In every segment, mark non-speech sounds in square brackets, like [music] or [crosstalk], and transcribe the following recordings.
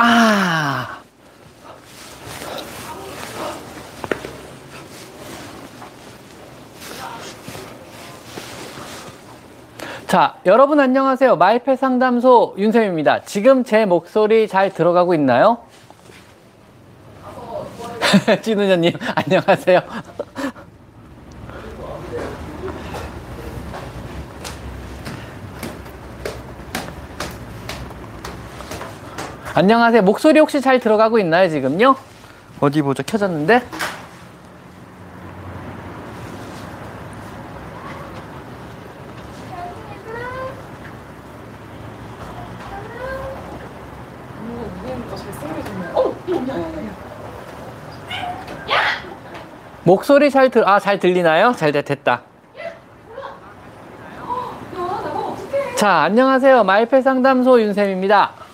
아. 자, 여러분 안녕하세요. 마이펫 상담소 윤쌤입니다. 지금 제 목소리 잘 들어가고 있나요? [laughs] 찐우녀님, 안녕하세요. 안녕하세요. 목소리 혹시 잘 들어가고 있나요, 지금요? 어디 보자. 켜졌는데? 목소리 잘 들, 아, 잘 들리나요? 잘 돼- 됐다. 자, 안녕하세요. 마이펫 상담소 윤쌤입니다.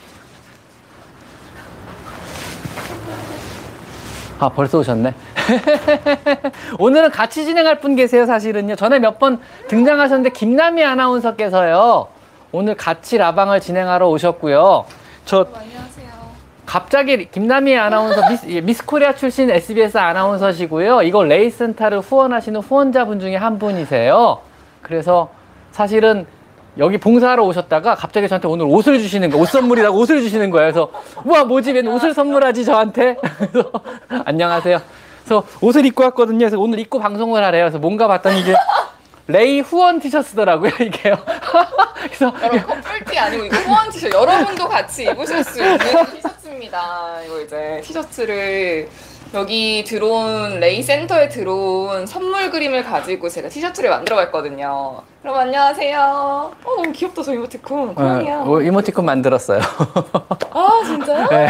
아, 벌써 오셨네. [laughs] 오늘은 같이 진행할 분 계세요, 사실은요. 전에 몇 번 등장하셨는데, 김남희 아나운서께서요. 오늘 같이 라방을 진행하러 오셨고요. 저 안녕하세요. 갑자기 김남희 아나운서 미스, 예, 미스 코리아 출신 SBS 아나운서시고요. 이거 레이센터를 후원하시는 후원자분 중에 한 분이세요. 그래서 사실은 여기 봉사하러 오셨다가 갑자기 저한테 오늘 옷을 주시는 거, 옷 선물이라고 옷을 주시는 거예요. 그래서 우와 뭐지? 웬 옷을 선물하지 저한테? [laughs] 그래서 안녕하세요. 그래서 옷을 입고 왔거든요. 그래서 오늘 입고 방송을 하래요. 그래서 뭔가 봤더니 이게 레이 후원 티셔츠더라고요. 이게요. [laughs] 그래서 여러분 커플티 아니고 이거 후원 티셔츠 여러분도 같이 입으실 수 있는 티셔츠입니다. 이거 이제 티셔츠를 여기 들어온 레이 센터에 들어온 선물 그림을 가지고 제가 티셔츠를 만들어 봤거든요. 그럼 안녕하세요. 어 너무 귀엽다 저 이모티콘 고양이야. 어, 이모티콘 만들었어요. 아 진짜요? [laughs] 네.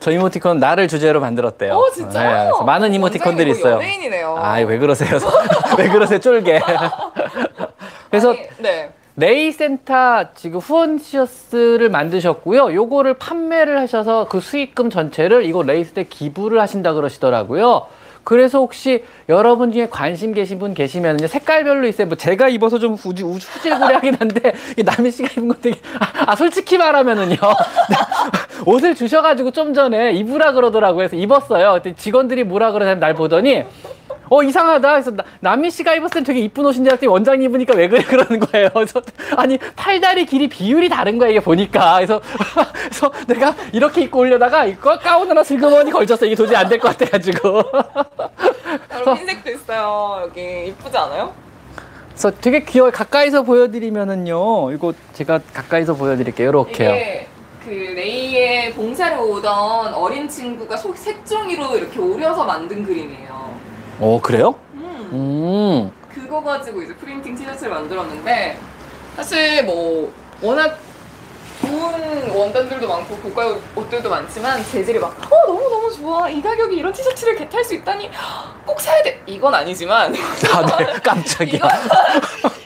저 이모티콘 나를 주제로 만들었대요. 어 진짜요? 네, 많은 이모티콘들이 있어요. 뭐 연예인이네요. 아, 왜 그러세요? [laughs] 왜 그러세요? 쫄게. [laughs] 그래서 아니, 네. 레이센터 지금 후원 티셔츠를 만드셨고요. 요거를 판매를 하셔서 그 수익금 전체를 이거 레이센터에 기부를 하신다 그러시더라고요. 그래서 혹시 여러분 중에 관심 계신 분 계시면 요 색깔별로 있어요. 뭐 제가 입어서 좀 우지, 우지, 후질구리하긴 한데 이 남희 씨가 입은 거 되게 아, 아, 솔직히 말하면은요 [laughs] 옷을 주셔가지고 좀 전에 입으라 그러더라고요. 그래서 입었어요. 직원들이 뭐라 그러냐면 날 보더니 어 이상하다. 그래서 나- 남희 씨가 입었을 때 되게 이쁜 옷인데 했더니 원장님 입으니까 왜 그래 [laughs] 그러는 거예요. 그래서 아니 팔다리 길이 비율이 다른 거야 이게 보니까. 그래서 [laughs] 그래서 내가 이렇게 입고 올려다가 이거 가운 하나 슬그머니 걸쳤어. 이게 도저히 안 될 것 같아가지고. [laughs] 여러분 흰색도 있어요. 여기 이쁘지 않아요? 그래서 되게 귀여워. 가까이서 보여드리면은요. 이거 제가 가까이서 보여드릴게요. 이렇게요. 이게 그 레이에 봉사를 오던 어린 친구가 속 색종이로 이렇게 오려서 만든 그림이에요. 오 그래요? 음. 음. 그거 가지고 이제 프린팅 티셔츠를 만들었는데 사실 뭐 워낙 좋은 원단들도 많고 고가 옷들도 많지만 재질이 막 어, 너무 너무 좋아 이 가격에 이런 티셔츠를 개탈 수 있다니 꼭 사야 돼 이건 아니지만 [laughs] 아, 네. [laughs] 깜짝이야. 이건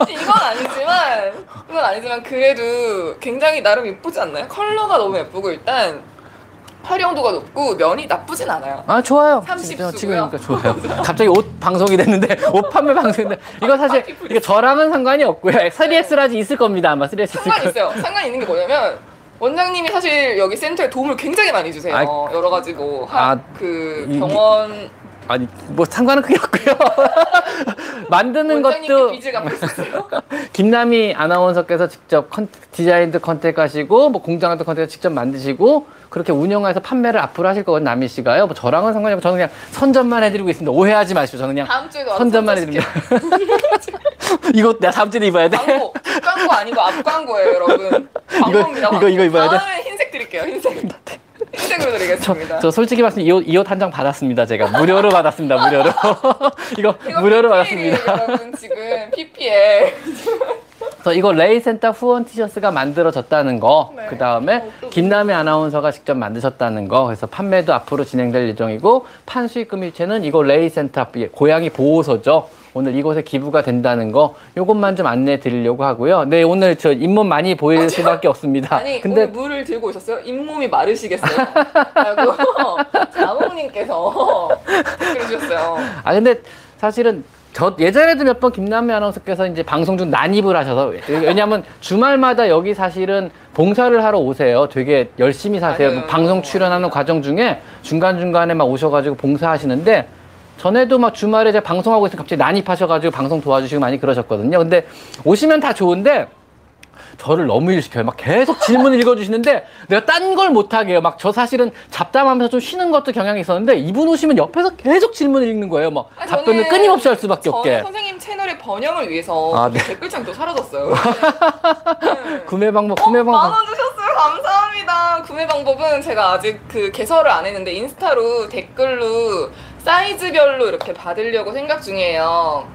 이건 아니지만 이건 아니지만 그래도 굉장히 나름 예쁘지 않나요? 컬러가 너무 예쁘고 일단 활용도가 높고 면이 나쁘진 않아요. 아 좋아요. 30 지금 수고요. 찍으니까 좋아요. 갑자기 옷 방송이 됐는데 [laughs] 옷 판매 방송인데 이거 사실 이거 저랑은 상관이 없고요. 3X large 있을 겁니다 아마 3X 있을 상관 거예요. 있어요. 상관 있는 게 뭐냐면 원장님이 사실 여기 센터에 도움을 굉장히 많이 주세요. 아, 여러 가지 뭐, 아, 하, 그 이- 병원 아니 뭐 상관은 크게 없고요. [laughs] 만드는 것도. [laughs] 김남희 아나운서께서 직접 컨, 디자인도 contact하시고 뭐 공장도 contact 직접 만드시고 그렇게 운영해서 판매를 앞으로 하실 거거든요 남희 씨가요. 뭐 저랑은 상관이 없고 저는 그냥 선전만 해드리고 있습니다. 오해하지 마시고 저는 그냥 선전만. 해드립니다. [laughs] 이거 내가 다음 주에 입어야 돼. 광고 광고 아니고 앞 광고예요, 여러분. 광고입니다. 이거- 이거 입어야 돼? 다음에 흰색 드릴게요. 흰색. 흰색으로 드리겠습니다. 저 솔직히 말씀 이 옷 이 옷 한 장 받았습니다. 제가 무료로 받았습니다. 무료로 [laughs] 이거, 이거 무료로 PPL 이에요, 받았습니다. 여러분 지금 PPL. 그래서 [laughs] 이거 레이센터 후원 티셔츠가 만들어졌다는 거, 네. 그 다음에 어, 또 김남희 아나운서가 직접 만드셨다는 거, 그래서 판매도 앞으로 진행될 예정이고 판 수익금 일체는 이거 레이센터 고양이 보호소죠. 오늘 이곳에 기부가 된다는 거, 요것만 좀 안내해 드리려고 하고요. 네, 오늘 저 잇몸 많이 보일 수밖에 없습니다. 아니 근데 물을 들고 오셨어요? 잇몸이 마르시겠어요? 라고 [laughs] 자몽님께서 댓글 주셨어요. 아 근데 사실은 저 예전에도 몇 번 김남미 아나운서께서 이제 방송 중 난입을 하셔서 왜냐하면 주말마다 여기 사실은 봉사를 하러 오세요. 되게 열심히 사세요. 맞아요. 방송 출연하는 과정 중에 중간 중간에 막 오셔가지고 봉사하시는데 전에도 막 주말에 제가 방송하고 있으면 갑자기 난입하셔가지고 방송 도와주시고 많이 그러셨거든요. 근데 오시면 다 좋은데 저를 너무 일시켜요. 막 계속 질문을 읽어주시는데 내가 딴 걸 못하게 해요. 막 저 사실은 잡담하면서 좀 쉬는 것도 경향이 있었는데 이분 오시면 옆에서 계속 질문을 읽는 거예요. 막 아, 답변을 저는- 끊임없이 할 수밖에 없게. 선생님 채널의 번영을 위해서 아, 네. 댓글창 또 사라졌어요. [laughs] 네. 구매 방법, 구매 어, 방법. 만원 주셨어요. 감사합니다. 구매 방법은 제가 아직 그 개설을 안 했는데 인스타로 댓글로 사이즈별로 이렇게 받으려고 생각 중이에요.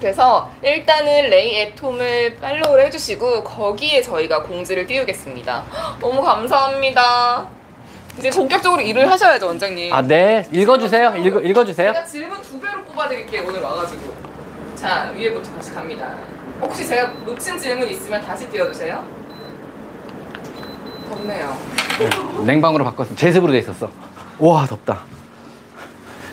그래서 일단은 레이 애톰을 팔로우를 해주시고 거기에 저희가 공지를 띄우겠습니다. [gasps] 너무 감사합니다. 이제 본격적으로 일을 하셔야죠, 원장님. 아, 네. 읽어주세요. 읽어, 읽어주세요. 제가 질문 두 배로 뽑아드릴게요 오늘 와가지고 자 위에부터 다시 갑니다 혹시 제가 놓친 질문 있으면 다시 띄워주세요 덥네요 냉방으로 바꿨어. 제습으로 돼 있었어. 와, 덥다.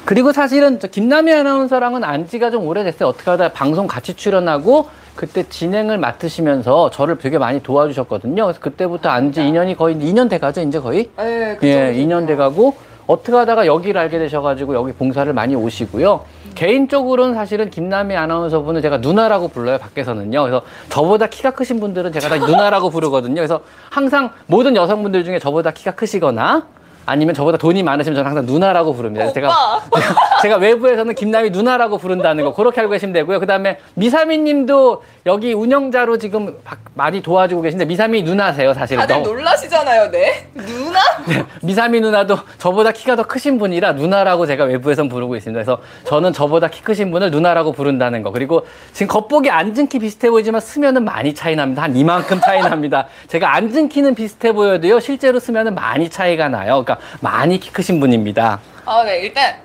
그리고 사실은 저 김남희 아나운서랑은 안 지가 좀 오래됐어요. 어떻게 하다 방송 같이 출연하고 그때 진행을 맡으시면서 저를 되게 많이 도와주셨거든요. 그래서 그때부터 안지 인연이 거의 2년 돼가죠, 이제 거의? 네, 예, 2년 돼가고 어떻게 하다가 여기를 알게 되셔가지고 여기 봉사를 많이 오시고요. 개인적으로는 사실은 김남희 아나운서분을 제가 누나라고 불러요, 밖에서는요. 그래서 저보다 키가 크신 분들은 제가 다 누나라고 부르거든요. 그래서 항상 모든 여성분들 중에 저보다 키가 크시거나 아니면 저보다 돈이 많으시면 저는 항상 누나라고 부릅니다. 제가 [laughs] 제가 외부에서는 김남희 누나라고 부른다는 거 그렇게 알고 계시면 되고요. 그다음에 미사미 님도 여기 운영자로 지금 박- 많이 도와주고 계신데 미사미 누나세요, 사실. 다들 너무- 놀라시잖아요 네? 누나? [laughs] 미사미 누나도 저보다 키가 더 크신 분이라 누나라고 제가 외부에선 부르고 있습니다. 그래서 저는 저보다 키 크신 분을 누나라고 부른다는 거. 그리고 지금 겉보기 앉은 키 비슷해 보이지만 쓰면은 많이 차이 납니다. 한 이만큼 차이 납니다. 제가 앉은 키는 비슷해 보여도요. 실제로 쓰면은 많이 차이가 나요. 그러니까 많이 키 크신 분입니다. 아 네 일단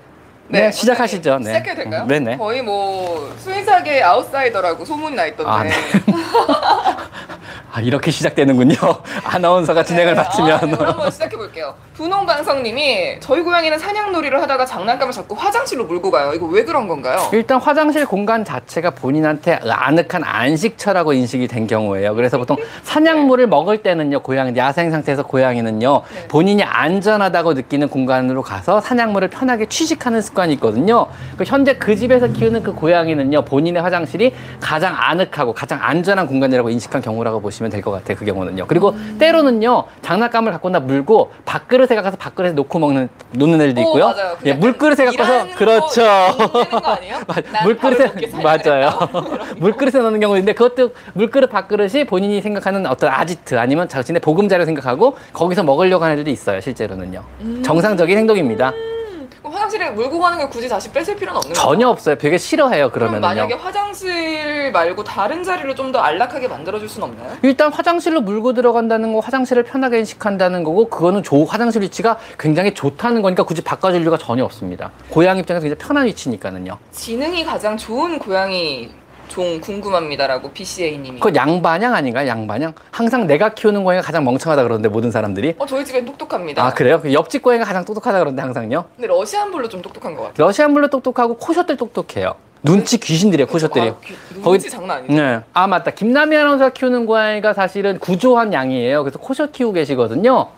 네, 시작하시죠. 원장님, 네. 시작해도 될까요? 네네. 거의 뭐 수의사계 아웃사이더라고 소문이 나 있던데 아, 네. [laughs] 아, 이렇게 시작되는군요. [laughs] 아나운서가 진행을 네, 맡으면. 아, 네, 그럼 한번 시작해 볼게요. 분홍방성님이 저희 고양이는 사냥놀이를 하다가 장난감을 자꾸 화장실로 몰고 가요. 이거 왜 그런 건가요? 일단 화장실 공간 자체가 본인한테 아늑한 안식처라고 인식이 된 경우예요. 그래서 보통 사냥물을 먹을 때는요, 고양이, 야생 상태에서 고양이는요, 네. 본인이 안전하다고 느끼는 공간으로 가서 사냥물을 편하게 취식하는 습관이 있거든요. 그 현재 그 집에서 키우는 그 고양이는요, 본인의 화장실이 가장 아늑하고 가장 안전한 공간이라고 인식한 경우라고 보시면 될 것 같아요. 그 경우는요. 그리고 음. 때로는요, 장난감을 갖고 나 물고 밥그릇에 가서 밥그릇에 놓고 먹는, 놓는 애들도 오, 있고요. 맞아요. 예, 물그릇에 갖고서, 그렇죠. [laughs] 물그릇에 맞아요. [laughs] [laughs] 물그릇에 넣는 경우도 있는데 그것도 물그릇 밥그릇이 본인이 생각하는 어떤 아지트 아니면 자신의 보금자리로 생각하고 거기서 먹으려고 하는 애들도 있어요. 실제로는요. 음. 정상적인 행동입니다. 그럼 화장실에 몰고 가는 걸 굳이 다시 뺏을 필요는 없는 거죠? 전혀 없어요. 되게 싫어해요. 그럼 그러면은요. 만약에 화장실 말고 다른 자리로 좀 더 안락하게 만들어줄 수는 없나요? 일단 화장실로 물고 들어간다는 거 화장실을 편하게 인식한다는 거고 그거는 조, 화장실 위치가 굉장히 좋다는 거니까 굳이 바꿔줄 이유가 전혀 없습니다. 고양이 입장에서 굉장히 편한 위치니까는요. 지능이 가장 좋은 고양이 종 궁금합니다라고 BCA님이. 그거 양반양 아닌가요? 양반양? 항상 내가 키우는 고양이가 가장 멍청하다 그러는데 모든 사람들이 어 저희 집엔 똑똑합니다. 아 그래요? 그 옆집 고양이가 가장 똑똑하다 그러는데 항상요? 근데 Russian Blue 좀 똑똑한 것 같아요. Russian Blue 똑똑하고 코숏들 똑똑해요. 눈치 귀신들이에요, 코숏들이. 아, 귀- 눈치 장난 아니죠. 네. 아, 맞다. 김남희 아나운서가 키우는 고양이가 사실은 구조한 양이에요. 그래서 코숏 키우고 계시거든요.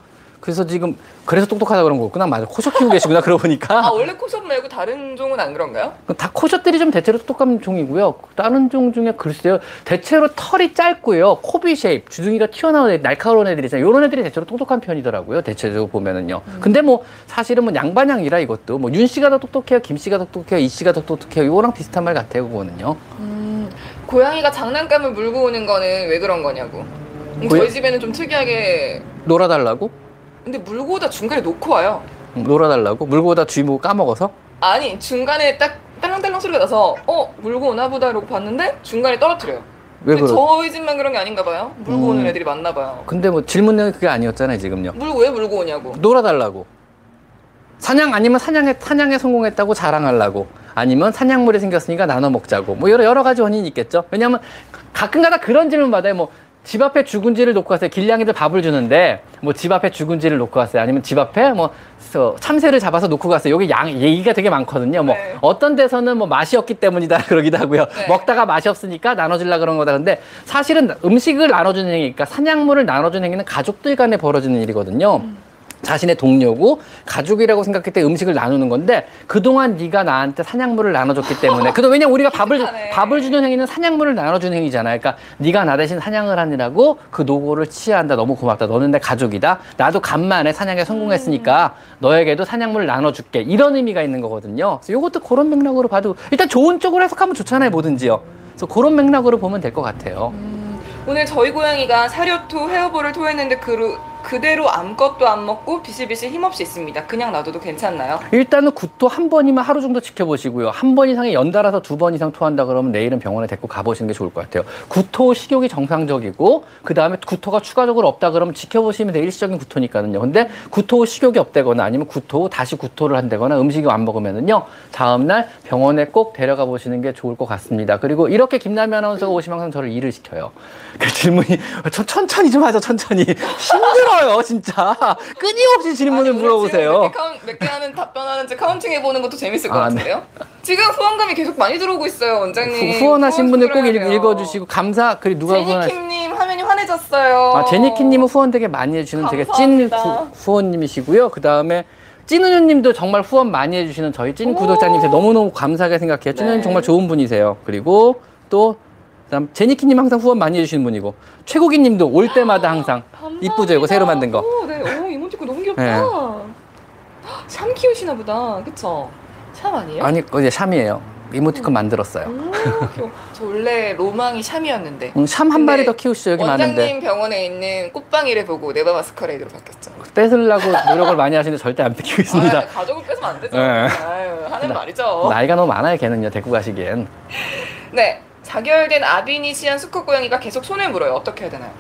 그래서 지금, 그래서 똑똑하다 그런 거구나. 맞아. 코숏 키우고 계시구나. 그러고 아 보니까. 원래 코숏 말고 다른 종은 안 그런가요? 다 코숏들이 좀 대체로 똑똑한 종이고요. 다른 종 중에 글쎄요. 대체로 털이 짧고요. 코비 쉐입, 주둥이가 튀어나온 애, 날카로운 애들이 있잖아요. 이런 애들이 대체로 똑똑한 편이더라고요. 대체적으로 보면은요. 근데 뭐, 사실은 뭐 양반양이라 이것도. 뭐, 윤 씨가 더 똑똑해요. 김 씨가 더 똑똑해요. 이 씨가 더 똑똑해요. 이거랑 비슷한 말 같아요. 그거는요. 음, 고양이가 장난감을 물고 오는 거는 왜 그런 거냐고. 음, 고야- 저희 집에는 좀 특이하게 놀아달라고? 근데 물고 오다 중간에 놓고 와요. 음, 놀아달라고? 물고 오다 주인 보고 까먹어서? 아니 중간에 딱 딸랑딸랑 소리가 나서 어 물고 오나 보다 이러고 봤는데 중간에 떨어뜨려요. 왜 근데 그러? 저희 집만 그런 게 아닌가 봐요. 물고 음. 오는 애들이 많나 봐요. 근데 뭐 질문 내용이 그게 아니었잖아요 지금요. 물고 왜 물고 오냐고. 놀아달라고. 사냥 아니면 사냥에 사냥에 성공했다고 자랑하려고. 아니면 사냥물이 생겼으니까 나눠 먹자고. 뭐 여러 여러 가지 원인이 있겠죠. 왜냐하면 가끔가다 그런 질문 받아요. 뭐 집 앞에 죽은지를 놓고 가서 길냥이들 밥을 주는데 뭐 집 앞에 죽은지를 놓고 갔어요. 아니면 집 앞에 뭐 서- 참새를 잡아서 놓고 갔어요. 여기 양 얘기가 되게 많거든요. 뭐 네. 어떤 데서는 뭐 맛이 없기 때문이다 [laughs] 그러기도 하고요. 네. 먹다가 맛이 없으니까 나눠주려 그런 거다. 근데 사실은 음식을 나눠주는 행위니까 사냥물을 나눠주는 행위는 가족들 간에 벌어지는 일이거든요. 자신의 동료고 가족이라고 생각할 때 음식을 나누는 건데 그동안 네가 나한테 사냥물을 나눠줬기 때문에 그도 왜냐면 우리가 [laughs] 밥을. 밥을 주는 행위는 사냥물을 나눠주는 행위잖아요. 그러니까 네가 나 대신 사냥을 하느라고 그 노고를 치한다. 너무 고맙다. 너는 내 가족이다. 나도 간만에 사냥에 성공했으니까 너에게도 사냥물을 나눠줄게. 이런 의미가 있는 거거든요. 그래서 이것도 그런 맥락으로 봐도 일단 좋은 쪽으로 해석하면 좋잖아요. 뭐든지요. 그래서 그런 맥락으로 보면 될 것 같아요. 오늘 저희 고양이가 사료토 헤어볼을 토했는데 그, 그대로 아무것도 안 먹고 비실비실 힘없이 있습니다. 그냥 놔둬도 괜찮나요? 일단은 구토 한 번이면 하루 정도 지켜보시고요. 한 번 이상이 연달아서 두 번 이상 토한다 그러면 내일은 병원에 데리고 가보시는 게 좋을 것 같아요. 구토 식욕이 정상적이고 그 다음에 구토가 추가적으로 없다 그러면 지켜보시면 돼요. 일시적인 구토니까는요. 근데 구토 후 식욕이 없다거나 아니면 구토 후 다시 구토를 한다거나 음식을 안 먹으면은요. 다음날 병원에 꼭 데려가 보시는 게 좋을 것 같습니다. 그리고 이렇게 김남희 아나운서가 오시면 항상 저를 일을 시켜요. 그 질문이 천- 천천히 좀 하죠. 천천히 [laughs] 힘들어 요. 진짜 [laughs] 끊임없이 질문을 아니, 물어보세요. 몇개 하는 답변하는지 counting 해보는 것도 재밌을 것 아, 네. 같은데요? 지금 후원금이 계속 많이 들어오고 있어요, 원장님. 후- 후원하신 분들 꼭 읽. 읽어주시고 감사 그리고 누가 후원하 제니킴님 화면이 환해졌어요. 아 제니키님은 후원 되게 많이 해주시는 되게 찐 감사합니다. 후, 후원님이시고요. 그 다음에 찐우유님도 정말 후원 많이 해주시는 저희 찐 오. 구독자님 너무너무 감사하게 생각해요. 찐우유님 네. 정말 좋은 분이세요. 그리고 또 그다음 제니키님 항상 후원 많이 해주시는 분이고 최고기님도 올 때마다 항상 이쁘죠 이거 새로 만든 거. 오, 네. 오, 이모티콘 너무 귀엽다. 네. 샴 키우시나 보다. 그쵸? 샴 아니에요? 아니 이제 샴이에요. 이모티콘 만들었어요. 오, 귀여워. 저 원래 로망이 샴이었는데. 음, 샴한 마리 더 키우시죠 여기 원장님 많은데 병원에 있는 꽃방이를 보고 네바 마스카레이드로 바뀌었죠. 뺏으려고 노력을 많이 하시는데 절대 안 뺏기고 있습니다. 아, 가족을 뺏으면 안 되죠. 네. 아유, 하는 나- 말이죠. 나이가 너무 많아요 걔는요 데리고 가시기엔. 네. 자결된 아비니시안 수컷 고양이가 계속 손을 물어요. 어떻게 해야 되나요?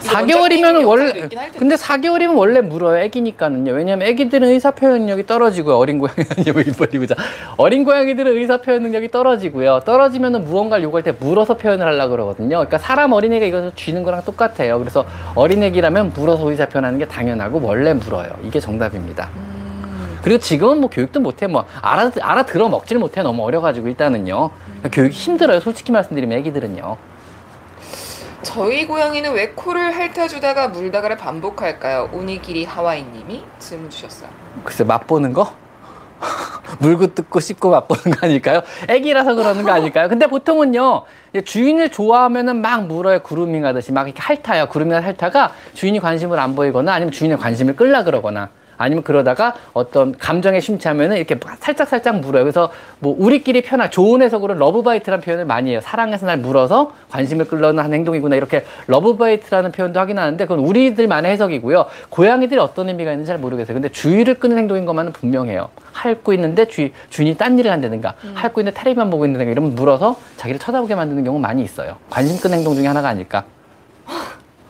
이거 4개월이면 원장님 원래. 근데 4개월이면 원래 물어요 애기니까는요. 왜냐면 애기들은 의사 표현 능력이 떨어지고요. 어린 고양이 아니고 입 벌리고 자. 어린 고양이들은 의사 표현 능력이 떨어지고요. 떨어지면은 무언가를 요구할 때 물어서 표현을 하려고 그러거든요. 그러니까 사람 어린애가 이것을 쥐는 거랑 똑같아요. 그래서 어린애기라면 물어서 의사 표현하는 게 당연하고 원래 물어요. 이게 정답입니다. 음, 그리고 지금은 뭐 교육도 못해 뭐 알아 알아들어 먹지를 못해 너무 어려가지고 일단은요 그러니까 교육이 힘들어요 솔직히 말씀드리면 애기들은요 저희 고양이는 왜 코를 핥아주다가 물다가를 반복할까요? 오니기리 하와이님이 질문 주셨어요. 글쎄 맛보는 거? [laughs] 물고 뜯고 씹고 맛보는 거 아닐까요? 애기라서 그러는 거 아닐까요? 근데 보통은요 주인을 좋아하면은 막 물어요 그루밍 하듯이 막 이렇게 핥아요 그루밍 핥다가 주인이 관심을 안 보이거나 아니면 주인의 관심을 끌라 그러거나 아니면 그러다가 어떤 감정에 심취하면은 이렇게 살짝 살짝 물어요. 그래서 뭐 우리끼리 편한 좋은 해석으로 love bite라는 표현을 많이 해요. 사랑해서 날 물어서 관심을 끌려는 한 행동이구나 이렇게 love bite라는 표현도 하긴 하는데 그건 우리들만의 해석이고요. 고양이들이 어떤 의미가 있는지 잘 모르겠어요. 근데 주의를 끄는 행동인 것만은 분명해요. 핥고 있는데 주, 주인이 딴 일을 한다든가 핥고 있는데 텔레비만 보고 있는다든가 이러면 물어서 자기를 쳐다보게 만드는 경우 많이 있어요. 관심 끄는 행동 중에 하나가 아닐까.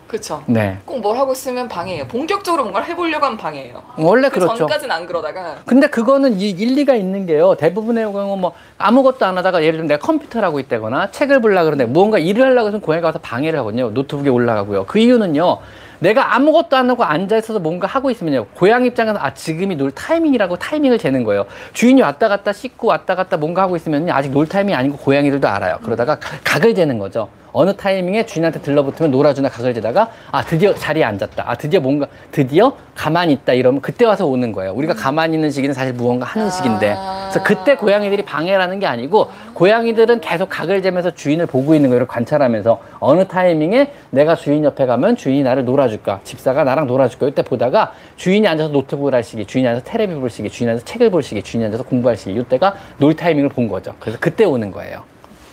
그쵸. 네. 꼭 뭘 하고 있으면 방해해요. 본격적으로 뭔가를 해보려고 하면 방해해요. 원래 그 그렇죠. 전까지는 안 그러다가 근데 그거는 이 일리가 있는 게요. 대부분의 경우 뭐 아무것도 안 하다가 예를 들면 내가 컴퓨터를 하고 있다거나 책을 보려고 그러는데 무언가 일을 하려고 해서 고양이가 와서 방해를 하거든요. 노트북에 올라가고요. 그 이유는요. 내가 아무것도 안 하고 앉아 있어서 뭔가 하고 있으면요. 고양이 입장에서 아 지금이 놀 타이밍이라고 타이밍을 재는 거예요. 주인이 왔다 갔다 씻고 왔다 갔다 뭔가 하고 있으면 아직 놀 타이밍이 아닌 거 고양이들도 알아요. 그러다가 가- 각을 재는 거죠. 어느 타이밍에 주인한테 들러붙으면 놀아주나 각을 재다가 아 드디어 자리에 앉았다. 아 드디어 뭔가 드디어 가만히 있다 이러면 그때 와서 오는 거예요. 우리가 가만히 있는 시기는 사실 무언가 하는 아. 시기인데 그래서 그때 고양이들이 방해라는 게 아니고 고양이들은 계속 각을 재면서 주인을 보고 있는 거를 관찰하면서 어느 타이밍에 내가 주인 옆에 가면 주인이 나를 놀아 줄까 집사가 나랑 놀아줄까 이때 보다가 주인이 앉아서 노트북을 할 시기 주인이 앉아서 테레비 볼 시기 주인이 앉아서 책을 볼 시기 주인이 앉아서 공부할 시기 이때가 놀 타이밍을 본 거죠. 그래서 그때 오는 거예요.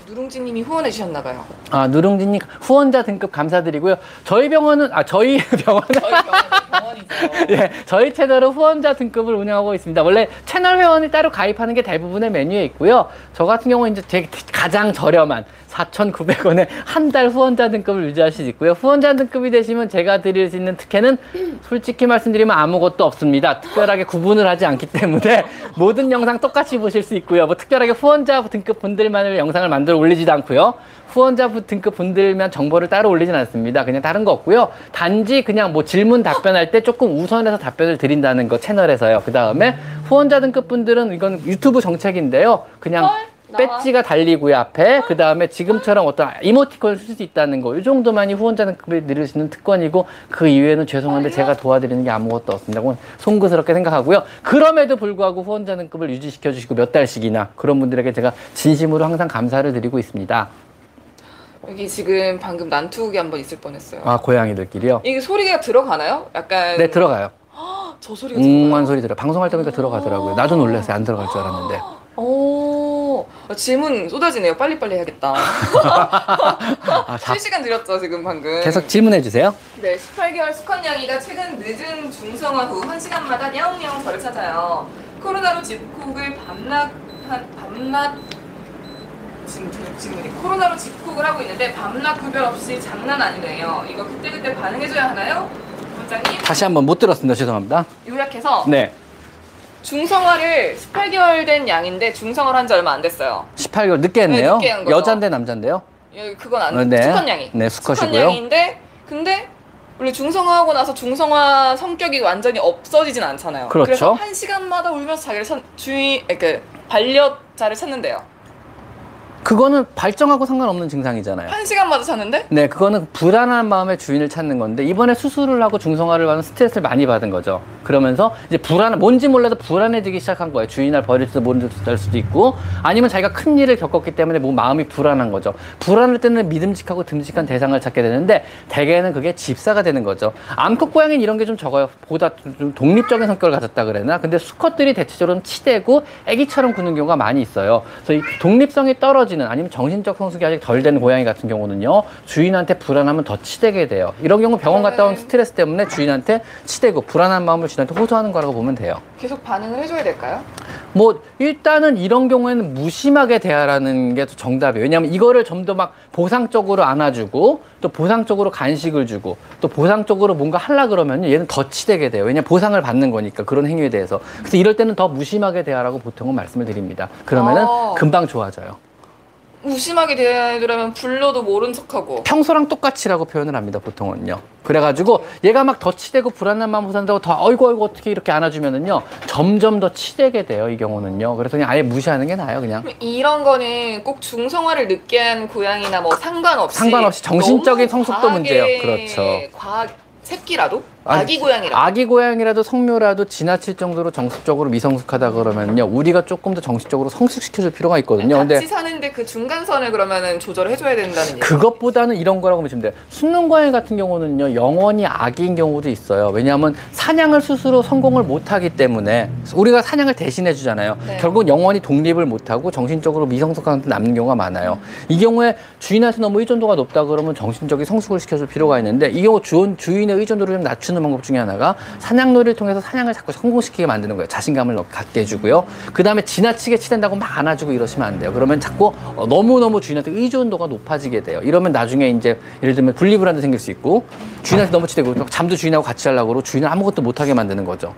누룽지님이 후원해 주셨나 봐요. 아 누룽지님 후원자 등급 감사드리고요. 저희 병원은 아 저희 [laughs] 병원은 저희 병원, 병원이죠. [laughs] 예, 저희 채널은 후원자 등급을 운영하고 있습니다. 원래 채널 회원이 따로 가입하는 게 대부분의 메뉴에 있고요. 저 같은 경우는 이제 제 가장 저렴한 4,900원에 한 달 후원자 등급을 유지할 수 있고요. 후원자 등급이 되시면 제가 드릴 수 있는 특혜는 솔직히 말씀드리면 아무것도 없습니다. 특별하게 구분을 하지 않기 때문에 [laughs] 모든 영상 똑같이 보실 수 있고요. 뭐 특별하게 후원자 등급 분들만을 영상을 만들어 올리지도 않고요. 후원자 등급 분들만 정보를 따로 올리진 않습니다. 그냥 다른 거 없고요. 단지 그냥 뭐 질문 답변할 때 조금 우선해서 답변을 드린다는 거 채널에서요. 그 다음에 후원자 등급 분들은 이건 유튜브 정책인데요. 그냥. 배지가 달리고요 앞에 그 다음에 지금처럼 어떤 이모티콘을 쓸 수 있다는 거 이 정도만이 후원자 등급을 누릴 수 있는 특권이고 그 이외에는 죄송한데 제가 도와드리는 게 아무것도 없습니다. 송구스럽게 생각하고요. 그럼에도 불구하고 후원자 등급을 유지시켜 주시고 몇 달씩이나 그런 분들에게 제가 진심으로 항상 감사를 드리고 있습니다. 여기 지금 방금 난투극이 한번 있을 뻔했어요. 아 고양이들끼리요? 이게 소리가 들어가나요? 약간 네 들어가요. 저 소리가. 웅한 소리 들어. 방송할 때 보니까 들어가더라고요. 나도 놀랐어요. 안 들어갈 줄 알았는데. 오, 아, 질문 쏟아지네요. 빨리빨리 해야겠다. [laughs] 아, 자, 실시간 드렸죠, 지금 방금. 계속 질문해 주세요. 네, 18개월 수컷 양이가 최근 늦은 중성화 후 1시간마다 야옹야옹 저를 찾아요. 코로나로 집콕을 밤낮, 한, 밤낮, 지금, 지금 코로나로 집콕을 하고 있는데 밤낮 구별 없이 장난 아니네요. 이거 그때그때 반응해줘야 하나요? 원장님, 다시 한번 못 들었습니다. 죄송합니다. 요약해서 네. 중성화를 18개월 된 양인데 중성화를 한 지 얼마 안 됐어요. 18개월 늦게 했네요. 네, 늦게 한 거죠. 여잔데 남잔데요? 예, 그건 안 어, 네. 수컷 양이. 네, 수컷 수컷이고요. 양인데 근데 원래 중성화하고 나서 중성화 성격이 완전히 없어지진 않잖아요. 그렇죠. 래서 한 시간마다 울면서 자기를 찾, 주인, 그 반려자를 찾는데요. 그거는 발정하고 상관없는 증상이잖아요. 한 시간마다 찾는데 네, 그거는 불안한 마음에 주인을 찾는 건데 이번에 수술을 하고 중성화를 받은 스트레스를 많이 받은 거죠. 그러면서 이제 불안, 뭔지 몰라도 불안해지기 시작한 거예요. 주인을 버릴지도 모를 수도 있고 아니면 자기가 큰 일을 겪었기 때문에 뭐 마음이 불안한 거죠. 불안할 때는 믿음직하고 듬직한 대상을 찾게 되는데 대개는 그게 집사가 되는 거죠. 암컷 고양이는 이런 게 좀 적어요. 보다 좀 독립적인 성격을 가졌다 그래나 근데 수컷들이 대체적으로 치대고 애기처럼 구는 경우가 많이 있어요. 그래서 이 독립성이 떨어지 는 아니면 정신적 성숙이 아직 덜 된 고양이 같은 경우는요 주인한테 불안하면 더 치대게 돼요. 이런 경우 병원 갔다 온 스트레스 때문에 주인한테 치대고 불안한 마음을 주인한테 호소하는 거라고 보면 돼요. 계속 반응을 해줘야 될까요? 뭐 일단은 이런 경우에는 무심하게 대하라는 게 정답이에요. 왜냐하면 이거를 좀 더 막 보상적으로 안아주고 또 보상적으로 간식을 주고 또 보상적으로 뭔가 하려 그러면 얘는 더 치대게 돼요. 왜냐 면 보상을 받는 거니까 그런 행위에 대해서. 그래서 이럴 때는 더 무심하게 대하라고 보통은 말씀을 드립니다. 그러면은 어. 금방 좋아져요. 무심하게 대하려면 불러도 모른 척하고 평소랑 똑같이라고 표현을 합니다, 보통은요. 그래가지고 얘가 막 더 치대고 불안한 마음 호산다고 더 어이구 어이구 어떻게 이렇게 안아주면은요 점점 더 치대게 돼요, 이 경우는요. 그래서 그냥 아예 무시하는 게 나아요, 그냥. 이런 거는 꼭 중성화를 늦게 한 고양이나 뭐 상관없이 상관없이 정신적인 성숙도 문제예요. 그렇죠. 과학 새끼라도 아기 고양이라도 아기 고양이라도 성묘라도 지나칠 정도로 정신적으로 미성숙하다 그러면요 우리가 조금 더 정신적으로 성숙시켜줄 필요가 있거든요. 같이 근데 사는데 그 중간선을 그러면은 조절을 해줘야 된다는. 그것보다는 이런 거라고 보시면 돼요. 순능 고양이 같은 경우는요 영원히 아기인 경우도 있어요. 왜냐하면 사냥을 스스로 성공을 못하기 때문에 우리가 사냥을 대신해 주잖아요. 네. 결국 영원히 독립을 못하고 정신적으로 미성숙한 데 남는 경우가 많아요. 이 경우에 주인한테 너무 의존도가 높다 그러면 정신적인 성숙을 시켜줄 필요가 있는데 이 경우 주, 주인의 의존도를 좀 낮추는 방법 중에 하나가 사냥놀이를 통해서 사냥을 자꾸 성공시키게 만드는 거예요. 자신감을 넣- 갖게 해주고요. 그 다음에 지나치게 치댄다고 막 안아주고 이러시면 안 돼요. 그러면 자꾸 어, 너무너무 주인한테 의존도가 높아지게 돼요. 이러면 나중에 이제 예를 들면 분리불안도 생길 수 있고 주인한테 너무 치대고 잠도 주인하고 같이 하려고 그러고 주인을 아무것도 못하게 만드는 거죠.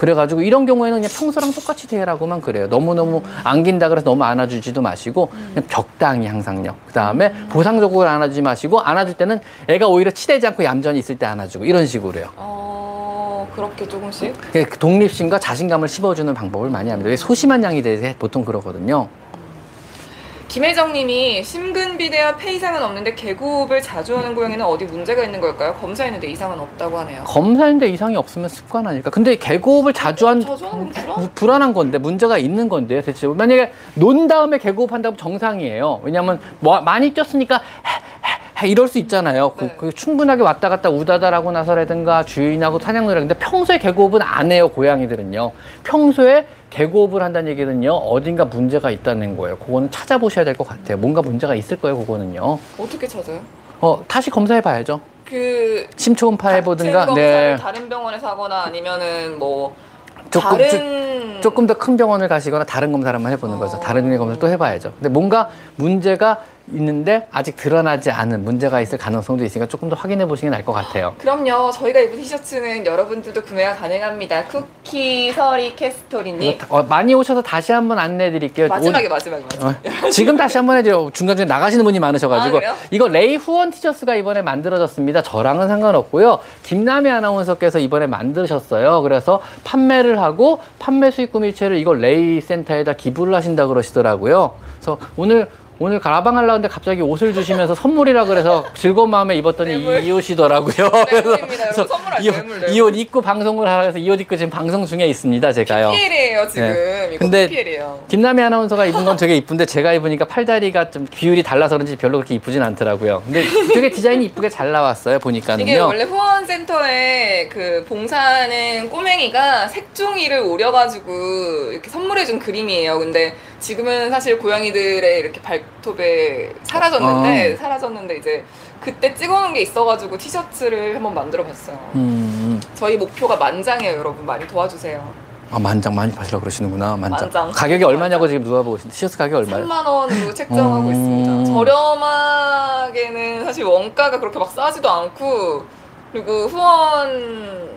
그래가지고 이런 경우에는 그냥 평소랑 똑같이 대하라고만 그래요. 너무너무 안긴다 그래서 너무 안아주지도 마시고 그냥 적당히 항상요. 그 다음에 보상적으로 안아주지 마시고 안아줄 때는 애가 오히려 치대지 않고 얌전히 있을 때 안아주고 이런 식으로요. 어 그렇게 조금씩. 그 독립심과 자신감을 씹어주는 방법을 많이 합니다. 왜 소심한 양이 대해 보통 그러거든요. 김혜정님이 심근비대와 폐 이상은 없는데 개고흡을 자주 하는 고양이는 어디 문제가 있는 걸까요? 검사했는데 이상은 없다고 하네요. 검사인데 이상이 없으면 습관 아닐까? 근데 개고흡을 자주 한 자주 하는 건 불안? 불안한 건데 문제가 있는 건데 대체 만약에 논 다음에 개고흡 한다면 정상이에요. 왜냐하면 뭐 많이 뛰었으니까 헤, 헤, 헤 이럴 수 있잖아요. 그, 네. 그 충분하게 왔다 갔다 우다다라고 나서라든가 주인하고 사냥놀이 근데 평소에 개고흡은 안 해요 고양이들은요. 평소에 개고흡을 한다는 얘기는요 어딘가 문제가 있다는 거예요. 그거는 찾아보셔야 될 것 같아요. 뭔가 문제가 있을 거예요. 그거는요. 어떻게 찾아요? 어 다시 검사해 봐야죠. 그 심초음파 해보든가. 네. 다른 병원에서 하거나 아니면은 뭐 조금- 다른 조금 더 큰 병원을 가시거나 다른 검사를 한번 해보는 거죠. 어. 다른 종의 검사를 또 해봐야죠. 근데 뭔가 문제가 있는데 아직 드러나지 않은 문제가 있을 가능성도 있으니까 조금 더 확인해 보시는 게 나을 것 같아요. 그럼요. 저희가 입은 티셔츠는 여러분들도 구매가 가능합니다. 쿠키 서리 캐스토리님. 어, 많이 오셔서 다시 한번 안내해 드릴게요. 마지막에 마지막에 마지막에. 어, 지금 다시 한번 해줘요. 중간중간 나가시는 분이 많으셔가지고. 아? 이거 레이 후원 티셔츠가 이번에 만들어졌습니다. 저랑은 상관없고요. 김남희 아나운서께서 이번에 만드셨어요. 그래서 판매를 하고 판매 수익금 일체를 이거 레이 센터에다 기부를 하신다 그러시더라고요. 그래서 오늘 오늘 가방 하려고 했는데 갑자기 옷을 주시면서 선물이라 그래서 즐거운 마음에 입었더니 뇌물. 이 옷이더라고요. 선물할 이 옷- 입고 방송을 하라 해서 이 옷 입고 지금 방송 중에 있습니다. 제가요. PL이에요 지금. 네. 근데 PL이에요. 김남희 아나운서가 입은 건 되게 이쁜데 제가 입으니까 팔다리가 좀 비율이 달라서 그런지 별로 그렇게 이쁘진 않더라고요. 근데 되게 디자인이 이쁘게 잘 나왔어요. 보니까는요. 이게 원래 후원센터에 그 봉사하는 꼬맹이가 색종이를 오려가지고 이렇게 선물해준 그림이에요. 근데 지금은 사실 고양이들의 이렇게 발 톱에 사라졌는데 어. 사라졌는데 이제 그때 찍어놓은 게 있어가지고 티셔츠를 한번 만들어봤어요. 음, 저희 목표가 만장이에요, 여러분. 많이 도와주세요. 아 만장 많이 파시라고 그러시는구나. 만장. 만장. 가격이 얼마냐고 지금 누가 보고 티셔츠 가격 얼마예요? 3만 원으로 책정하고 음. 있습니다. 저렴하게는 사실 원가가 그렇게 막 싸지도 않고 그리고 후원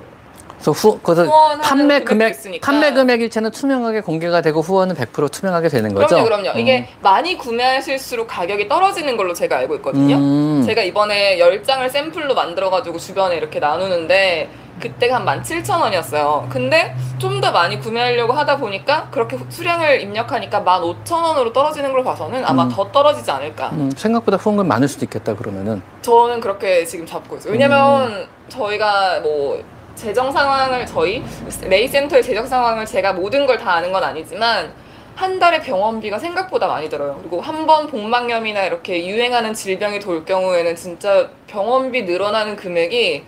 그래서 후, 그래서 판매 금액 있으니까. 판매 금액 일체는 투명하게 공개가 되고 후원은 100% 투명하게 되는 거죠. 그럼요, 그럼요. 음. 이게 많이 구매하실수록 가격이 떨어지는 걸로 제가 알고 있거든요. 음. 제가 이번에 10장을 샘플로 만들어 가지고 주변에 이렇게 나누는데 그때가 한 17,000원이었어요. 근데 좀 더 많이 구매하려고 하다 보니까 그렇게 수량을 입력하니까 15,000원으로 떨어지는 걸 봐서는 아마 음. 더 떨어지지 않을까. 음, 생각보다 후원금 많을 수도 있겠다 그러면은. 저는 그렇게 지금 잡고 있어요. 왜냐면 저희가 뭐 재정 상황을 저희 레이 센터의 재정 상황을 제가 모든 걸 다 아는 건 아니지만 한 달에 병원비가 생각보다 많이 들어요. 그리고 한 번 복막염이나 이렇게 유행하는 질병이 돌 경우에는 진짜 병원비 늘어나는 금액이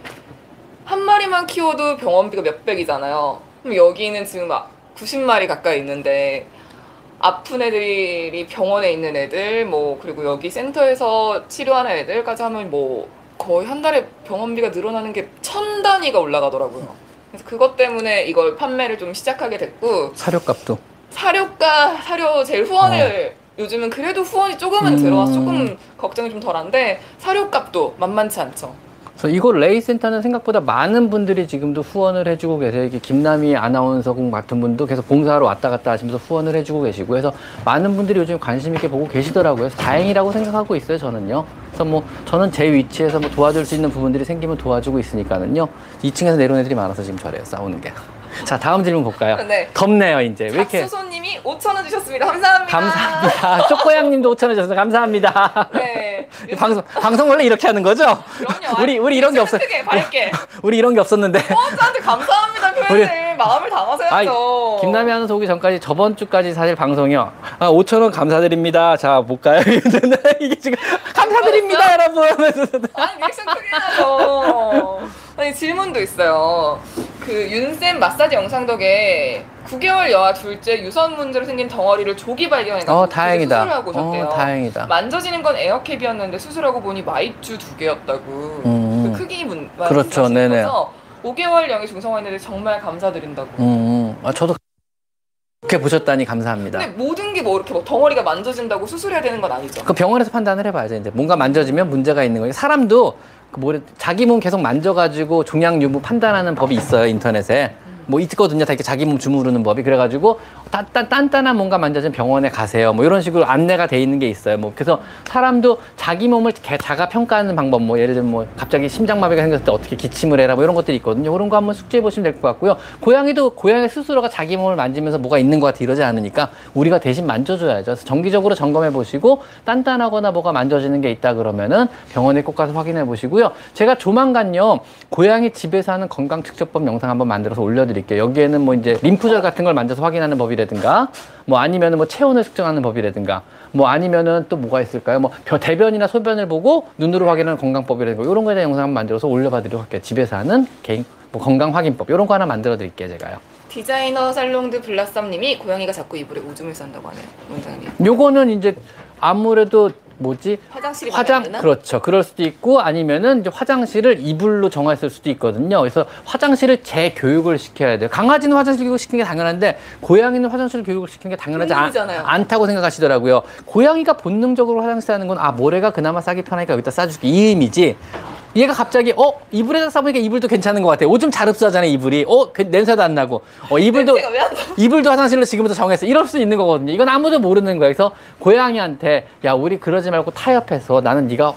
한 마리만 키워도 병원비가 몇백이잖아요. 그럼 여기는 지금 막 90마리 가까이 있는데 아픈 애들이 병원에 있는 애들 뭐 그리고 여기 센터에서 치료하는 애들까지 하면 뭐 거의 한 달에 병원비가 늘어나는 게 천 단위가 올라가더라고요. 그래서 그것 때문에 이걸 판매를 좀 시작하게 됐고 사료값도. 사료가 사료 제일 후원을 요즘은 그래도 후원이 조금은 음. 들어와서 조금 걱정이 좀 덜한데 사료값도 만만치 않죠. 그래서 이거 레이 센터는 생각보다 많은 분들이 지금도 후원을 해주고 계세요. 이게 김남희 아나운서국 같은 분도 계속 봉사하러 왔다 갔다 하시면서 후원을 해주고 계시고 해서 많은 분들이 요즘 관심 있게 보고 계시더라고요. 다행이라고 생각하고 있어요. 저는요. 그래서 뭐 저는 제 위치에서 뭐 도와줄 수 있는 부분들이 생기면 도와주고 있으니까는요. 2층에서 내려온 애들이 많아서 지금 저래요. 싸우는 게. 자 다음 질문 볼까요? 네. 덥네요 이제 왜 이렇게 박수소님이 5천 원 주셨습니다. 감사합니다. 감사합니다. 쪼꼬양님도 5천 원 주셔서 감사합니다. 네. [laughs] 방송 방송 원래 이렇게 하는 거죠? 그럼요. 우리 우리 이런 게 없어. 크게 밝게. [laughs] 우리 이런 게 없었는데. 후원자한테 감사합니다 [laughs] 표현을 마음을 담아서야죠. 김남희 아나운서 오기 전까지 저번 주까지 사실 방송이요. 아, 5천 원 감사드립니다. 자 볼까요? 이게 지금 감사드립니다 여러분. 아니 리액션 크게 하죠. 아니 질문도 있어요. 그 윤쌤 마사지 영상 덕에 9개월 여아 둘째 유선 문제로 생긴 덩어리를 조기 발견해가지고 어 다행이다. 수술하고 오셨대요. 어 다행이다. 만져지는 건 에어캡이었는데 수술하고 보니 마이쮸 두 개였다고. 음. 그 크기 문 그렇죠, 네네. 거죠? 5개월령에 중성화인데 정말 감사드린다고. 음, 음. 아, 저도 그렇게 보셨다니 감사합니다. 근데 모든 게 뭐 이렇게 뭐 덩어리가 만져진다고 수술해야 되는 건 아니죠. 그 병원에서 판단을 해봐야죠. 이제 뭔가 만져지면 문제가 있는 거예요. 사람도 그 뭐, 자기 몸 계속 만져가지고 종양 유무 판단하는 법이 있어요 인터넷에. 뭐 있거든요. 다 이렇게 자기 몸 주무르는 법이 그래가지고 단단 단단한 뭔가 만져지면 병원에 가세요. 뭐 이런 식으로 안내가 돼 있는 게 있어요. 뭐 그래서 사람도 자기 몸을 개- 자가 평가하는 방법 뭐 예를 들면 뭐 갑자기 심장마비가 생겼을 때 어떻게 기침을 해라 뭐 이런 것들이 있거든요. 그런 거 한번 숙지해 보시면 될 것 같고요. 고양이도 고양이 스스로가 자기 몸을 만지면서 뭐가 있는 것 같아 이러지 않으니까 우리가 대신 만져줘야죠. 그래서 정기적으로 점검해 보시고 단단하거나 뭐가 만져지는 게 있다 그러면은 병원에 꼭 가서 확인해 보시고요. 제가 조만간요 고양이 집에서 하는 건강 측정법 영상 한번 만들어서 올려드릴게요. 여기에는 뭐 이제 림프절 같은 걸 만져서 확인하는 법이라든가 뭐 아니면은 뭐 체온을 측정하는 법이라든가 뭐 아니면은 또 뭐가 있을까요? 뭐 벼- 대변이나 소변을 보고 눈으로 확인하는 건강법이라든가 이런 거에 대한 영상 한번 만들어서 올려봐 드리도록 할게요. 집에서 하는 개인 뭐 건강 확인법 이런 거 하나 만들어 드릴게요, 제가요. 디자이너 살롱드 블라썸님이 고양이가 자꾸 이불에 오줌을 싼다고 하네요, 원장님. 요거는 이제 아무래도 뭐지 화장실이 화장? 그렇죠. 그럴 수도 있고 아니면은 이제 화장실을 이불로 정했을 수도 있거든요. 그래서 화장실을 재교육을 시켜야 돼요. 강아지는 화장실 교육 시키는 게 당연한데 고양이는 화장실 교육을 시키는 게 당연하지 않. 않다고 생각하시더라고요. 고양이가 본능적으로 화장실 하는 건 아 모래가 그나마 싸기 편하니까 여기다 싸줄게 이 의미지. 얘가 갑자기 어 이불에다 싸보니까 이불도 괜찮은 것 같아. 오줌 잘 흡수하잖아요 이불이. 어 그, 냄새도 안 나고. 어 이불도? 이불도 화장실로 지금부터 정했어. 이럴 수 있는 거거든요. 이건 아무도 모르는 거예요. 그래서 고양이한테 야 우리 그러지 말고 타협해서 나는 네가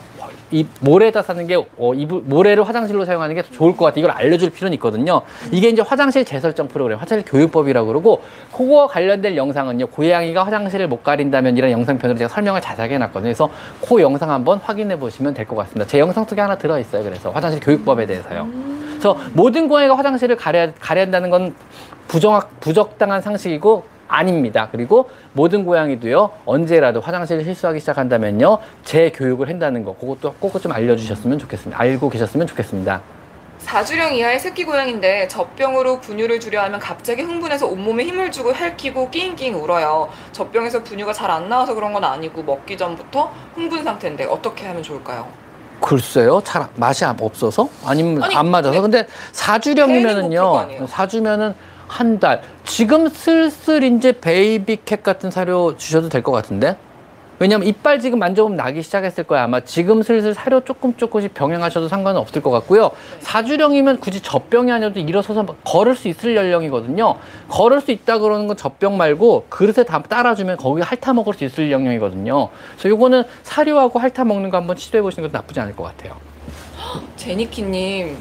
이 모래에다 사는 게 어, 이불 모래를 화장실로 사용하는 게더 좋을 것 같아. 이걸 알려줄 필요는 있거든요. 이게 이제 화장실 재설정 프로그램, 화장실 교육법이라고 그러고 그거 관련된 영상은요. 고양이가 화장실을 못 가린다면 이런 영상편으로 제가 설명을 자세하게 해놨거든요. 그래서 그 영상 한번 확인해 보시면 될 것 같습니다. 제 영상 속에 하나 들어 있어요. 그래서 화장실 교육법에 대해서요. 그래서 모든 고양이가 화장실을 가려야, 가려야 한다는 건 부정확, 부적당한 상식이고 아닙니다. 그리고 모든 고양이도요, 언제라도 화장실을 실수하기 시작한다면요, 재교육을 한다는 거, 그것도 꼭 좀 알려주셨으면 좋겠습니다. 알고 계셨으면 좋겠습니다. 4주령 이하의 새끼 고양인데 젖병으로 분유를 주려 하면 갑자기 흥분해서 온몸에 힘을 주고 핥히고 낑낑 울어요. 젖병에서 분유가 잘 안 나와서 그런 건 아니고 먹기 전부터 흥분 상태인데 어떻게 하면 좋을까요? 글쎄요, 잘 맛이 없어서? 아니면 아니, 안 맞아서? 근데 먹을 거 사주령이면은요, 아니에요. 사주면은 한 달. 지금 슬슬 이제 베이비캣 같은 사료 주셔도 될 것 같은데? 왜냐면 이빨 지금 만져보면 나기 시작했을 거야. 아마 지금 슬슬 사료 조금 조금씩 병행하셔도 상관은 없을 것 같고요. 사주령이면 굳이 젖병이 아니어도 일어서서 막 걸을 수 있을 연령이거든요. 걸을 수 있다 그러는 건 젖병 말고 그릇에 다 따라주면 거기 핥아 먹을 수 있을 연령이거든요. 그래서 요거는 사료하고 핥아 먹는 거 한번 시도해 보시는 것도 나쁘지 않을 것 같아요. 제니키님,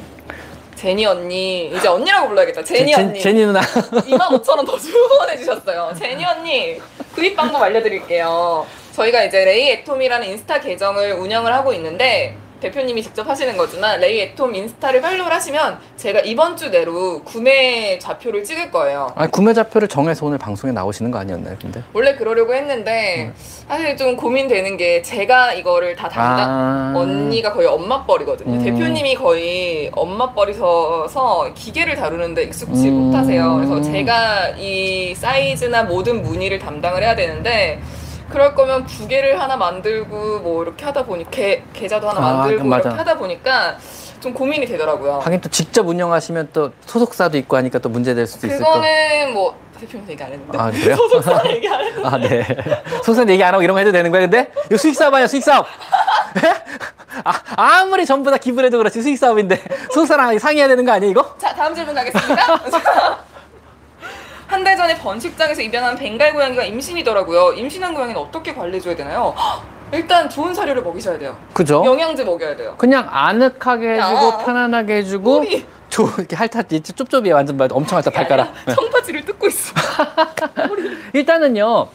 제니 언니, 이제 언니라고 불러야겠다. 제니 제- 언니. 제니 누나. [laughs] 25,000원 더 후원해 주셨어요. 제니 언니 구입 방법 알려드릴게요. 저희가 이제 레이 애톰이라는 인스타 계정을 운영을 하고 있는데 대표님이 직접 하시는 거지만 레이 애톰 인스타를 팔로우를 하시면 제가 이번 주 내로 구매 좌표를 찍을 거예요. 아니, 구매 좌표를 정해서 오늘 방송에 나오시는 거 아니었나요, 근데? 원래 그러려고 했는데 사실 좀 고민되는 게 제가 이거를 다 담당 아. 언니가 거의 엄마 뻘이거든요. 음. 대표님이 거의 엄마 뻘이셔서 기계를 다루는데 익숙지 음. 못하세요. 그래서 제가 이 사이즈나 모든 무늬를 담당을 해야 되는데 그럴 거면 부계를 하나 만들고 뭐 이렇게 하다 보니 계, 계좌도 하나 아, 만들고 맞아. 이렇게 하다 보니까 좀 고민이 되더라고요. 하긴 또 직접 운영하시면 또 소속사도 있고 하니까 또 문제 될 수도 있을 거. 그거는 뭐 대표님 얘기 안 했는데 아, 그래요? [laughs] 소속사 얘기 안 했는데 아, 네. 소속사 얘기 안 하고 이런 거 해도 되는 거야, 근데? 이거 수익 사업 아니야, 수익 사업. 아, 아무리 전부 다 기부해도 그렇지, 수익 사업인데. 소속사랑 상의해야 되는 거 아니야, 이거? 자, 다음 질문 가겠습니다. [laughs] 한 달 전에 번식장에서 입양한 벵갈 고양이가 임신이더라고요. 임신한 고양이는 어떻게 관리해줘야 되나요? 헉, 일단 좋은 사료를 먹이셔야 돼요. 그죠? 영양제 먹여야 돼요. 그냥 아늑하게 해주고, 야. 편안하게 해주고, 우리 저 이렇게 핥아, 쩝쩝이에 완전 말- 엄청 핥아, 발가락. 청바지를 뜯고 있어. [laughs] 일단은요,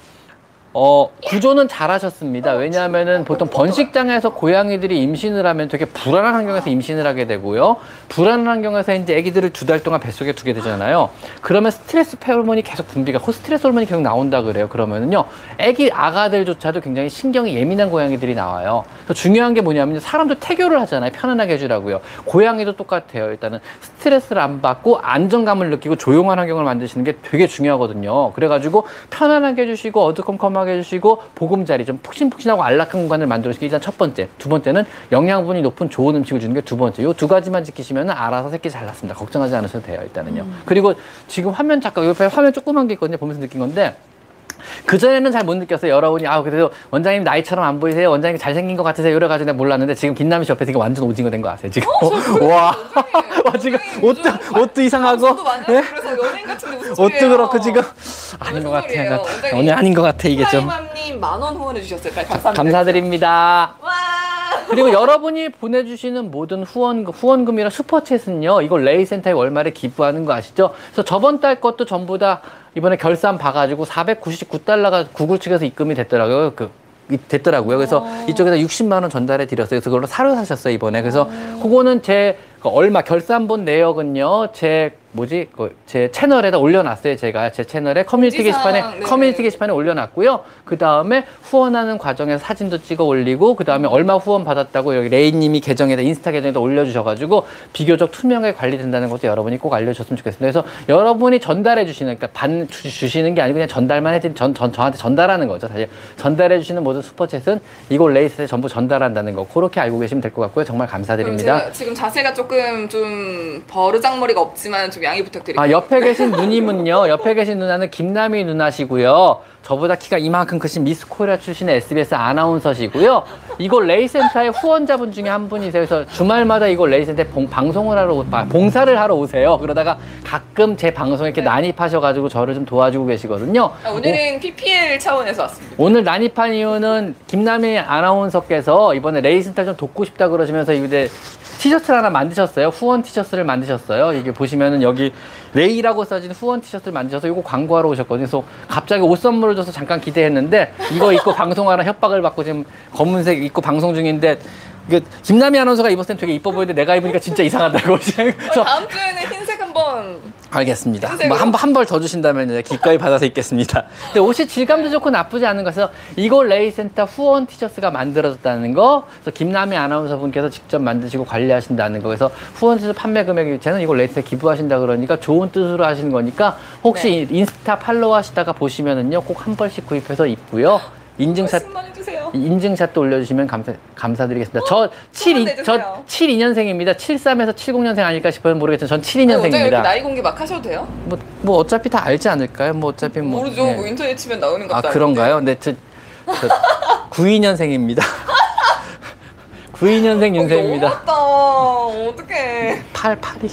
어, 구조는 잘하셨습니다. 왜냐하면은 보통 번식장에서 고양이들이 임신을 하면 되게 불안한 환경에서 임신을 하게 되고요. 불안한 환경에서 이제 아기들을 두 달 동안 뱃속에 두게 되잖아요. 그러면 스트레스 호르몬이 계속 분비가, 그 스트레스 호르몬이 계속 나온다 그래요. 그러면은요, 아기 아가들조차도 굉장히 신경이 예민한 고양이들이 나와요. 중요한 게 뭐냐면 사람도 태교를 하잖아요. 편안하게 해주라고요. 고양이도 똑같아요. 일단은 스트레스를 안 받고 안정감을 느끼고 조용한 환경을 만드시는 게 되게 중요하거든요. 그래가지고 편안하게 해주시고 어두컴컴하게 해주시고 보금자리 좀 푹신푹신하고 안락한 공간을 만들어주는 게 일단 첫 번째. 두 번째는 영양분이 높은 좋은 음식을 주는 게 두 번째. 요 두 가지만 지키시면 알아서 새끼 잘 낳습니다. 걱정하지 않으셔도 돼요. 일단은요. 그리고 지금 화면 잠깐 옆에 화면 조그만 게 있거든요. 보면서 느낀 건데 그전에는 잘 못 느꼈어요. 여러분이, 아, 그래도 원장님 나이처럼 안 보이세요? 원장님 잘생긴 것 같으세요? 이래가지고 내가 몰랐는데 지금 김남희 씨 옆에 되게 완전 오징어 된 거 아세요? 지금. 와. [laughs] 와, 지금 옷도, 옷도 이상하고. 예? 그래서 무슨 옷도? 그렇고 지금. 아닌 것. 원장님. 오늘 아닌 것 같아, 이게 좀. 프라이맘님 만원 후원해 주셨어요. 빨리 감사합니다. 감사드립니다. 와. 그리고 여러분이 보내주시는 모든 후원, 후원금이랑 슈퍼챗은요, 이거 레이센터에 월말에 기부하는 거 아시죠? 그래서 저번 달 것도 전부 다 이번에 결산 봐가지고 499달러가 구글 측에서 입금이 됐더라고요. 그, 이- 됐더라고요. 그래서 어. 이쪽에서 60만 원 전달해 드렸어요. 그래서 그걸로 사료 사셨어요, 이번에. 그래서 그거는 제그 얼마, 결산본 내역은요, 제 뭐지 그 제 채널에다 올려놨어요. 제가 제 채널에 커뮤니티 공지사항, 게시판에 네네. 커뮤니티 게시판에 올려놨고요. 그 다음에 후원하는 과정에서 사진도 찍어 올리고 그 다음에 얼마 후원 받았다고 여기 레이님이 계정에다 인스타 계정에다 올려주셔가지고 비교적 투명하게 관리된다는 것도 여러분이 꼭 알려주셨으면 좋겠습니다. 그래서 여러분이 전달해 주시는 그러니까 반 주- 주시는 게 아니고 그냥 전달만 해드린 전, 전 저한테 전달하는 거죠. 사실 전달해 주시는 모든 슈퍼챗은 이걸 레이센터에 전부 전달한다는 거 그렇게 알고 계시면 될 것 같고요. 정말 감사드립니다. 지금 자세가 조금 좀 버르장머리가 없지만 좀 양해 부탁드릴게요. 아, 옆에 계신 누님은요, 옆에 계신 누나는 김남희 누나시고요. 저보다 키가 이만큼 크신 미스 코리아 출신의 SBS 아나운서시고요. 이곳 레이센터의 후원자분 중에 한 분이세요. 그래서 주말마다 이곳 레이센터에 봉- 방송을 하러, 오- 아, 봉사를 하러 오세요. 그러다가 가끔 제 방송에 이렇게 네. 난입하셔가지고 저를 좀 도와주고 계시거든요. 아, 오늘은 PPL 차원에서 왔습니다. 오늘 난입한 이유는 김남희 아나운서께서 이번에 레이센터 좀 돕고 싶다 그러시면서 이제 티셔츠를 하나 만드셨어요. 후원 티셔츠를 만드셨어요. 이게 보시면은 여기 레이라고 써진 후원 티셔츠를 만드셔서 이거 광고하러 오셨거든요. 그래서 갑자기 옷 선물을 줘서 잠깐 기대했는데 이거 입고 [laughs] 방송하라 협박을 받고 지금 검은색 입고 방송 중인데 이게 김남희 아나운서가 입었을 땐 되게 이뻐 보이는데 내가 입으니까 진짜 이상하다고. [laughs] 그래서 다음 주에는 흰색 한번 알겠습니다. 흰색으로? 뭐한한 벌 더 주신다면 이제 기꺼이 받아서 입겠습니다. [laughs] 근데 옷이 질감도 좋고 나쁘지 않은 것에서 이거 레이센터 후원 티셔츠가 만들어졌다는 거, 그래서 김남희 아나운서 분께서 직접 만드시고 관리하신다는 거, 그래서 후원 티셔츠 판매 금액이 저는 이거 레이센터 기부하신다 그러니까 좋은 뜻으로 하시는 거니까 혹시 인스타 팔로우 하시다가 보시면은요 꼭 한 벌씩 구입해서 입고요. 인증샷 10만 해주세요. 인증샷도 올려주시면 감사, 감사드리겠습니다. 저 72, 내주세요. 저 72년생입니다. 73에서 70년생 아닐까 싶어요. 모르겠지만 전 어제 이렇게 72년생입니다. 나이 공개 막 하셔도 돼요? 뭐, 뭐 어차피 다 알지 않을까요? 뭐 어차피 뭐. 모르죠. 네. 뭐 인터넷 치면 나오는 것도 아. 그런가요? 네, 저, 저 92년생입니다. 92년생 윤세입니다. 너무했다. 어떡해. 8, 8이,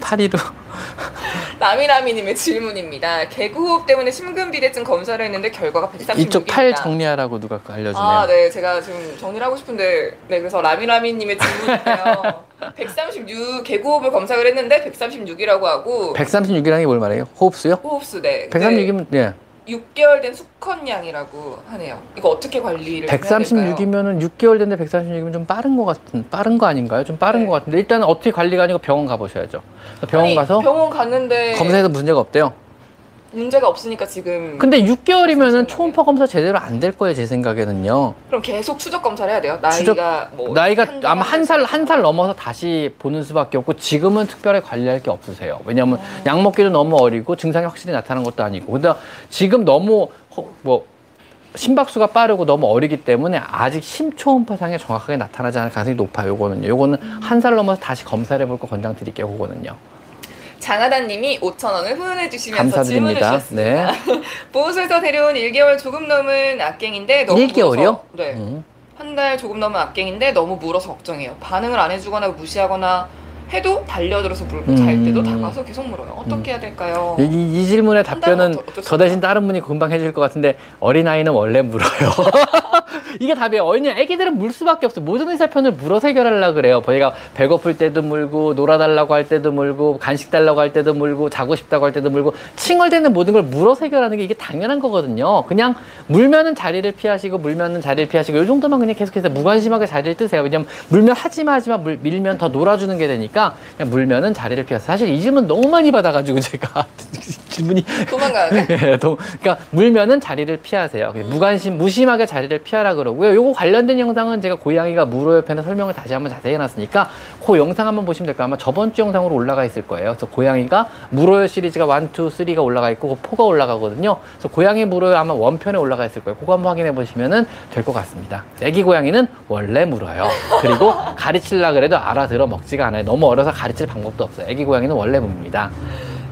8이로. [laughs] 라미라미님의 질문입니다. 개구호흡 때문에 심근비대증 검사를 했는데 결과가 136입니다. 이쪽 팔 정리하라고 누가 알려주네요. 아, 네. 제가 지금 정리를 하고 싶은데, 네. 그래서 라미라미님의 질문인데요. 136, [laughs] 개구호흡을 검사를 했는데 136이라고 하고, 136이라는 게 뭘 말해요? 호흡수요? 호흡수, 네. 136이면, 예. 6개월 된 수컷량이라고 하네요. 이거 어떻게 관리를 해야 될까요? 136이면은 6개월 됐는데 136이면 좀 빠른 것 같은, 빠른 거 아닌가요? 좀 빠른 네. 것 같은데, 일단 어떻게 관리가 아니고 병원 가보셔야죠. 병원 아니, 가서 병원 갔는데 검사해서 문제가 없대요. 문제가 없으니까 지금 근데 6개월이면은 초음파 검사 제대로 안 될 거예요, 제 생각에는요. 그럼 계속 추적 검사를 해야 돼요. 나이가 추적- 뭐 나이가 한두 아마 한살살한 살 넘어서 다시 보는 수밖에 없고 지금은 특별히 관리할 게 없으세요. 왜냐하면 어. 약 먹기도 너무 어리고 증상이 확실히 나타나는 것도 아니고. 근데 지금 너무 허- 뭐 심박수가 빠르고 너무 어리기 때문에 아직 심초음파상에 정확하게 나타나지 않을 가능성이 높아요. 요거는요. 요거는 한살 넘어서 다시 검사를 해볼 거 권장 드릴게요. 그거는요. 장하다님이 5천 원을 후원해 주시면서 질문을 감사드립니다. 주셨습니다. 네. [laughs] 보호소에서 데려온 1개월 조금 넘은 악갱인데 너무 1개월이요? 물어서 네. 음. 한달 조금 넘은 악갱인데 너무 물어서 걱정해요. 반응을 안 해주거나 무시하거나 해도 달려들어서 물고 잘 때도 음. 다가서 계속 물어요. 어떻게 해야 될까요? 이, 이 질문의 한 답변은 어떠-? 저 대신 다른 분이 금방 해줄 것 같은데 어린아이는 원래 물어요. [laughs] 이게 답이에요. 어린이 애기들은 물 수밖에 없어요. 모든 의사편을 물어서 해결하려고 그래요. 저희가 배고플 때도 물고 놀아달라고 할 때도 물고 간식 달라고 할 때도 물고 자고 싶다고 할 때도 물고 칭얼대는 모든 걸 물어서 해결하는 게 이게 당연한 거거든요. 그냥 물면은 자리를 피하시고 물면은 자리를 피하시고 이 정도만 그냥 계속해서 무관심하게 자리를 뜨세요. 왜냐면 물면 하지마 하지마 물, 밀면 더 놀아주는 게 되니까 그냥 물면은 자리를 피하세요. 사실 이 질문 너무 많이 받아가지고 제가 [laughs] 질문이 도망가야 돼? [laughs] 예, 도- 그러니까 물면은 자리를 피하세요. 무관심, 무심하게 자리를 피하 라 그러고요. 요거 관련된 영상은 제가 고양이가 물어요 편에 설명을 다시 한번 자세히 해놨으니까 그 영상 한번 보시면 될 거예요. 아마 저번 주 영상으로 올라가 있을 거예요. 그래서 고양이가 물어요 시리즈가 1, 2, 3가 올라가 있고 그 4가 올라가거든요. 그래서 고양이 물어요 아마 원편에 올라가 있을 거예요. 그거 한번 확인해 보시면은 될 것 같습니다. 애기 고양이는 원래 물어요. 그리고 가르치려 그래도 알아들어 먹지가 않아요. 너무 어려서 가르칠 방법도 없어요. 애기 고양이는 원래 묵니다.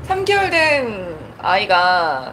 3개월 된 아이가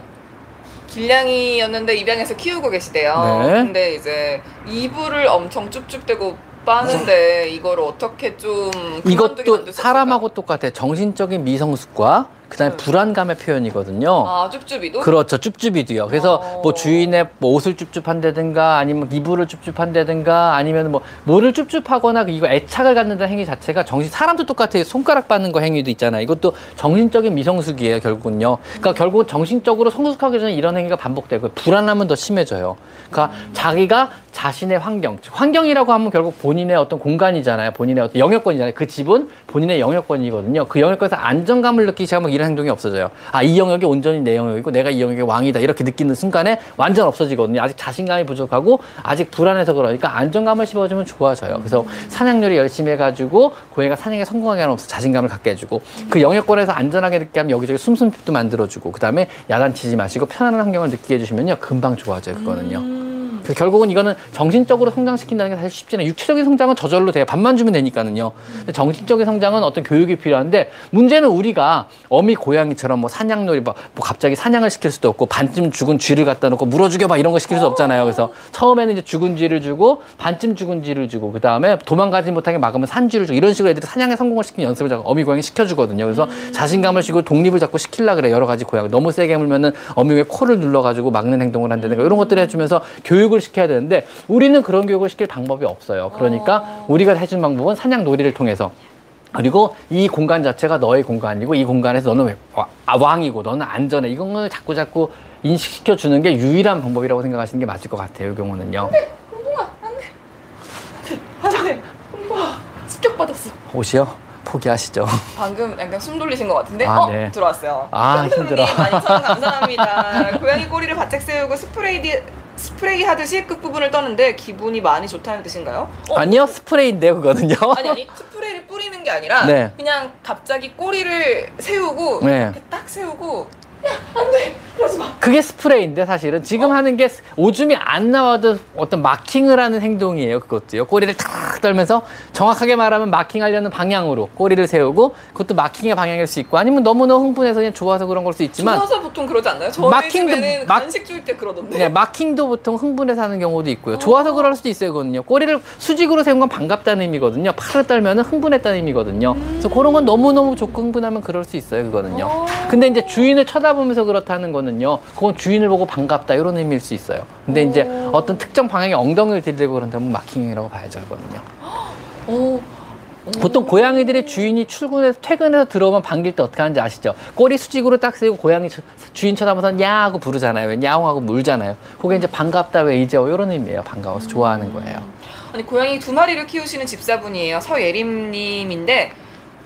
길냥이였는데 입양해서 키우고 계시대요. 네. 근데 이제 이불을 엄청 쭉쭉대고 빠는데 이걸 어떻게 좀 그만두게 이것도 만들 수 사람하고 똑같아요. 정신적인 미성숙과 그다음에 불안감의 표현이거든요. 아, 쭈쭈비도? 그렇죠. 쭈쭈비도요. 그래서 어. 뭐 주인의 뭐 옷을 쭈쭈한다든가 아니면 이불을 쭈쭈한다든가 아니면 뭐 뭐를 쭈쭈하거나 이거 애착을 갖는다는 행위 자체가 정신 사람도 똑같아요. 손가락 받는 거 행위도 있잖아요. 이것도 정신적인 미성숙이에요. 결국은요. 그러니까 결국 정신적으로 성숙하기 전에 이런 행위가 반복되고 불안하면 더 심해져요. 그러니까 자기가 자신의 환경, 즉 환경이라고 하면 결국 본인의 어떤 공간이잖아요. 본인의 어떤 영역권이잖아요. 그 집은 본인의 영역권이거든요. 그 영역권에서 안정감을 느끼기 시작하면 이런 행동이 없어져요. 아, 이 영역이 온전히 내 영역이고 내가 이 영역의 왕이다. 이렇게 느끼는 순간에 완전 없어지거든요. 아직 자신감이 부족하고 아직 불안해서 그러니까 안정감을 씹어주면 좋아져요. 그래서 사냥놀이 열심히 해가지고 고양이가 사냥에 성공하게 하면서 자신감을 갖게 해주고 그 영역권에서 안전하게 느끼게 하면 여기저기 숨숨집도 만들어주고 그 다음에 야단치지 마시고 편안한 환경을 느끼게 해주시면요. 금방 좋아져요. 그거는요. 음. 그래서 결국은 이거는 정신적으로 성장시킨다는 게 사실 쉽지는 않아요. 육체적인 성장은 저절로 돼요. 밥만 주면 되니까는요. 정신적인 성장은 어떤 교육이 필요한데 문제는 우리가 어미 고양이처럼 뭐 사냥놀이 뭐, 뭐 갑자기 사냥을 시킬 수도 없고 반쯤 죽은 쥐를 갖다 놓고 물어 죽여봐 이런 거 시킬 수 없잖아요. 그래서 처음에는 이제 죽은 쥐를 주고 반쯤 죽은 쥐를 주고 그 다음에 도망가지 못하게 막으면 산쥐를 주고 이런 식으로 애들이 사냥에 성공을 시키는 연습을 자꾸 어미 고양이 시켜주거든요. 그래서 자신감을 주고 독립을 자꾸 시키려 그래 여러 가지 고양이 너무 세게 물면은 어미의 코를 눌러가지고 막는 행동을 한다든가 이런 것들을 해주면서 교육을 시켜야 되는데 우리는 그런 교육을 시킬 방법이 없어요. 그러니까 우리가 해준 방법은 사냥 놀이를 통해서 그리고 이 공간 자체가 너의 공간이고 이 공간에서 너는 아, 왕이고 너는 안전해 이걸 자꾸 자꾸 인식시켜 주는 게 유일한 방법이라고 생각하시는 게 맞을 것 같아요. 이 경우는요. 안돼 홍보가 습격받았어 옷이요? 포기하시죠. 방금 약간 숨 돌리신 것 같은데 아, 어 네. 들어왔어요 아, 힘들어. 많이 천 감사합니다 고양이 꼬리를 바짝 세우고 스프레이 스프레이 하듯이 끝부분을 떠는데 기분이 많이 좋다는 뜻인가요? 어, 아니요, 스프레이인데요, 그거는요. [laughs] 아니 아니 스프레이를 뿌리는 게 아니라 네. 그냥 갑자기 꼬리를 세우고 네. 이렇게 딱 세우고 야 안돼 그러지 마 그게 스프레이인데 사실은 지금 하는 게 오줌이 안 나와도 어떤 마킹을 하는 행동이에요. 그것도요. 꼬리를 탁 떨면서 정확하게 말하면 마킹하려는 방향으로 꼬리를 세우고 그것도 마킹의 방향일 수 있고 아니면 너무너무 흥분해서 그냥 좋아서 그런 걸 수 있지만 좋아서 보통 그러지 않나요? 마킹도- 막- 간식 줄 때 그러던데 네, 마킹도 보통 흥분해서 하는 경우도 있고요. 좋아서 그럴 수도 있어요, 그거는요. 꼬리를 수직으로 세운 건 반갑다는 의미거든요. 팔을 떨면 흥분했다는 의미거든요. 그래서 그런 건 너무너무 좋고 흥분하면 그럴 수 있어요, 그거는요. 어. 근데 이제 주인을 쳐다 보면서 그렇다는 거는요. 그건 주인을 보고 반갑다 이런 의미일 수 있어요. 근데 이제 오. 어떤 특정 방향에 엉덩이를 들이대고 그런다면 마킹이라고 봐야죠, 그거는요. 오. 보통 고양이들이 주인이 출근해서 퇴근해서 들어오면 반길 때 어떻게 하는지 아시죠? 꼬리 수직으로 딱 세우고 고양이 쳐- 주인 쳐다보면서 야 하고 부르잖아요. 왜 야옹하고 물잖아요. 그게 이제 반갑다 왜 이제 이런 의미예요. 반가워서 좋아하는 거예요. 아니 고양이 두 마리를 키우시는 집사분이에요. 서예림님인데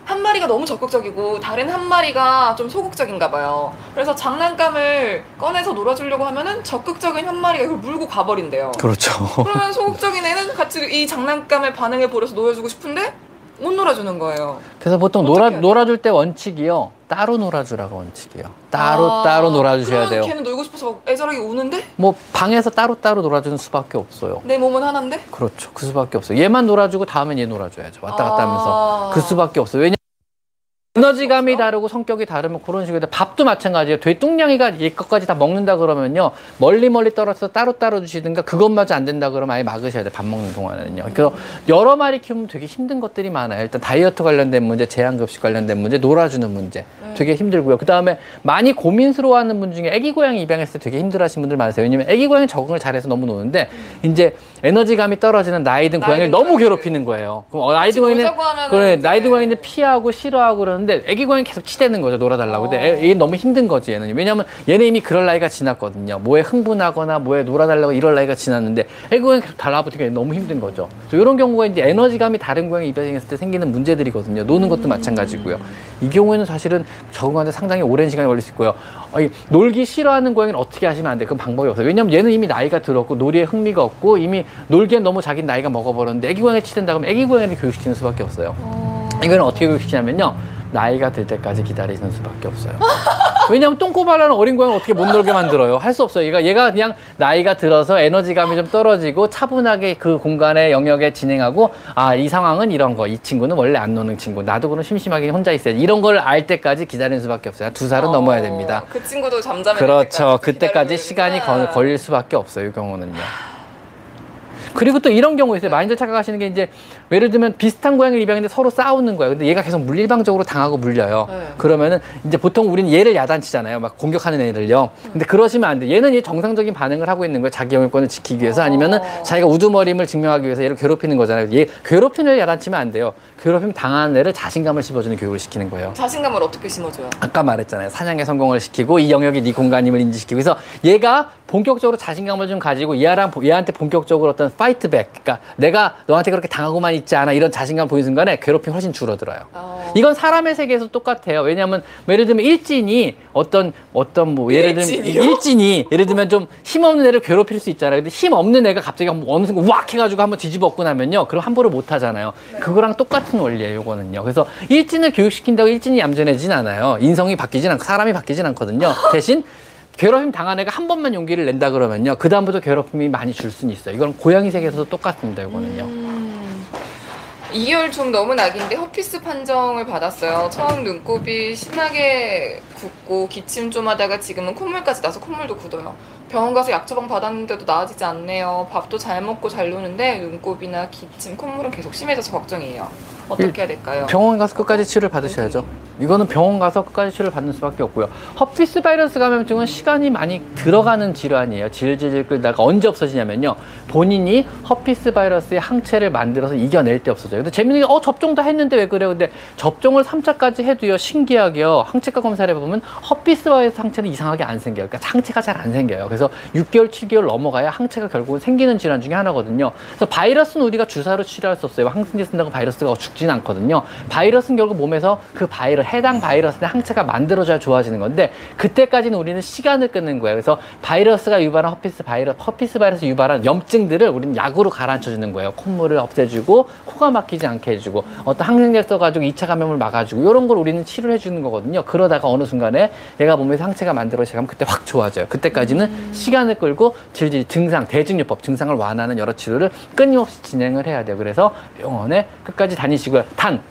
한 마리가 너무 적극적이고 다른 한 마리가 좀 소극적인가 봐요. 그래서 장난감을 꺼내서 놀아주려고 하면은 적극적인 한 마리가 이걸 물고 가버린대요. 그렇죠. 그러면 소극적인 애는 같이 이 장난감의 반응을 보여서 놀아주고 싶은데 못 놀아주는 거예요. 그래서 보통 놀아? 놀아줄 때 원칙이요. 따로 놀아주라고 원칙이요. 따로 아, 따로 놀아주셔야 돼요. 걔는 놀고 싶어서 애절하게 우는데 뭐 방에서 따로 따로 놀아주는 수밖에 없어요. 내 몸은 하나인데 그렇죠. 그 수밖에 없어요. 얘만 놀아주고 다음엔 얘 놀아줘야죠. 왔다 갔다 하면서 아. 그 수밖에 없어요. 왜냐 에너지감이 다르고 성격이 다르면 그런 식으로 돼. 밥도 마찬가지예요. 돼 뚱냥이가 얘 것까지 다 먹는다 그러면요. 멀리 멀리 떨어져서 따로따로 주시든가 그것마저 안 된다 그러면 아예 막으셔야 돼요. 밥 먹는 동안에는요. 그래서 여러 마리 키우면 되게 힘든 것들이 많아요. 일단 다이어트 관련된 문제, 제한급식 관련된 문제, 놀아주는 문제. 되게 힘들고요. 그 다음에 많이 고민스러워하는 분 중에 애기 고양이 입양했을 때 되게 힘들어하시는 분들 많으세요. 왜냐면 애기 고양이 적응을 잘해서 너무 노는데 이제 에너지감이 떨어지는 나이 든 고양이를 너무. 괴롭히는 거예요. 그럼 어, 나이 든 같이 고양이는 그래 이제 나이 든 고양이는 피하고 싫어하고 그러는 데 애기 고양이 계속 치대는 거죠 놀아달라고. 근데 애- 얘 너무 힘든 거지 얘는. 왜냐면 얘는 이미 그럴 나이가 지났거든요. 뭐에 흥분하거나 뭐에 놀아달라고 이럴 나이가 지났는데 애기 고양이 계속 달라붙으니까 너무 힘든 거죠. 이런 경우가 이제 에너지감이 다른 고양이 입양했을 때 생기는 문제들이거든요. 노는 것도 마찬가지고요. 이 경우에는 사실은 적응하는데 상당히 오랜 시간이 걸릴 수 있고요. 아니, 놀기 싫어하는 고양이는 어떻게 하시면 안 돼? 그건 방법이 없어요. 왜냐면 얘는 이미 나이가 들었고 놀이에 흥미가 없고 이미 놀기엔 너무 자기 나이가 먹어버렸는데 애기 고양이 치댄다 그러면 애기 고양이를 교육시키는 수밖에 없어요. 이거는 어떻게 교육시키냐면요. 나이가 들 때까지 기다리는 수밖에 없어요. [laughs] 왜냐면 똥꼬발라는 어린 고양이 어떻게 못 놀게 만들어요? 할 수 없어요. 얘가, 얘가 그냥 나이가 들어서 에너지감이 좀 떨어지고 차분하게 그 공간의 영역에 진행하고 아, 이 상황은 이런 거. 이 친구는 원래 안 노는 친구. 나도 그럼 심심하게 혼자 있어야지. 이런 걸 알 때까지 기다리는 수밖에 없어요. 두 살은 어, 넘어야 됩니다. 그 친구도 잠잠해. 그렇죠. 그때까지 시간이 걸, 걸릴 수밖에 없어요. 이 경우는요. 그리고 또 이런 경우 있어요. 많이들 착각하시는 게 이제 예를 들면 비슷한 고양이를 입양했는데 서로 싸우는 거예요. 근데 얘가 계속 물일방적으로 당하고 물려요. 네. 그러면은 이제 보통 우리는 얘를 야단치잖아요. 막 공격하는 애들요. 근데 그러시면 안 돼. 얘는 얘 정상적인 반응을 하고 있는 거예요. 자기 영유권을 지키기 위해서 아니면은 어. 자기가 우두머림을 증명하기 위해서 얘를 괴롭히는 거잖아요. 얘 괴롭히는 애를 야단치면 안 돼요. 괴롭히면 당하는 애를 자신감을 심어주는 교육을 시키는 거예요. 자신감을 어떻게 심어줘요? 아까 말했잖아요. 사냥에 성공을 시키고 이 영역이 네 공간임을 인지시키고 그래서 얘가 본격적으로 자신감을 좀 가지고 얘랑 얘한테 본격적으로 어떤 fight back, 그러니까 내가 너한테 그렇게 당하고만 있지 않아 이런 자신감 보이는 순간에 괴롭힘이 훨씬 줄어들어요. 어. 이건 사람의 세계에서 똑같아요. 왜냐하면 뭐 예를 들면 일진이 어떤 어떤 뭐 예를 들면 일진이요? 일진이 예를 들면 좀 힘없는 애를 괴롭힐 수 있잖아요. 근데 힘 없는 애가 갑자기 어느 순간 왁 해가지고 한번 뒤집어 엎고 나면요. 그럼 함부로 못 하잖아요. 그거랑 똑같은 원리예요. 이거는요. 그래서 일진을 교육시킨다고 일진이 얌전해지진 않아요. 인성이 바뀌진 않고 사람이 바뀌진 않거든요. 대신 괴롭힘 당한 애가 한 번만 용기를 낸다 그러면요. 그 다음부터 괴롭힘이 많이 줄 수는 있어요. 이건 고양이 세계에서도 똑같습니다. 이거는요. 음. 2개월 좀 넘은 아기인데 허피스 판정을 받았어요. 처음 눈곱이 신나게 굳고 기침 좀 하다가 지금은 콧물까지 나서 콧물도 굳어요. 병원 가서 약 처방 받았는데도 나아지지 않네요. 밥도 잘 먹고 잘 노는데 눈곱이나 기침, 콧물은 계속 심해져서 걱정이에요. 어떻게 해야 될까요? 병원 가서 끝까지 치료를 받으셔야죠. 이거는 병원 가서 끝까지 치료를 받는 수밖에 없고요. 허피스 바이러스 감염증은 시간이 많이 들어가는 질환이에요. 질질질 끌다가 언제 없어지냐면요. 본인이 허피스 바이러스의 항체를 만들어서 이겨낼 때 없어져요. 근데 재밌는 게, 어, 접종 다 했는데 왜 그래요? 근데 접종을 3차까지 해도요, 신기하게요. 항체가 검사를 해보면 허피스 바이러스 항체는 이상하게 안 생겨요. 그러니까 항체가 잘 안 생겨요. 그래서 6개월, 7개월 넘어가야 항체가 결국은 생기는 질환 중에 하나거든요. 그래서 바이러스는 우리가 주사로 치료할 수 없어요. 항생제 쓴다고 바이러스가 죽진 않거든요. 바이러스는 결국 몸에서 그 바이러, 해당 바이러스의 항체가 만들어져야 좋아지는 건데 그때까지는 우리는 시간을 끄는 거예요. 그래서 바이러스가 유발한 herpes 바이러스, herpes 바이러스 유발한 염증들을 우리는 약으로 가라앉혀 주는 거예요. 콧물을 없애주고 코가 막히지 않게 해주고 어떤 항생제 써가지고 2차 감염을 막아주고 이런 걸 우리는 치료를 해주는 거거든요. 그러다가 어느 순간에 얘가 몸에서 항체가 만들어지면 그때 확 좋아져요. 그때까지는 시간을 끌고 질질 증상, 대증요법 증상을 완화하는 여러 치료를 끊임없이 진행을 해야 돼요. 그래서 병원에 끝까지 다니시 고요. 단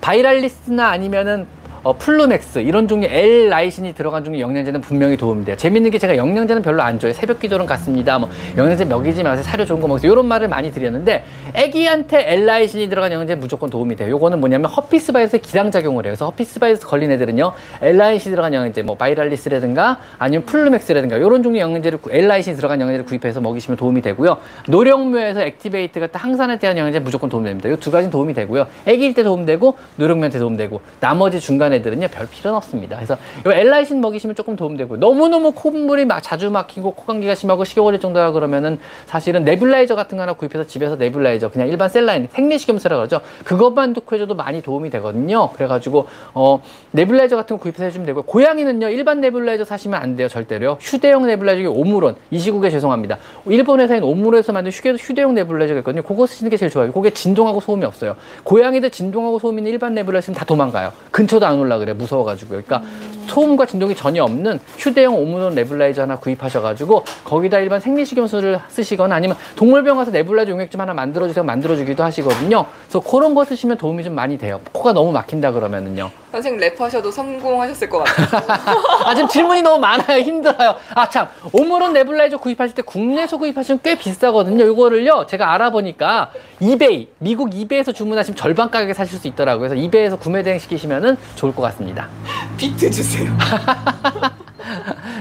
바이랄리스나 아니면은 어, 플루맥스 이런 종류 L-lysine이 들어간 종류 영양제는 분명히 도움이 돼요. 재밌는 게 제가 영양제는 별로 안 줘요. 새벽 기도는 같습니다. 뭐 영양제 먹이지 마세요. 사료 좋은 거 먹으세요. 이런 말을 많이 드렸는데 애기한테 L-lysine이 들어간 영양제 는 무조건 도움이 돼요. 요거는 뭐냐면 herpes 바이러스에 길항작용을 해요. 그래서 herpes 바이러스 걸린 애들은요. L-lysine이 들어간 영양제 뭐 바이랄리스라든가 아니면 플루맥스라든가 이런 종류 영양제를 구- L-lysine이 들어간 영양제를 구입해서 먹이시면 도움이 되고요. 노령묘에서 액티베이트 같은 항산화에 대한 영양제 무조건 도움이 됩니다. 이 두 가지는 도움이 되고요. 애기일 때 도움되고 노령묘한테 도움되고 나머지 중간 애들은요 별 필요는 없습니다. 그래서 이 L-lysine 먹이시면 조금 도움되고 너무너무 콧물이 막 자주 막히고 코감기가 심하고 식욕 걸릴 정도라 그러면은 사실은 nebulizer 같은 거 하나 구입해서 집에서 nebulizer 그냥 일반 saline 생리식염수라 그러죠. 그것만 넣고 해줘도 많이 도움이 되거든요. 그래가지고 어 nebulizer 같은 거 구입해서 해주면 되고 고양이는요 일반 nebulizer 사시면 안 돼요 절대로요. 휴대용 nebulizer 오므론 이 시국에 죄송합니다. 일본 회사인 오므론에서 만든 휴대, 휴대용 네뷸라이저가 있거든요. 그거 쓰시는 게 제일 좋아요. 그게 진동하고 소음이 없어요. 고양이들 진동하고 소음 있는 일반 네뷸라이저 있으면 다 도망가요. 근처도 안 올라 그래 무서워가지고. 그러니까 소음과 진동이 전혀 없는 휴대용 오므론 네뷸라이저 하나 구입하셔가지고 거기다 일반 생리식염수를 쓰시거나 아니면 동물병 가서 네뷸라이저 용액 좀 하나 만들어주세요. 만들어주기도 하시거든요. 그래서 그런 거 쓰시면 도움이 좀 많이 돼요. 코가 너무 막힌다 그러면은요. 선생님 랩하셔도 성공하셨을 것 같아요. [laughs] 아, 지금 질문이 너무 많아요. 힘들어요. 아, 참. 오므론 네뷸라이저 구입하실 때 국내에서 구입하시면 꽤 비싸거든요. 이거를요, 제가 알아보니까 이베이, 미국 이베이에서 주문하시면 절반 가격에 사실 수 있더라고요. 그래서 이베이에서 구매 대행 시키시면 좋을 것 같습니다. [laughs] 비트 주세요. [laughs]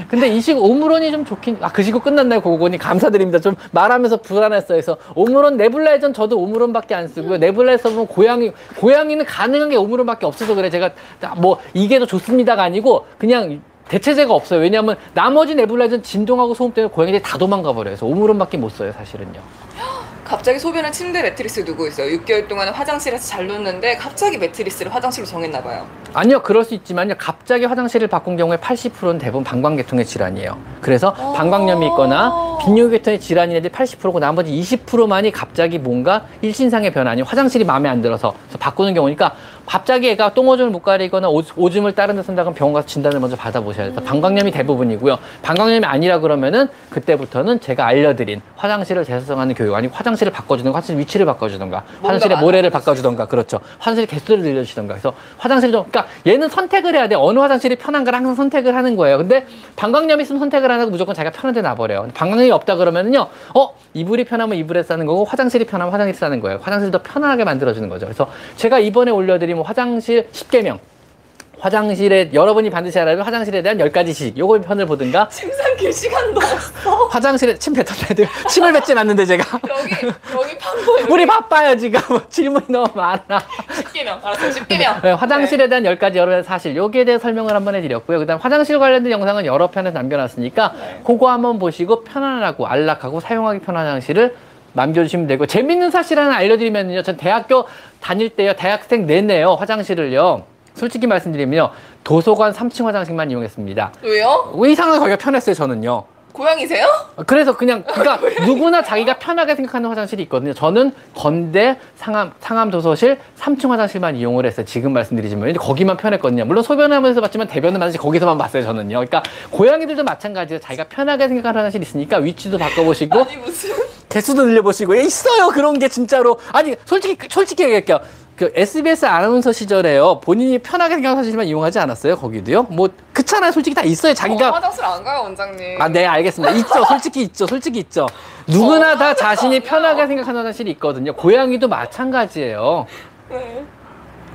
근데 이 시국 오므론이 좀 좋긴, 아, 그 시국 끝났나요? 고고니 감사드립니다. 좀 말하면서 불안했어요. 그래서 오므론 네뷸라이저는 저도 오므론밖에 안 쓰고요. 네뷸라이저 보면 고양이, 고양이는 가능한 게 오므론밖에 없어서 그래. 제가 뭐 이게 더 좋습니다가 아니고 그냥 대체제가 없어요. 왜냐하면 나머지 네뷸라이저는 진동하고 소음 때문에 고양이들이 다 도망가 버려요. 그래서 오므론밖에 못 써요, 사실은요. [gasps] [laughs] 갑자기 소변을 침대 매트리스 두고 있어요. 6개월 동안 화장실에서 잘 놓는데 갑자기 매트리스를 화장실로 정했나 봐요. 아니요, 그럴 수 있지만요. 갑자기 화장실을 바꾼 경우에 80%는 대부분 방광계통의 질환이에요. 그래서 어. 방광염이 있거나 빈뇨계통의 질환인 애들이 80%고 나머지 20%만이 갑자기 뭔가 일신상의 변화 아니면 화장실이 마음에 안 들어서 바꾸는 경우니까 갑자기 애가 똥오줌을 못 가리거나 오, 오줌을 다른 데 쓴다면 병원 가서 진단을 먼저 받아보셔야 돼요. 방광염이 대부분이고요. 방광염이 아니라 그러면은 그때부터는 제가 알려드린 화장실을 재사용하는 교육 아니고 화장실을 바꿔주는 화장실 위치를 바꿔주던가 화장실의. 모래를 바꿔주던가 그렇죠. 화장실 개수를 늘려주시던가 그래서 화장실 좀 그러니까 얘는 선택을 해야 돼. 어느 화장실이 편한가를 항상 선택을 하는 거예요. 근데 방광염이 있으면 선택을 안 하고 무조건 자기가 편한 데 놔버려요. 방광염이 없다 그러면은요. 어 이불이 편하면 이불에 싸는 거고 화장실이 편하면 화장실에 싸는 거예요. 화장실 더 편하게 만들어주는 거죠. 그래서 제가 이번에 올려드린 뭐 화장실 10개명 화장실에 여러분이 반드시 알아야 할 화장실에 대한 10가지씩 요거 편을 보든가. [laughs] 침상 길 시간 넘었어. 화장실에 침 뱉었다 돼 침을 뱉진 않는데 제가. 여기 여기 판거 우리 [laughs] 바빠요 지금. 질문이 너무 많아. 10개명. 알았어 10개명. 네, 화장실에 대한 10가지 여러 사실. 여기에 대해 설명을 한번 해드렸고요. 그 다음 화장실 관련된 영상은 여러 편에 남겨놨으니까 네. 그거 한번 보시고 편안하고 안락하고 사용하기 편한 화장실을 남겨주시면 되고 재밌는 사실 하나 알려드리면요. 전 대학교 다닐 때요. 대학생 내내요. 화장실을요. 솔직히 말씀드리면요. 도서관 3층 화장실만 이용했습니다. 왜요? 왜 이상하게 거기가 편했어요 저는요 고양이세요? 그래서 그냥 그러니까 누구나 자기가 편하게 생각하는 화장실이 있거든요. 저는 건대 상암 상암 도서실 3층 화장실만 이용을 했어요. 지금 말씀드리지만 이제 거기만 편했거든요. 물론 소변하면서 봤지만 대변은 마치 거기서만 봤어요. 저는요. 그러니까 고양이들도 마찬가지예요. 자기가 편하게 생각하는 화장실 있으니까 위치도 바꿔보시고 아니 무슨 개수도 늘려보시고 예, 있어요. 그런 게 진짜로 아니 솔직히 솔직히 얘기할게요. 그 SBS 아나운서 시절에요. 본인이 편하게 생각하는 화장실만 이용하지 않았어요. 거기도요. 뭐 그렇잖아요. 솔직히 다 있어요. 자기가 어, 화장실 안 가요 원장님. 아, 네, 알겠습니다. 있죠. 솔직히 있죠. 솔직히 있죠. 누구나 다 자신이 편하게 생각하는 화장실이 있거든요. 고양이도 마찬가지예요. 네.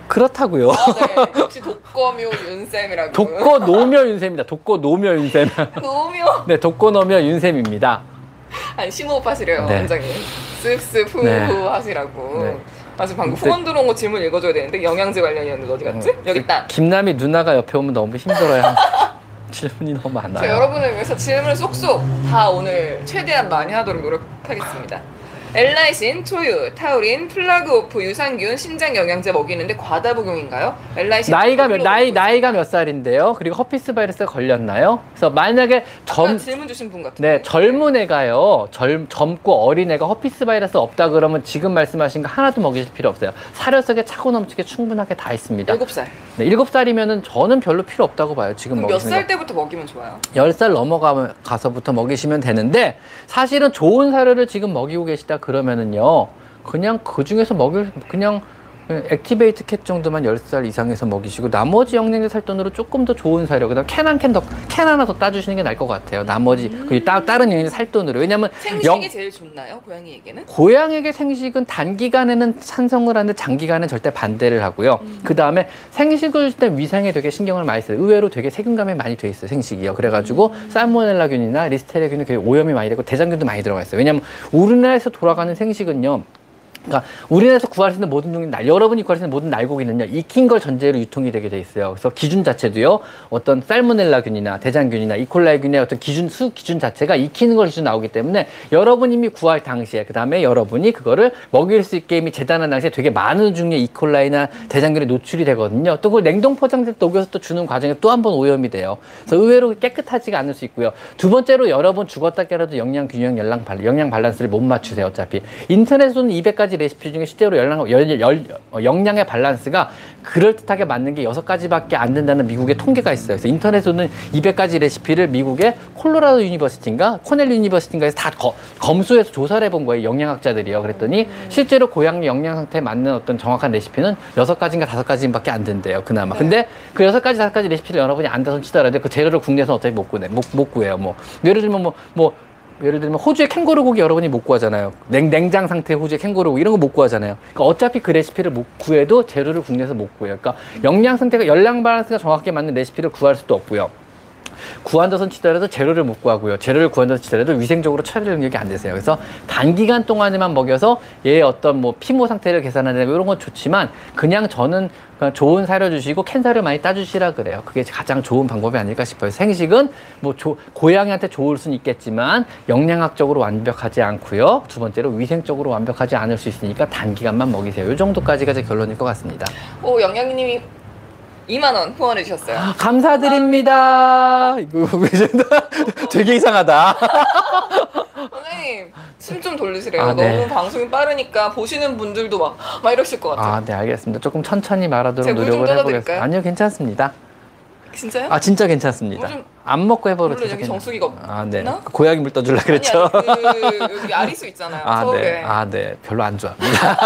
그렇다고요. 아, 네. [laughs] 역시 독거묘 윤쌤이라고. 독거 노묘 윤쌤입니다. 독거 노묘 윤쌤. 노묘. [laughs] 네, 독거 노묘 윤쌤입니다. 아니 심호흡 하시래요 네. 원장님. 쓱쓱 후후 네. 하시라고. 네. 아 지금 방금 근데- 후원 들어온 거 질문 읽어줘야 되는데 영양제 관련이었는데 어디 갔지? 여기 있다. 김남희 누나가 옆에 오면 너무 힘들어요. [laughs] 질문이 너무 저 많아요. 여러분을 위해서 질문을 쏙쏙 다 오늘 최대한 많이 하도록 노력하겠습니다. L-lysine, 초유, 타우린, PlaqueOff, 유산균, 신장 영양제 먹이는데 과다 복용인가요? L-lysine 나이가 몇, 나이. 나이가 몇 살인데요? 그리고 herpes 바이러스에 걸렸나요? 그래서 만약에 점, 질문 주신 분 같은데. 네, 젊은 애가요. 젊, 젊고 어린 애가 herpes 바이러스 없다 그러면 지금 말씀하신 거 하나도 먹이실 필요 없어요. 사료 속에 차고 넘치게 충분하게 다 있습니다. 일곱 살. 네, 일곱 살이면은 저는 별로 필요 없다고 봐요. 지금 그럼 몇 먹이시는 살 때부터 먹이면 좋아요? 거. 10살 넘어가서부터 먹이시면 되는데 사실은 좋은 사료를 지금 먹이고 계시다 그러면은요. 그냥 그 중에서 먹일 그냥 액티베이트 캣 정도만 10살 이상에서 먹이시고 나머지 영양제 살 돈으로 조금 더 좋은 사료 그다음 캔 한 캔 더 캔 하나 더 따주시는 게 나을 것 같아요. 나머지 그 따, 다른 영양제 살 돈으로 왜냐면 생식이 영- 제일 좋나요? 고양이에게는? 고양이에게 생식은 단기간에는 찬성을 하는데 장기간은 절대 반대를 하고요. 그 다음에 생식을 때 위생에 되게 신경을 많이 써요. 의외로 되게 세균 감염이 많이 돼 있어요. 생식이요. 그래가지고 살모넬라균이나 리스테리아균이 오염이 많이 되고 대장균도 많이 들어가 있어요. 왜냐하면 우리나라에서 돌아가는 생식은요. 그러니까 우리나라에서 구할 수 있는 모든 종류 날 여러분이 구할 수 있는 모든 날고기는요 익힌 걸 전제로 유통이 되게 돼 있어요. 그래서 기준 자체도요 어떤 살모넬라균이나 대장균이나 이콜라이균의 어떤 기준 수 기준 자체가 익히는 걸 기준 나오기 때문에 여러분 이미 구할 당시에 그 다음에 여러분이 그거를 먹일 수 있게 이미 재단한 당시에 되게 많은 종류의 이콜라이나 대장균이 노출이 되거든요. 또그 냉동 포장재 녹여서 또 주는 과정에 또 한 번 오염이 돼요. 그래서 의외로 깨끗하지가 않을 수 있고요. 두 번째로 여러분 죽었다 깨나도 영양 균형 영양 밸런스를 못 맞추세요. 어차피 인터넷에서는 200가지 레시피 중에 실제로 열량, 열, 열, 어, 영양의 밸런스가 그럴듯하게 맞는 게 여섯 가지밖에 안 된다는 미국의 통계가 있어요. 그래서 인터넷에서는 200가지 레시피를 미국의 콜로라도 University인가 코넬 University인가에서 다 거- 검수해서 조사를 해본 거예요. 영양학자들이요. 그랬더니 실제로 고양이 영양 상태에 맞는 어떤 정확한 레시피는 여섯 가지인가 다섯 가지밖에 안 된대요. 그나마. 네. 근데 그 여섯 가지 다섯 가지 레시피를 여러분이 안다손 치더라도 그 재료를 국내에서 어차피 못 구해 못, 못 구해요. 뭐 예를 들면 뭐뭐 예를 들면 호주의 캥거루 고기 여러분이 못 구하잖아요. 냉, 냉장 상태의 호주의 캥거루 고기 이런 거 못 구하잖아요. 그러니까 어차피 그 레시피를 못 구해도 재료를 국내에서 못 구해요. 그러니까 영양 상태가 열량 밸런스가 정확하게 맞는 레시피를 구할 수도 없고요. 구한다손 치더라도 재료를 못 구하고요. 재료를 구한다손 치더라도 위생적으로 처리 능력이 안 되세요. 그래서 단기간 동안에만 먹여서 얘의 어떤 뭐 피모 상태를 개선하는 이런 건 좋지만 그냥 저는 그냥 좋은 사료 주시고 캔 사료 많이 따주시라 그래요. 그게 가장 좋은 방법이 아닐까 싶어요. 생식은 뭐 조- 고양이한테 좋을 수는 있겠지만 영양학적으로 완벽하지 않고요. 두 번째로 위생적으로 완벽하지 않을 수 있으니까 단기간만 먹이세요. 이 정도까지가 제 결론일 것 같습니다. 오 영양님이 2만 원 후원해 주셨어요. 감사드립니다. 이거 되게 이상하다. [laughs] 팀장님 숨 좀 돌리시래요. 아, 네. 너무 방송이 빠르니까 보시는 분들도 막, 막 이러실 것 같아요. 아, 네, 알겠습니다. 조금 천천히 말하도록 노력을? 해보겠습니다. 아니요, 괜찮습니다. 진짜요? 아, 진짜 괜찮습니다. 물 좀- 안 먹고 해버려도 물론 여기 정수기가 아, 네. 없나? 고양이 물 떠줄라 그랬죠. 아니, 아니, 그 여기 아리수 있잖아요. 아, 서울에. 네. 아, 네. 별로 안 좋아합니다.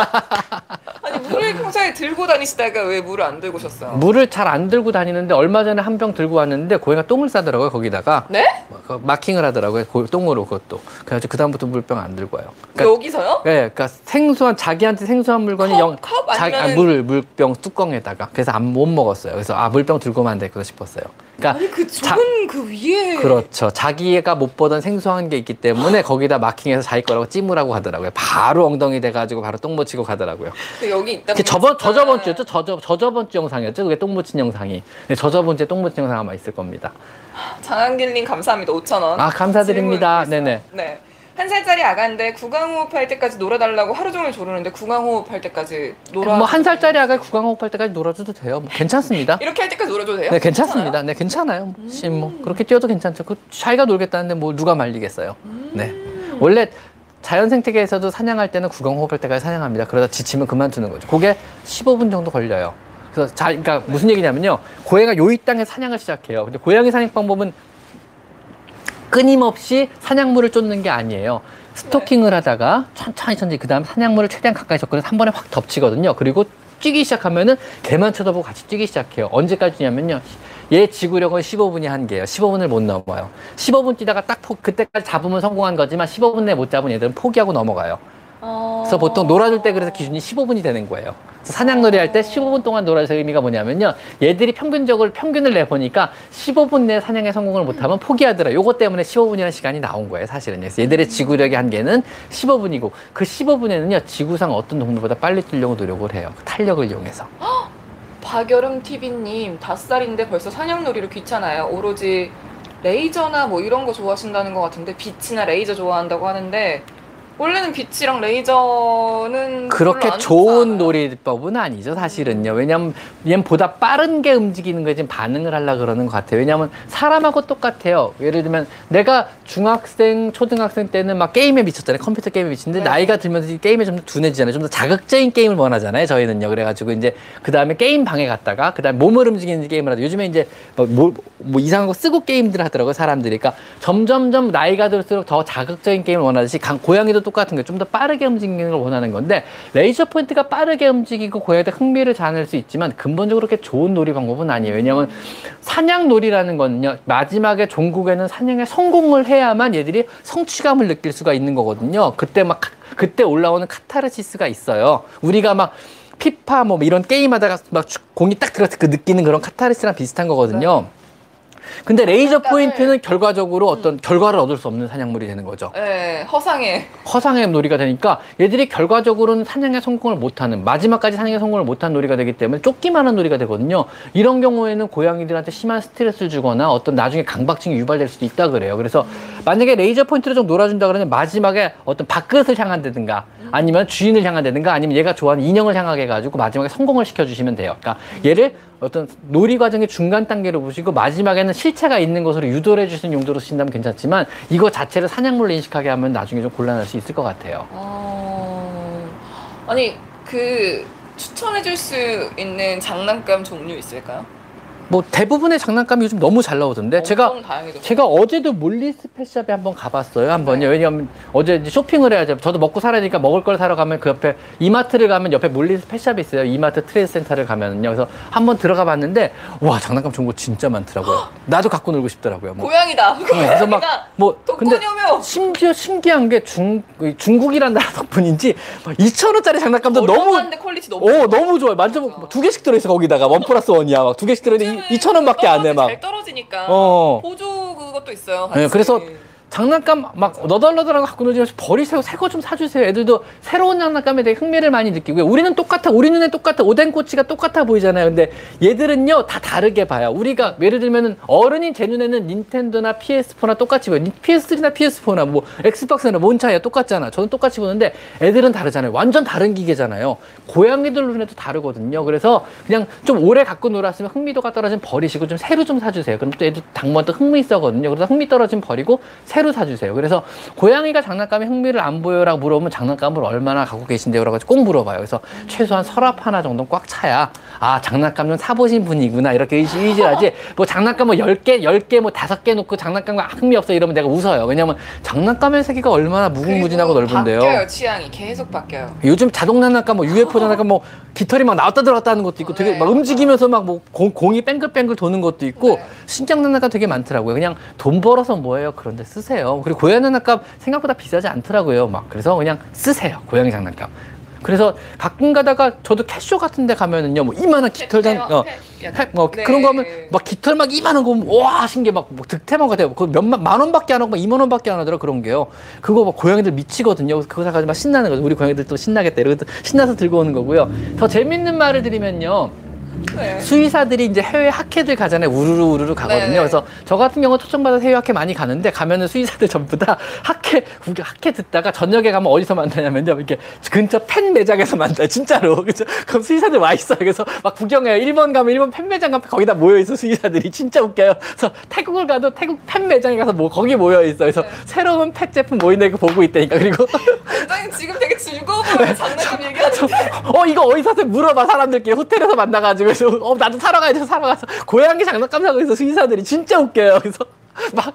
[laughs] 아니 물을 평소에 들고 다니시다가 왜 물을 안 들고 오셨어요? 물을 잘 안 들고 다니는데 얼마 전에 한 병 들고 왔는데 고양이가 똥을 싸더라고요, 거기다가. 네? 그 마킹을 하더라고요, 고- 똥으로 그것도. 그래가지고 그다음부터 물병 안 들고 와요. 그러니까, 여기서요? 네, 그러니까 생소한, 자기한테 생소한 물건이 컵? 영, 컵 자- 아, 물, 물병 뚜껑에다가. 그래서 안 못 먹었어요. 그래서 아, 물병 들고 오면 안 되겠다 싶었어요. 그러니까 아니 그 자- 좁은 그 위에 그렇죠. 자기가 못 보던 생소한 게 있기 때문에 거기다 마킹해서 자기 거라고 찜으라고 하더라고요. 바로 엉덩이 돼가지고 바로 똥 묻히고 가더라고요. 그 여기 있다 그게 보니까 저번 저 저번 주였죠. 저 저 저 저번 주 영상이었죠. 그게 똥 묻힌 영상이. 네, 저저번 주에 똥 묻힌 영상 아마 있을 겁니다. 장한길님 감사합니다 5천 원. 아 감사드립니다. 네네. 네. 한 살짜리 아가인데 구강호흡 할 때까지 놀아달라고 하루 종일 조르는데 구강호흡 할 때까지 놀아. 뭐 한 살짜리 아가 구강호흡 할 때까지 놀아줘도 돼요. 뭐 괜찮습니다. [laughs] 이렇게 할 때까지 놀아줘도 돼요? 네 괜찮습니다. 네 괜찮아요. 씨, 뭐 그렇게 뛰어도 괜찮죠. 그 자기가 놀겠다는데 뭐 누가 말리겠어요. 네 원래 자연 생태계에서도 사냥할 때는 구강호흡할 때까지 사냥합니다. 그러다 지치면 그만두는 거죠. 그게 15분 정도 걸려요. 그래서 자, 그러니까 무슨 얘기냐면요. 고양이가 요이 땅에 사냥을 시작해요. 근데 고양이 사냥 방법은 끊임없이 사냥물을 쫓는 게 아니에요. 스토킹을 하다가 천천히 천천히 그 다음 사냥물을 최대한 가까이 접근해서 한 번에 확 덮치거든요. 그리고 뛰기 시작하면은 걔만 쳐다보고 같이 뛰기 시작해요. 언제까지냐면요. 얘 지구력은 15분이 한계예요. 15분을 못 넘어요. 15분 뛰다가 딱 포, 그때까지 잡으면 성공한 거지만 15분 내에 못 잡은 얘들은 포기하고 넘어가요. 어... 그래서 보통 놀아줄 때 그래서 기준이 15분이 되는 거예요. 사냥놀이 할 때 15분 동안 놀아줄 의미가 뭐냐면요. 얘들이 평균적으로 평균을 내보니까 15분 내에 사냥에 성공을 못하면 포기하더라. 요거 때문에 15분이라는 시간이 나온 거예요, 사실은. 그래서 얘들의 지구력의 한계는 15분이고 그 15분에는요, 지구상 어떤 동물보다 빨리 뛰려고 노력을 해요. 그 탄력을 이용해서. 박여름 TV님 다섯 살인데 벌써 사냥놀이를 귀찮아요. 오로지 레이저나 뭐 이런 거 좋아하신다는 것 같은데 빛이나 레이저 좋아한다고 하는데 원래는 빛이랑 레이저는 그렇게 좋은. 놀이법은 아니죠, 사실은요. 왜냐면 얘는 보다 빠른 게 움직이는 거에 지금 반응을 하려 그러는 것 같아요. 왜냐면 사람하고 똑같아요. 예를 들면 내가 중학생, 초등학생 때는 막 게임에 미쳤잖아요. 컴퓨터 게임에 미쳤는데 네. 나이가 들면서 이 게임에 좀 더 둔해지잖아요. 좀 더 자극적인 게임을 원하잖아요. 저희는요. 그래가지고 이제 그 다음에 게임 방에 갔다가 그 다음에 몸을 움직이는 게임을 하죠. 요즘에 이제 뭐, 뭐, 뭐 이상한 거 쓰고 게임들 하더라고요. 사람들이. 그러니까 점점점 나이가 들수록 더 자극적인 게임을 원하듯이 강, 고양이도 똑같은 거예요. 좀더 빠르게 움직이는 걸 원하는 건데 레이저 포인트가 빠르게 움직이고 고양이한테 흥미를 자아낼 수 있지만 근본적으로 그렇게 좋은 놀이 방법은 아니에요. 왜냐하면 사냥 놀이라는 거는요. 마지막에 종국에는 사냥에 성공을 해야만 얘들이 성취감을 느낄 수가 있는 거거든요. 그때 막 카- 그때 올라오는 카타르시스가 있어요. 우리가 막 피파 뭐 이런 게임 하다가 막 주- 공이 딱 들어서 그 느끼는 그런 카타르시랑 비슷한 거거든요. 근데 레이저 장난감을- 포인트는 결과적으로 어떤 결과를 얻을 수 없는 사냥놀이 되는 거죠. 네, 허상에 허상의 놀이가 되니까 얘들이 결과적으로는 사냥에 성공을 못하는 마지막까지 사냥에 성공을 못한 놀이가 되기 때문에 쫓기만 한 놀이가 되거든요. 이런 경우에는 고양이들한테 심한 스트레스를 주거나 어떤 나중에 강박증이 유발될 수도 있다 그래요. 그래서 만약에 레이저 포인트를 좀 놀아준다 그러면 마지막에 어떤 밥그릇을 향한다든가 아니면 주인을 향한다든가 아니면 얘가 좋아하는 인형을 향하게 해가지고 마지막에 성공을 시켜주시면 돼요. 그러니까 얘를 어떤 놀이 과정의 중간 단계로 보시고 마지막에는 실체가 있는 것으로 유도를 해주시는 용도로 쓰신다면 괜찮지만 이거 자체를 사냥물로 인식하게 하면 나중에 좀 곤란할 수 있을 것 같아요. 어... 아니 그 추천해줄 수 있는 장난감 종류 있을까요? 뭐 대부분의 장난감이 요즘 너무 잘 나오던데 제가. 제가 어제도 몰리스 펫샵에 한번 가봤어요 한 번요 네. 왜냐면 어제 이제 쇼핑을 해야죠 저도 먹고 살아야 되니까 먹을 걸 사러 가면 그 옆에 이마트를 가면 옆에 몰리스 펫샵이 있어요 이마트 트레이드 센터를 가면요 그래서 한번 들어가 봤는데 와 장난감 좋은 거 진짜 많더라고요 [gasps] 나도 갖고 놀고 싶더라고요 뭐. 고양이다. 네, 그래서. 막뭐 근데. 심지어 신기한 게 중, 중국이란 나라 덕분인지 2,000원짜리 장난감도 너무 퀄리티 너무 오 너무 좋아요. 만져보고 두 개씩 들어있어 거기다가 원 플러스 원이야. 막 두 개씩 들어있는 데 2,000원밖에 안 해 막. 잘 떨어지니까. 어. 보조 그것도 있어요. 네, 같이. 그래서 장난감 막 너덜너덜한 거 갖고 놀지 마시고 버리세요. 새 거 좀 사주세요. 애들도 새로운 장난감에 되게 흥미를 많이 느끼고요. 우리는 똑같아. 우리 눈에 똑같아. 오뎅 꼬치가 똑같아 보이잖아요. 근데 얘들은요 다 다르게 봐요. 우리가 예를 들면은 어른인 제 눈에는 닌텐도나 PS4나 똑같이 보여요. PS3나 PS4나 뭐 엑스박스나 뭔 차이야 똑같잖아. 저는 똑같이 보는데 애들은 다르잖아요. 완전 다른 기계잖아요. 고양이들 눈에도 다르거든요. 그래서 그냥 좀 오래 갖고 놀았으면 흥미도가 떨어지면 버리시고 좀 새로 좀 사주세요. 그럼 또 애들 또 흥미 있어거든요. 그래서 흥미 떨어지면 버리고 새로 새로 사주세요. 그래서 고양이가 장난감에 흥미를 안 보여라고 물어보면 장난감을 얼마나 갖고 계신데요? 라고 꼭 물어봐요. 그래서 최소한 서랍 하나 정도는 꽉 차야 아 장난감 좀 사보신 분이구나 이렇게 의지- 의지하지 뭐 장난감 뭐 10개, 10개 뭐 5개 놓고 장난감과 흥미 없어 이러면 내가 웃어요. 왜냐면 장난감의 세계가 얼마나 무궁무진하고 넓은데요. 바뀌어요 취향이 계속 바뀌어요. 요즘 자동 장난감 뭐 UFO 장난감 뭐 깃털이 막 나왔다 들어갔다 하는 것도 있고 되게 네, 막 움직이면서 막 뭐 공이 뺑글뺑글 도는 것도 있고 네. 신장 장난감 되게 많더라고요. 그냥 돈 벌어서 뭐예요? 그런데 쓰세요. 그리고 고양이 장난감 생각보다 비싸지 않더라고요. 막 그래서 그냥 쓰세요. 고양이 장난감. 그래서 가끔 가다가 저도 캐쇼 같은 데 가면은요 뭐 이만한 깃털 장 어, 해- 뭐 네. 그런 거 하면 막 깃털 막 이만한 거 보면 와 신기해 막, 뭐 득템왕 같아요. 그 몇만 만 원밖에 안 하고 막 2만 원밖에 안 하더라 그런 게요. 그거 막 고양이들 미치거든요. 그래서 그거 사가지고 막 신나는 거죠. 우리 고양이들 또 신나겠다 이러고 또 신나서 들고 오는 거고요. 더 재밌는 말을 드리면요. 네. 수의사들이 이제 해외 학회들 가잖아요. 우르르 우르르 가거든요. 네. 그래서 저 같은 경우 초청받아서 해외 학회 많이 가는데 가면은 수의사들 [laughs] 전부 다 학회 구경 학회 듣다가 저녁에 가면 어디서 만나냐면요. 이렇게 근처 펜 매장에서 만나요. 진짜로. 그죠? 그럼 수의사들 와 있어요. 그래서 막 구경해요. 일본 가면 일본 펜 매장 가면 거기다 모여 있어 수의사들이 진짜 웃겨요. 그래서 태국을 가도 태국 펜 매장에 가서 뭐 거기 모여 있어. 그래서 네. 새로운 펫 제품 모이는 거 보고 있다니까. 그리고 [laughs] 굉장히 지금 되게 즐거워 보여요 장난감 얘기하는 게. 어 이거 어디서 사? 물어봐 사람들끼리 호텔에서 만나가지고 그래서 어 나도 사러 가야 돼 사러 가서 고양이 장난감 사고 있어 수의사들이 진짜 웃겨요. 그래서 [laughs] 막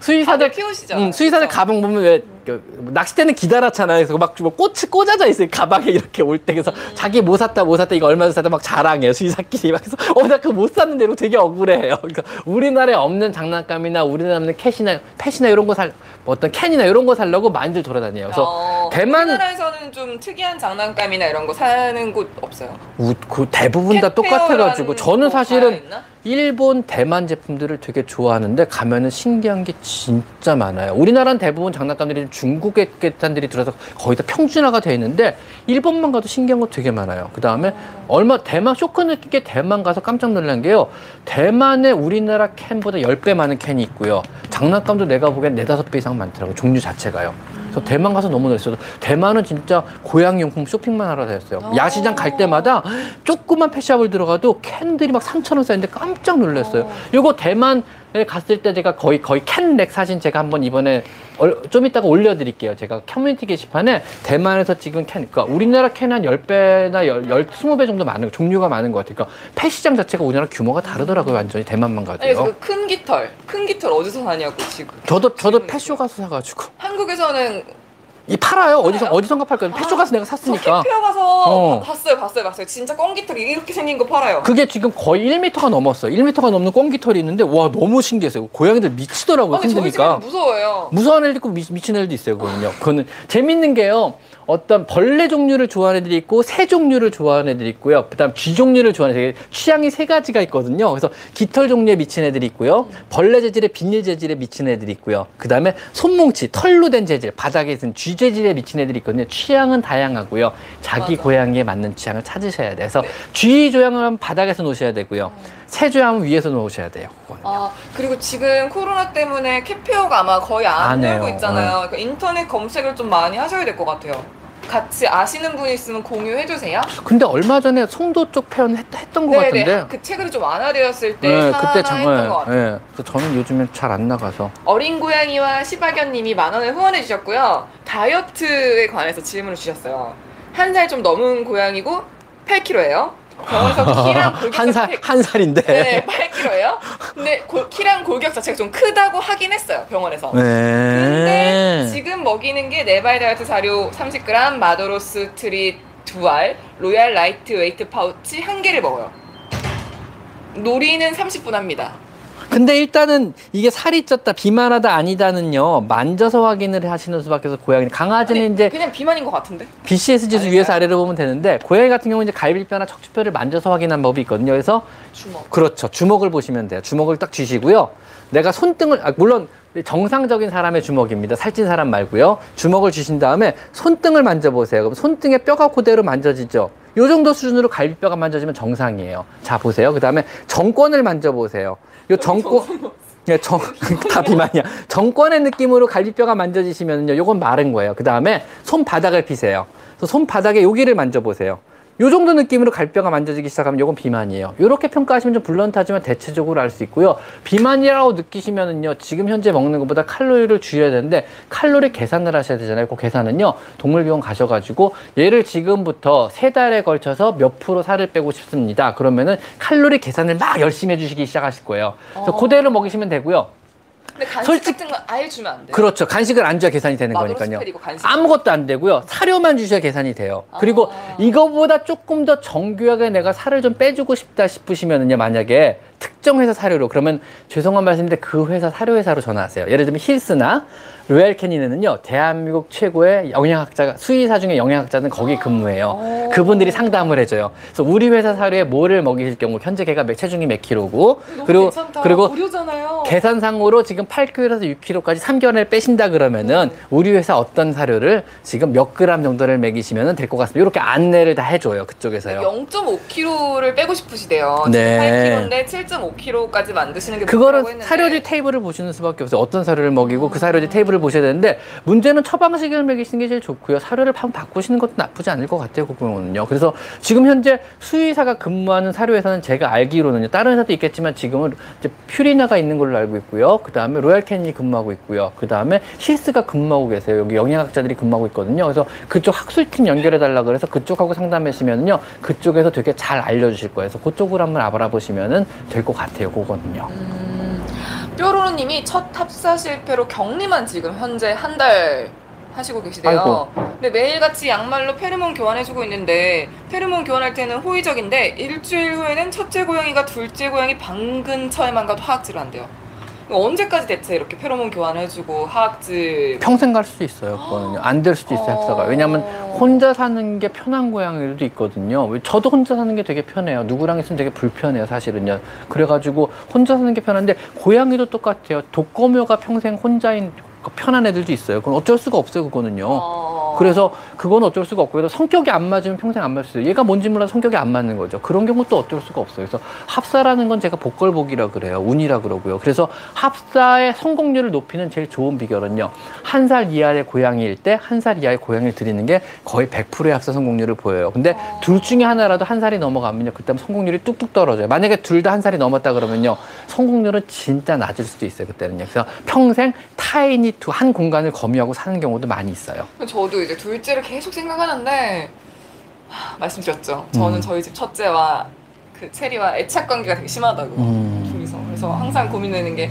수의사들 키우시죠? 응, 수의사들 그쵸? 가방 보면 왜 그, 낚싯대는 기다랗잖아요. 그래서 막뭐 꽃이 꽂아져 있어요. 가방에 이렇게 올 때. 그래서 자기 뭐 샀다 뭐 샀다. 이거 얼마 샀다. 막 자랑해요 수의사끼리. 막 그래서 어 나 그거 못 샀는데 이러고 되게 억울해해요. 그러니까 우리나라에 없는 장난감이나 우리나라에 없는 캣이나 펫이나 이런 거살뭐 어떤 캔이나 이런 거 살려고 많이들 돌아다녀요. 그래서 어, 대만- 우리나라에서는 좀 특이한 장난감이나 이런 거 사는 곳 없어요. 우- 그 대부분 다 똑같아가지고 저는 뭐 사실은? 일본, 대만 제품들을 되게 좋아하는데 가면은 신기한 게 진짜 많아요. 우리나라는 대부분 장난감들이 중국의 계산들이 들어서 거의 다 평준화가 돼 있는데 일본만 가도 신기한 거 되게 많아요. 그 다음에 얼마 대만 쇼크 느낀 게 대만 가서 깜짝 놀란 게요. 대만에 우리나라 캔보다 10배 많은 캔이 있고요. 장난감도 내가 보기엔 네다섯 배 이상 많더라고요. 종류 자체가요. 그래서 대만 가서 너무 놀랐어요. 대만은 진짜 고양이용품 쇼핑만 하러 다녔어요. 어. 야시장 갈 때마다 조그만 펫샵을 들어가도 캔들이 막 산처럼 쌓였는데 깜짝 놀랐어요. 어. 요거 대만에 갔을 때 제가 거의 거의 캔렉 사진 제가 한번 이번에 얼- 좀 이따가 올려드릴게요. 제가 커뮤니티 게시판에 대만에서 찍은 캔, 그러니까 우리나라 캔한 10배나 10, 10, 20배 정도 많은 거, 종류가 많은 것 같아요. 그러니까 펫 시장 자체가 우리나라 규모가 다르더라고요. 완전히 대만만 아니 가도요. 그래서 큰 깃털, 큰 깃털 어디서 사냐고 지금. 저도 저도 펫쇼 가서 사가지고 한국에서는 이 팔아요. 어디서 팔아요? 어디선가 팔 거예요. 펫쇼 가서 내가 저 샀으니까. 캡페어 가서 어. 봤어요, 봤어요, 봤어요. 진짜 꽁 깃털이 이렇게 생긴 거 팔아요. 그게 지금 거의 1m가 넘었어요. 1m가 넘는 꽁기털이 있는데 와 너무 신기했어요. 고양이들 미치더라고요. 아니. 집에는 무서워요. 무서운 애들 있고 미, 미친 애들도 있어요. 그거는요. 그거는 재밌는 게요. 어떤 벌레 종류를 좋아하는 애들이 있고 새 종류를 좋아하는 애들이 있고요. 그다음 쥐 종류를 좋아하는 애들이 취향이 세 가지가 있거든요. 그래서 깃털 종류에 미친 애들이 있고요. 벌레 재질에 비닐 재질에 미친 애들이 있고요. 그다음에 손뭉치 털로 된 재질 바닥에 있는 쥐 재질에 미친 애들이 있거든요. 취향은 다양하고요. 자기 맞아. 고양이에 맞는 취향을 찾으셔야 돼서 네. 쥐 조향은 바닥에서 놓으셔야 되고요. 새 조향은 위에서 놓으셔야 돼요. 그거는. 아 그리고 지금 코로나 때문에 캡페어가 아마 거의 안 해요. 있잖아요. 그러니까 인터넷 검색을 좀 많이 하셔야 될 것 같아요. 같이 아시는 분 있으면 공유해 주세요. 근데 얼마 전에 송도 쪽 표현 했, 던것 같은데. 그 책으로 좀 완화되었을 때 네, 하나 그때 장, 했던 것 같아요. 그래서 저는 요즘엔 잘 안 나가서. 어린 고양이와 시바견님이 만 원을 후원해 주셨고요. 다이어트에 관해서 질문을 주셨어요. 한 살 좀 넘은 고양이고 8kg예요. 병원에서 [laughs] 키랑 골격 한 살, 한 살인데. 네, 8kg예요. 근데 골- 키랑 골격 자체가 좀 크다고 하긴 했어요. 병원에서. 근데 네. 지금 먹이는 게 네발 다이어트 사료 30g, 마도로스 트릿 두 알, 로얄 라이트 웨이트 파우치 한 개를 먹어요. 놀이는 30분 합니다. 근데 일단은 이게 살이 쪘다, 비만하다, 아니다는요, 만져서 확인을 하시는 수밖에 없어, 고양이. 강아지는 아니, 이제 그냥 비만인 것 같은데? BCS 지수? 위에서 아래로 보면 되는데, 고양이 같은 경우는 이제 갈비뼈나 척추뼈를 만져서 확인하는 법이 있거든요. 그래서 주먹. 그렇죠. 주먹을 보시면 돼요. 주먹을 딱 쥐시고요. 내가 손등을, 아, 물론 정상적인 사람의 주먹입니다. 살찐 사람 말고요. 주먹을 쥐신 다음에 손등을 만져보세요. 그럼 손등에 뼈가 그대로 만져지죠. 요 정도 수준으로 갈비뼈가 만져지면 정상이에요. 자, 보세요. 그 다음에 정권을 만져보세요. 요 정권, 예, 정, [laughs] 다 비만이야. 정권의 느낌으로 갈비뼈가 만져지시면요. 요건 마른 거예요. 그 다음에 손바닥을 피세요. 손바닥에 여기를 만져보세요. 요 정도 느낌으로 갈뼈가 만져지기 시작하면 요건 비만이에요. 이렇게 평가하시면 좀 불런하지만 대체적으로 알 수 있고요. 비만이라고 느끼시면은요, 지금 현재 먹는 것보다 칼로리를 줄여야 되는데 칼로리 계산을 하셔야 되잖아요. 그 계산은요, 동물병원 가셔가지고 얘를 지금부터 세 달에 걸쳐서 몇 프로 살을 빼고 싶습니다. 그러면은 칼로리 계산을 막 열심히 해주시기 시작하실 거예요. 그래서 어. 그대로 먹이시면 되고요. 근데 간식 솔직- 같은 건 아예 주면 안 돼요. 그렇죠. 간식을 안 줘야 계산이 되는 거니까요. 아무것도 안 되고요. 사료만 주셔야 계산이 돼요. 그리고 아. 이거보다 조금 더 정교하게 내가 살을 좀 빼주고 싶다 싶으시면은요, 만약에 특정 회사 사료로 그러면 죄송한 말씀인데 그 회사 사료 회사로 전화하세요. 예를 들면 힐스나 로얄 캐니는요, 대한민국 최고의 영양학자가 수의사 중에 영양학자는 거기 근무해요. 오. 그분들이 상담을 해줘요. 그래서 우리 회사 사료에 뭐를 먹이실 경우 현재 걔가 몇- 체중이 몇 킬로고 그리고 괜찮다. 그리고 무료잖아요. 계산상으로 지금 8kg에서 6kg까지 3개월에 빼신다 그러면은 우리 회사 어떤 사료를 지금 몇 그램 정도를 먹이시면 될 것 같습니다. 이렇게 안내를 다 해줘요. 그쪽에서요. 0.5kg를 빼고 싶으시대요. 네. 지금 8kg인데 7.5kg까지 만드시는 게 그거는 사료지 테이블을 보시는 수밖에 없어요. 어떤 사료를 먹이고 그 사료지 테이블을 보셔야 되는데 문제는 처방식을 먹이시는 게 제일 좋고요. 사료를 한번 바꾸시는 것도 나쁘지 않을 것 같아요. 그 부분은요. 그래서 지금 현재 수의사가 근무하는 사료회사는 제가 알기로는요. 다른 회사도 있겠지만 지금은 이제 퓨리나가 있는 걸로 알고 있고요. 그 다음에 로얄 캔이 근무하고 있고요. 그 다음에 힐스가 근무하고 계세요. 여기 영양학자들이 근무하고 있거든요. 그래서 그쪽 학술팀 연결해 달라 그래서 그쪽하고 상담하시면요. 그쪽에서 되게 잘 알려주실 거예요. 그래서 그쪽으로 한번 알아보시면 될 것 같아요. 그거는요. 음, 뾰로로님이 첫 합사 실패로 격리만 지금 현재 한 달 하시고 계시대요. 아이고. 근데 매일같이 양말로 페르몬 교환해주고 있는데 페르몬 교환할 때는 호의적인데 일주일 후에는 첫째 고양이가 둘째 고양이 방 근처에만 가도 하악질을 한대요. 언제까지 대체 이렇게 페로몬 교환해주고 하악질 평생 갈 수 있어요. 그거는요. 안될 수도 있어요, 어. 합사가. 왜냐하면 혼자 사는 게 편한 고양이들도 있거든요. 왜 저도 혼자 사는 게 되게 편해요. 누구랑 있으면 되게 불편해요, 사실은요. 그래가지고 혼자 사는 게 편한데 고양이도 똑같아요. 독거묘가 평생 혼자인 편한 애들도 있어요. 그건 어쩔 수가 없어요, 그거는요. 어. 그래서 그건 어쩔 수가 없고 그래서 성격이 안 맞으면 평생 안 맞을 수 있어요. 얘가 뭔지 몰라도 성격이 안 맞는 거죠. 그런 경우도 어쩔 수가 없어요. 그래서 합사라는 건 제가 복걸복이라 그래요. 운이라 그러고요. 그래서 합사의 성공률을 높이는 제일 좋은 비결은요. 한 살 이하의 고양이일 때 한 살 이하의 고양이를 드리는 게 거의 100%의 합사 성공률을 보여요. 근데 둘 중에 하나라도 한 살이 넘어가면요. 그때 성공률이 뚝뚝 떨어져요. 만약에 둘 다 한 살이 넘었다 그러면요. 성공률은 진짜 낮을 수도 있어요. 그때는요. 그래서 평생 타이 한 공간을 거미하고 사는 경우도 많이 있어요. 저도 이제 둘째를 계속 생각하는데 하, 말씀드렸죠. 저는 음. 저희 집 첫째와 그 체리와 애착 관계가 되게 심하다고 음. 둘이서 그래서 항상 고민되는 게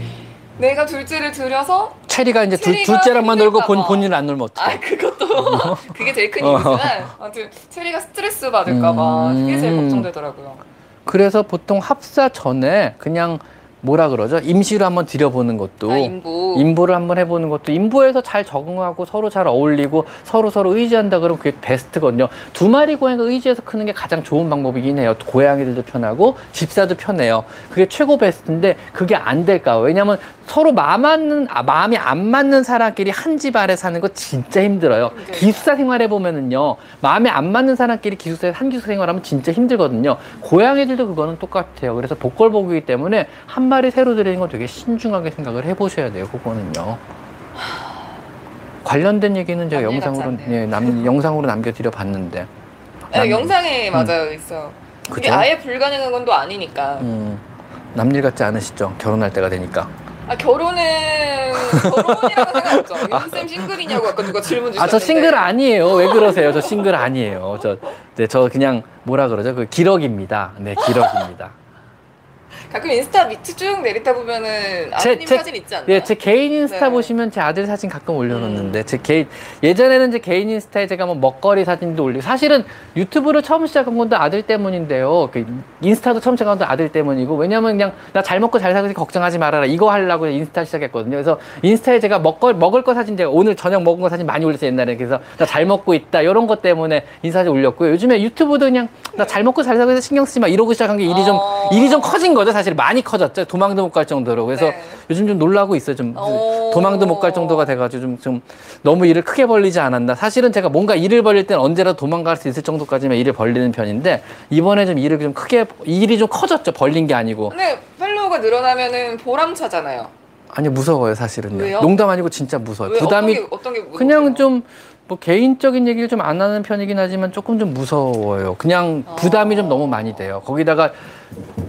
내가 둘째를 들여서 체리가 이제 둘, 둘째랑만 놀고 본. 본인은 안 놀면 어떡해. 아 그것도 [laughs] 그게 제일 큰 이유지만 아무튼 체리가 스트레스 받을까봐 그게 제일 음. 걱정되더라고요. 그래서 보통 합사 전에 그냥 뭐라 그러죠? 임시로 한번 들여보는 것도 아, 인부. 인부를 한번 해보는 것도 인부에서 잘 적응하고 서로 잘 어울리고 서로 서로 의지한다 그러면 그게 베스트거든요. 두 마리 고양이가 의지해서 크는 게 가장 좋은 방법이긴 해요. 고양이들도 편하고 집사도 편해요. 그게 최고 베스트인데 그게 안 될까? 왜냐면 서로 마음 맞는 아, 마음이 안 맞는 사람끼리 한 집 아래 사는 거 진짜 힘들어요. 힘들죠. 기숙사 생활해 보면은요. 마음에 안 맞는 사람끼리 기숙사에 한 기숙사 생활하면 진짜 힘들거든요. 고양이들도 그거는 똑같아요. 그래서 복걸복이기 때문에 한 마리 새로 들이는 건 되게 신중하게 생각을 해보셔야 돼요. 그거는요. 관련된 얘기는 제가 영상으로. 예, 남, 영상으로 남겨드려 봤는데. 네, 영상에 음. 맞아요 있어. 그게? 아예 불가능한 건 또 아니니까. 음, 남일 같지 않으시죠? 결혼할 때가 되니까. 아 결혼은 결혼이라고 생각 없죠. [laughs] 윤쌤 싱글이냐고 아까 누가 질문 주셨는데. 아, 저 싱글 아니에요. 왜 그러세요? 저 싱글 아니에요. 저, 네, 저 그냥 뭐라 그러죠? 그 기럭입니다. 네, 기럭입니다. 가끔 인스타 밑에 쭉 내리다 보면은 제- 아드님 제- 사진 있지 않나요? 예, 제 개인 인스타 네. 보시면 제 아들 사진 가끔 올려놓는데 제 개인 예전에는 제 개인 인스타에 제가 뭐 먹거리 사진도 올리고 사실은 유튜브를 처음 시작한 건도 아들 때문인데요. 그 인스타도 처음 시작한 건도 아들 때문이고 왜냐면 그냥 나 잘 먹고 잘 살고 걱정하지 말아라 이거 하려고 인스타 시작했거든요. 그래서 인스타에 제가 먹거 먹을 거 사진 제가 오늘 저녁 먹은 거 사진 많이 올렸어요 옛날에 그래서 나 잘 먹고 있다 이런 것 때문에 인스타 사진 올렸고요. 요즘에 유튜브도 그냥 나 잘 먹고 잘 살고 해서 신경 쓰지 마 이러고 시작한 게 일이 좀 어. 일이 좀 커진 거죠. 사실 많이 커졌죠. 도망도 못 갈 정도로 그래서 네. 요즘 좀 놀라고 있어요. 좀 오. 도망도 못 갈 정도가 돼가지고 좀, 좀 너무 일을 크게 벌리지 않았나. 사실은 제가 뭔가 일을 벌릴 때는 언제라도 도망갈 수 있을 정도까지만 일을 벌리는 편인데 이번에 좀 일을 좀 크게 일이 좀 커졌죠. 벌린 게 아니고. 근데 팔로워가 늘어나면은 보람차잖아요. 아니 무서워요 사실은요. 왜요? 농담 아니고 진짜 무서워요. 왜 부담이 어떤 게, 어떤 게 무서워요? 그냥 좀 뭐 개인적인 얘기를 좀 안 하는 편이긴 하지만 조금 좀 무서워요. 그냥 부담이 좀 너무 많이 돼요. 거기다가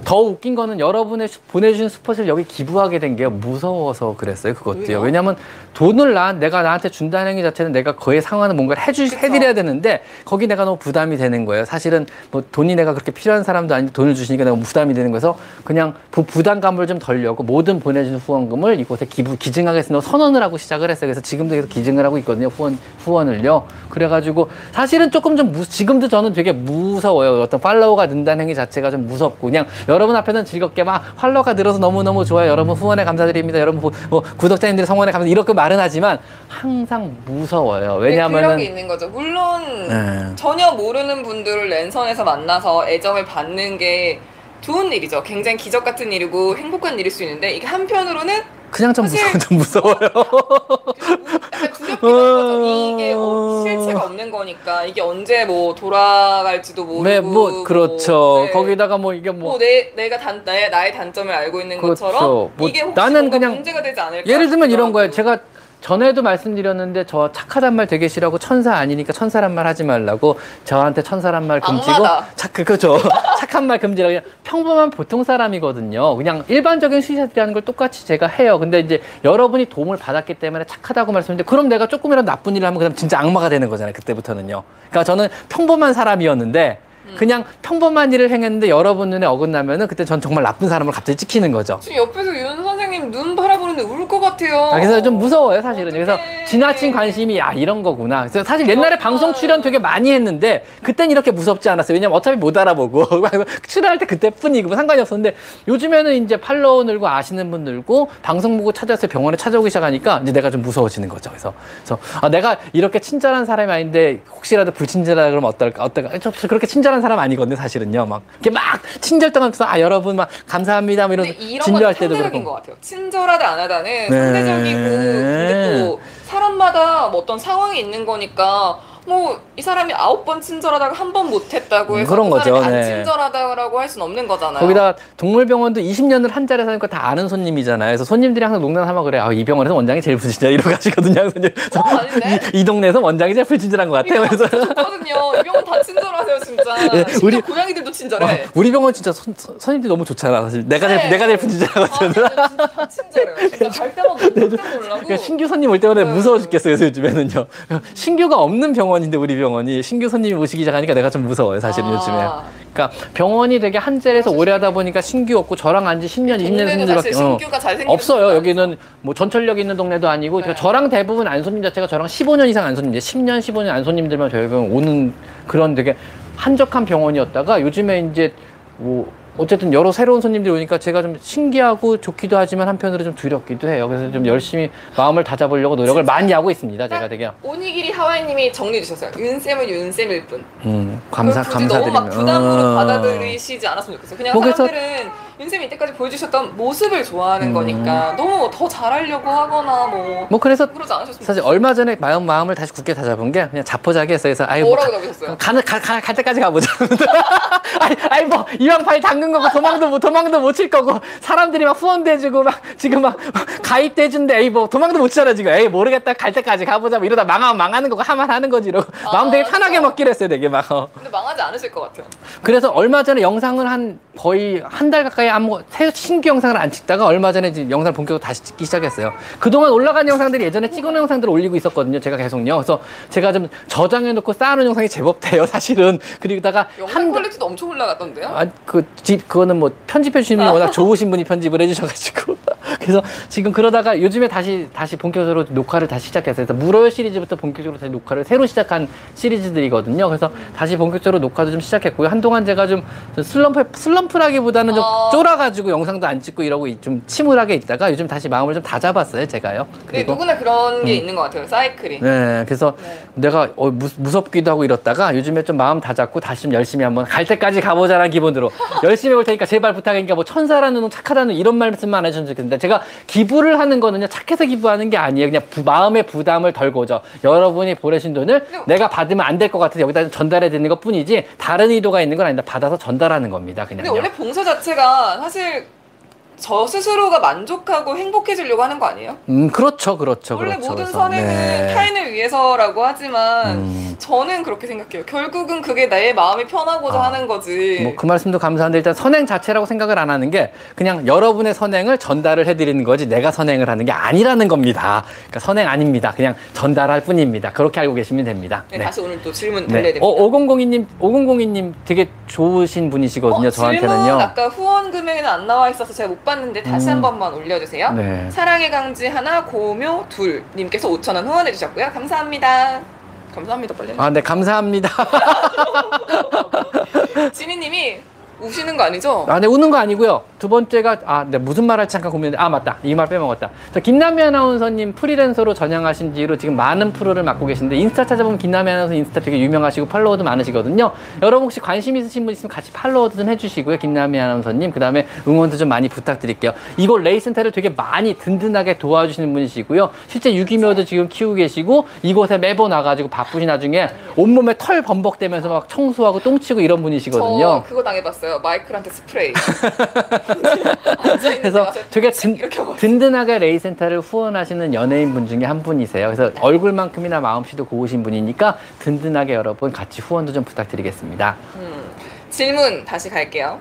더 웃긴 거는 여러분의 수- 보내주신 스포츠를 여기 기부하게 된 게 무서워서 그랬어요. 그것도요. 왜냐면 돈을 나, 내가 나한테 준다는 행위 자체는 내가 그에 상하는 뭔가를 해주, 그쵸. 해드려야 되는데 거기 내가 너무 부담이 되는 거예요. 사실은 뭐 돈이 내가 그렇게 필요한 사람도 아닌데 돈을 주시니까 내가 부담이 되는 거여서 그냥 부, 부담감을 좀 덜려고 모든 보내주는 후원금을 이곳에 기부, 기증하겠습니다. 선언을 하고 시작을 했어요. 그래서 지금도 계속 기증을 하고 있거든요. 후원, 후원을요. 그래가지고 사실은 조금 좀 무, 지금도 저는 되게 무서워요. 어떤 팔로워가 는다는 행위 자체가 좀 무섭고 그냥 여러분 앞에는 즐겁게 막 팔로워가 늘어서 너무너무 좋아요. 여러분 후원에 감사드립니다. 여러분 뭐, 뭐 구독자님들 성원에 감사 이렇게 말은 하지만 항상 무서워요. 네, 게 왜냐하면은 있는 거죠. 물론 네. 전혀 모르는 분들을 랜선에서 만나서 애정을 받는 게 좋은 일이죠. 굉장히 기적 같은 일이고 행복한 일일 수 있는데 이게 한편으로는 그냥 좀 무서워, 좀 무서워요. 약간 두렵기도 한 거죠. [laughs] 이게 어, 실체가 없는 거니까 이게 언제 뭐 돌아갈지도 모르고 네, 뭐 그렇죠. 네. 거기다가 뭐 이게 뭐 뭐 내, 내가 단, 나의, 나의 단점을 알고 있는 그렇죠. 것처럼 뭐 이게 혹시 나는 그냥 문제가 되지 않을까 예를 들면 이런 거예요. 제가 전에도 말씀드렸는데 저 착하단 말 되게 싫어하고 천사 아니니까 천사란 말 하지 말라고 저한테 천사란 말 금지고. 착 그- 그죠 [laughs] 착한 말 금지라고 그냥 평범한 보통 사람이거든요. 그냥 일반적인 수의사들이라는 걸 똑같이 제가 해요. 근데 이제 여러분이 도움을 받았기 때문에 착하다고 말씀드는데 그럼 내가 조금이라도 나쁜 일을 하면 그다음 진짜 악마가 되는 거잖아요. 그때부터는요. 그러니까 저는 평범한 사람이었는데 음. 그냥 평범한 일을 행했는데 여러분 눈에 어긋나면은 그때 전 정말 나쁜 사람을 갑자기 찍히는 거죠. 지금 옆에서 윤 선생님 눈 바라보 는데 울것 같아요. 아, 그래서 좀 무서워요, 사실은. 그래서. 지나친 관심이, 아, 이런 거구나. 그래서 사실 옛날에. 방송 출연 되게 많이 했는데, 그땐 이렇게 무섭지 않았어요. 왜냐면 어차피 못 알아보고. [laughs] 출연할 때 그때뿐이고, 뭐 상관이 없었는데, 요즘에는 이제 팔로워 늘고 아시는 분 늘고, 방송 보고 찾아서 병원에 찾아오기 시작하니까, 이제 내가 좀 무서워지는 거죠. 그래서, 그래서 아, 내가 이렇게 친절한 사람이 아닌데, 혹시라도 불친절하다 그러면 어떨까, 어떨까. 저 그렇게 친절한 사람 아니거든요, 사실은요. 막, 이렇게 막 친절당하면서, 아, 여러분 막 감사합니다. 뭐 이런 진료할 때도 그렇고. 것 같아요. 친절하다 안 하다는 네. 상대적이고 근데 또 사람마다 뭐 어떤 상황이 있는 거니까 뭐 이 사람이 아홉 번 친절하다가 한 번 못했다고 해서 그런 그 사람이 거죠. 안 네. 친절하다고 할 수는 없는 거잖아요. 거기다 동물병원도 20년을 한 자리에 사니까 다 아는 손님이잖아요. 그래서 손님들이 항상 농담삼아 그래. 아, 이 병원에서 원장이 제일 불친절 이러고 가시거든요. 그래서 이제 어? 이, 이 동네에서 원장이 제일 불친절한 것 같아요. 그래서 좋거든요. 이 병원 다 친절하세요 진짜. 예, 우리- 고양이들도 친절해. 우리 병원 진짜 손, 손- 손님들이 너무 좋잖아. 사실 내가 네. 제일 내가 제일 불친절하거든. 다 친절해요. 진짜 갈 때마다 [laughs] 깜짝 놀라고. 그러니까 신규 손님 올 때마다 네. 무서워 죽겠어요. 그래서 요즘에는요. 신규가 없는 병원 인데 우리 병원이 신규 손님이 오시기 시작하니까 내가 좀 무서워요. 사실은 아. 요즘에. 그러니까 병원이 되게 한 자리에서 오래 하다 보니까 신규 없고 저랑 안 지 10년, 20년 동네는 손님들밖에 어. 없어요. 여기는 뭐 전철역 있는 동네도 아니고 네. 저랑 대부분 안 손님 자체가 저랑 15년 이상 안 손님, 이제 10년, 15년 안 손님들만 저희 병원 오는 그런 되게 한적한 병원이었다가 요즘에 이제 뭐 어쨌든 여러 새로운 손님들이 오니까 제가 좀 신기하고 좋기도 하지만 한편으로 좀 두렵기도 해요. 그래서 좀 열심히 마음을 다잡으려고 노력을 많이 하고 있습니다. 제가 되게 오니기리 하와이님이 정리해 주셨어요. 윤쌤은 윤쌤일 뿐. 음, 감사 그걸 굳이 너무 막 감사드립니다. 부담으로 어. 받아들이시지 않았으면 좋겠어요. 그냥 뭐 그래서- 사람들은 윤쌤이 이때까지 보여주셨던 모습을 좋아하는 음. 거니까 너무 더 잘하려고 하거나 뭐, 뭐 그래서 그러지 않으셨으면 사실 얼마 전에 마음 마음을 다시 굳게 다잡은 게 그냥 자포자기 했어요. 그래서 아이 뭐 뭐라고 답하셨어요? 가는 가, 가, 갈 때까지 가보자. [laughs] 아이, 아이 뭐 이왕 팔 담근 거고 도망도 못 도망도 못 칠 거고 사람들이 막 후원도 해주고 막 지금 막 [laughs] 가입도 해준대. 에이 뭐 도망도 못 치잖아 지금. 에이 모르겠다 갈 때까지 가보자. 뭐 이러다 망하면 망하는 거고 하면 하는 거지 이러고 마음 되게 아, 편하게 진짜. 먹기로 했어요 되게 막. 어. 근데 망하지 않으실 것 같아요. 그래서 얼마 전에 영상을 한 거의 한 달 가까이 아무 새 신규 영상을 안 찍다가 얼마 전에 지금 영상 본격으로 다시 찍기 시작했어요. 그동안 올라간 영상들이 예전에 찍은 영상들을 올리고 있었거든요. 제가 계속요. 그래서 제가 좀 저장해놓고 쌓아놓은 영상이 제법 돼요, 사실은. 그리고다가 영상 한 퀄리티도 엄청 올라갔던데요? 아, 그, 집, 그거는 뭐, 편집해 주시는 분이 워낙 [laughs] 좋으신 분이 편집을 해주셔가지고. [laughs] 그래서 지금 그러다가 요즘에 다시, 다시 본격적으로 녹화를 다시 시작했어요. 그래서 무로요 시리즈부터 본격적으로 다시 녹화를 새로 시작한 시리즈들이거든요. 그래서 다시 본격적으로 녹화도 좀 시작했고요. 한동안 제가 좀 슬럼프, 슬럼프라기보다는 좀 아. 쫄아가지고 영상도 안 찍고 이러고 좀 침울하게 있다가 요즘 다시 마음을 좀 다잡았어요, 제가요. 네, 누구나 그런 게 있는 것 같아요. 사이클이. 네, 그래서 네. 내가 어, 무, 무섭기도 하고 이렇다가 요즘에 좀 마음 다잡고 다시 좀 열심히 한번 갈 때까지 가보자라는 기분으로 [laughs] 열심히 해볼 테니까 제발 부탁이니까 뭐 천사라는 놈 착하다는 놈 이런 말씀만 안 해주셨으면 좋겠는데 제가 기부를 하는 거는요 착해서 기부하는 게 아니에요 그냥 부- 마음의 부담을 덜고죠 여러분이 보내신 돈을 내가 받으면 안 될 것 같아서 여기다 전달해 드리는 것 뿐이지 다른 의도가 있는 건 아니다 받아서 전달하는 겁니다 그냥 근데 원래 봉사 자체가 사실 저 스스로가 만족하고 행복해지려고 하는 거 아니에요? 음, 그렇죠, 그렇죠, 원래 그렇죠. 모든 그래서, 선행은 네. 타인을 위해서라고 하지만 음. 저는 그렇게 생각해요. 결국은 그게 내 마음이 편하고자 아, 하는 거지. 뭐 그 말씀도 감사한데 일단 선행 자체라고 생각을 안 하는 게 그냥 여러분의 선행을 전달을 해드리는 거지 내가 선행을 하는 게 아니라는 겁니다. 그러니까 선행 아닙니다. 그냥 전달할 뿐입니다. 그렇게 알고 계시면 됩니다. 네, 다시 오늘 또 질문 네. 달려야 됩니다. 어, 5002님, 5002님 되게 좋으신 분이시거든요. 어, 저한테는요. 질문 아까 후원 금액은 안 나와 있어서 제가 못 봤는데 다시 음. 한 번만 올려주세요. 네. 사랑의 강지 하나 고묘 둘 님께서 5천 원 후원해 주셨고요. 감사합니다. 감사합니다 빨리. 아, 네, 감사합니다. [laughs] 지니님이 우시는 거 아니죠? 아, 네, 우는 거 아니고요. 두 번째가, 아, 네, 무슨 말 할지 잠깐 고민했는데, 아, 맞다. 이 말 빼먹었다. 저 김남희 아나운서님 프리랜서로 전향하신 뒤로 지금 많은 프로를 맡고 계신데, 인스타 찾아보면 김남희 아나운서 인스타 되게 유명하시고 팔로워도 많으시거든요. 여러분 혹시 관심 있으신 분 있으면 같이 팔로우도 좀 해주시고요. 김남희 아나운서님. 그 다음에 응원도 좀 많이 부탁드릴게요. 이곳 레이센터를 되게 많이 든든하게 도와주시는 분이시고요. 실제 유기묘도 지금 키우고 계시고, 이곳에 매번 와가지고 바쁘신 나중에 온몸에 털 범벅대면서 막 청소하고 똥치고 이런 분이시거든요. 저 그거 당해봤어요. 마이클한테 스프레이. [laughs] 그래서 되게 든, 든든하게 레이센터를 후원하시는 연예인 분 중에 한 분이세요. 그래서 얼굴만큼이나 마음씨도 고우신 분이니까 든든하게 여러분 같이 후원도 좀 부탁드리겠습니다. 음, 질문 다시 갈게요.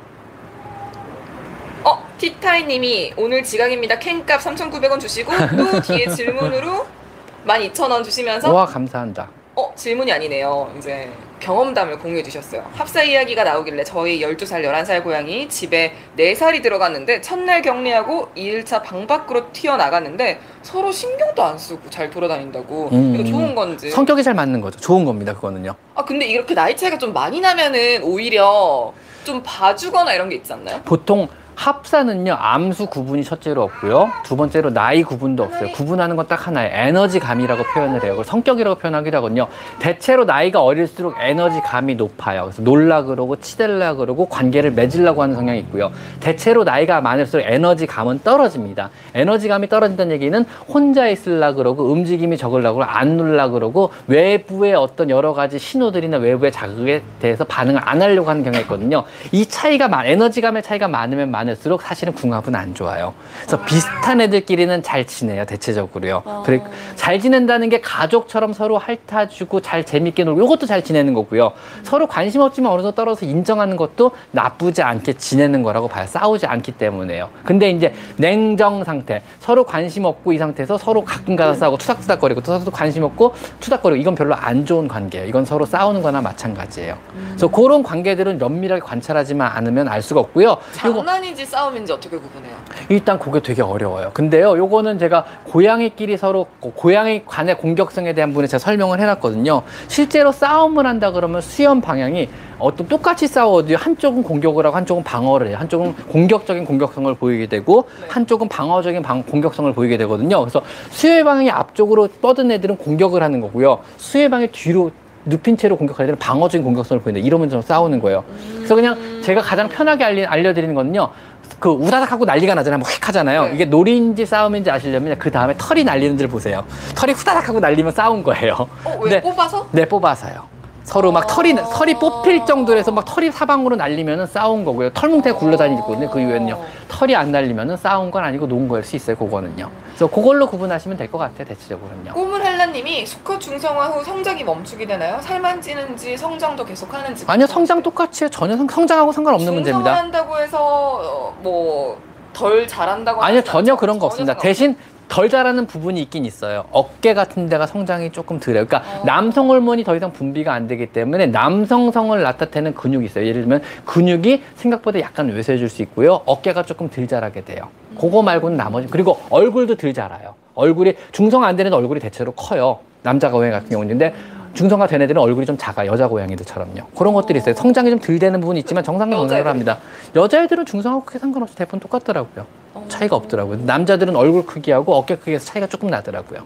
어, 티타이님이 오늘 지각입니다. 캔값 3,900원 주시고 또 뒤에 질문으로 [laughs] 12,000원 주시면서 와 감사한다. 어, 질문이 아니네요. 이제 경험담을 공유해 주셨어요. 합사 이야기가 나오길래 저희 12살, 11살 고양이 집에 4살이 들어갔는데 첫날 격리하고 2일차 방 밖으로 튀어나갔는데 서로 신경도 안 쓰고 잘 돌아다닌다고. 음. 이거 좋은 건지. 성격이 잘 맞는 거죠. 좋은 겁니다. 그거는요. 아, 근데 이렇게 나이 차이가 좀 많이 나면은 오히려 좀 봐주거나 이런 게 있지 않나요? 보통 합사는요 암수 구분이 첫째로 없고요. 두 번째로 나이 구분도 없어요. 구분하는 건 딱 하나예요. 에너지감이라고 표현을 해요. 그걸 성격이라고 표현하기도 하거든요. 대체로 나이가 어릴수록 에너지감이 높아요. 그래서 놀라 그러고 치댈라 그러고 관계를 맺으려고 하는 성향이 있고요. 대체로 나이가 많을수록 에너지감은 떨어집니다. 에너지감이 떨어진다는 얘기는 혼자 있으려 그러고 움직임이 적으려 그러고 안 놀라 그러고 외부의 어떤 여러 가지 신호들이나 외부의 자극에 대해서 반응을 안 하려고 하는 경향이 있거든요. 이 차이가 많 에너지감의 차이가 많으면 많 을수록 사실은 궁합은 안 좋아요. 그래서 비슷한 애들끼리는 잘 지내요 대체적으로요. 아. 그래 잘 지낸다는 게 가족처럼 서로 핥아주고 잘 재밌게 놀고 이것도 잘 지내는 거고요. 서로 관심 없지만 어느 정도 떨어서 인정하는 것도 나쁘지 않게 지내는 거라고 봐요. 싸우지 않기 때문에요. 근데 이제 냉정 상태. 서로 관심 없고 이 상태에서 서로 가끔 가서 싸우고 투닥투닥거리고 또 서로 관심 없고 투닥거리고. 이건 별로 안 좋은 관계예요. 이건 서로 싸우는 거나 마찬가지예요. 그래서 그런 관계들은 면밀하게 관찰하지만 않으면 알 수가 없고요. 요거 장난인지 싸움인지 어떻게 구분해요? 일단 그게 되게 어려워요. 근데요, 요거는 제가 고양이끼리 서로 고- 고양이 간의 공격성에 대한 부분에 제가 설명을 해놨거든요. 실제로 싸움을 한다 그러면 수염 방향이 어떤 똑같이 싸워도 한쪽은 공격을 하고 한쪽은 방어를 해요. 한쪽은 공격적인 공격성을 보이게 되고 네. 한쪽은 방어적인 방- 공격성을 보이게 되거든요. 그래서 수혜 방향이 앞쪽으로 뻗은 애들은 공격을 하는 거고요. 수혜 방향이 뒤로 눕힌 채로 공격할 때는 방어적인 공격성을 보이는데 이러면 좀 싸우는 거예요. 그래서 그냥 제가 가장 편하게 알리, 알려드리는 거는요. 그 우다닥 하고 난리가 나잖아요. 뭐휙 하잖아요. 네. 이게 놀이인지 싸움인지 아시려면 그 다음에 털이 날리는 줄 보세요. 털이 후다닥 하고 날리면 싸운 거예요. 어, 왜 네. 뽑아서? 네, 뽑아서요. 서로 막 아. 털이 털이 뽑힐 정도로 해서 막 털이 사방으로 날리면은 싸운 거고요. 털뭉태가 굴러다니거든요. 그 이후에는요. 털이 안 날리면은 싸운 건 아니고 논 거일 수 있어요. 그거는요. 그래서 그걸로 구분하시면 될 것 같아요. 대체적으로는요. 꼬물 헬라님이 수컷 중성화 후 성장이 멈추게 되나요? 살만 찌는지 성장도 계속 하는지 아니요, 성장 똑같이. 전혀 성, 성장하고 상관없는 문제입니다. 중성화한다고 해서 뭐덜 자란다고 아니요, 전혀? 그런 거 없습니다. 대신 덜 자라는 부분이 있긴 있어요. 어깨 같은 데가 성장이 조금 덜해요. 그러니까 어. 남성 호르몬이 더 이상 분비가 안 되기 때문에 남성성을 나타내는 근육이 있어요. 예를 들면 근육이 생각보다 약간 왜소해질 수 있고요. 어깨가 조금 덜 자라게 돼요. 그거 말고는 나머지 그리고 얼굴도 덜 자라요. 얼굴이 중성 안 되는 얼굴이 대체로 커요. 남자 고양이 같은 경우는 근데 중성화 된 애들은 얼굴이 좀 작아 여자 고양이들처럼요. 그런 것들이 있어요. 성장이 좀 덜 되는 부분이 있지만 성장을 여자애들. 합니다. 여자애들은 중성하고 크게 상관없이 대부분 똑같더라고요. 어. 차이가 없더라고요. 남자들은 얼굴 크기하고 어깨 크기에서 차이가 조금 나더라고요.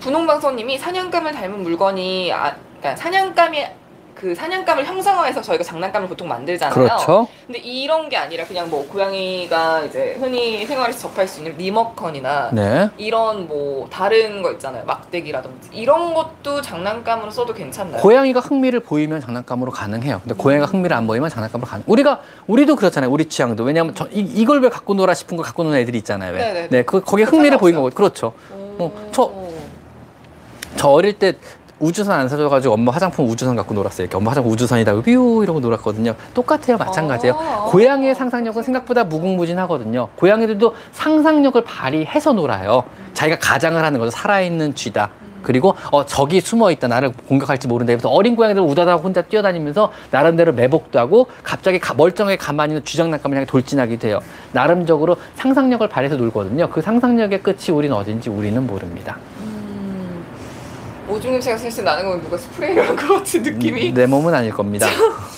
분홍방송님이 사냥감을 닮은 물건이 아, 그러니까 사냥감이 그 사냥감을 형상화해서 저희가 장난감을 보통 만들잖아요. 그렇죠. 근데 이런 게 아니라 그냥 뭐 고양이가 이제 흔히 생활에서 접할 수 있는 리모컨이나 네. 이런 뭐 다른 거 있잖아요. 막대기라든지 이런 것도 장난감으로 써도 괜찮나요? 고양이가 흥미를 보이면 장난감으로 가능해요. 근데 고양이가 흥미를 안 보이면 장난감으로 가능. 우리가 우리도 그렇잖아요. 우리 취향도 왜냐하면 저, 이, 이걸 왜 갖고 놀아 싶은 걸 갖고 노는 애들이 있잖아요. 왜? 네네네. 네, 그 거기에 흥미를 상관없어요. 거고 그렇죠. 오. 어, 저- 저 어릴 때 우주선 안 사줘가지고 엄마 화장품 우주선 갖고 놀았어요. 이렇게 엄마 화장품 우주선이다 뷰 이러고 놀았거든요. 똑같아요, 마찬가지예요. 아. 고양이의 상상력은 생각보다 무궁무진하거든요. 고양이들도 상상력을 발휘해서 놀아요. 자기가 가장을 하는 거죠. 살아있는 쥐다. 그리고 어 저기 숨어 있다 나를 공격할지 모른다 이러면서 어린 고양이들 우다다 혼자 뛰어다니면서 나름대로 매복도 하고 갑자기 가- 멀쩡하게 가만히 있는 쥐장난감을 향해 돌진하기도 해요 나름적으로 상상력을 발휘해서 놀거든요 그 상상력의 끝이 우리는 어딘지 우리는 모릅니다 음. 오줌 냄새가 슬슬 나는 건 누가 스프레이를 한 것 같은 느낌이. 내 몸은 아닐 겁니다.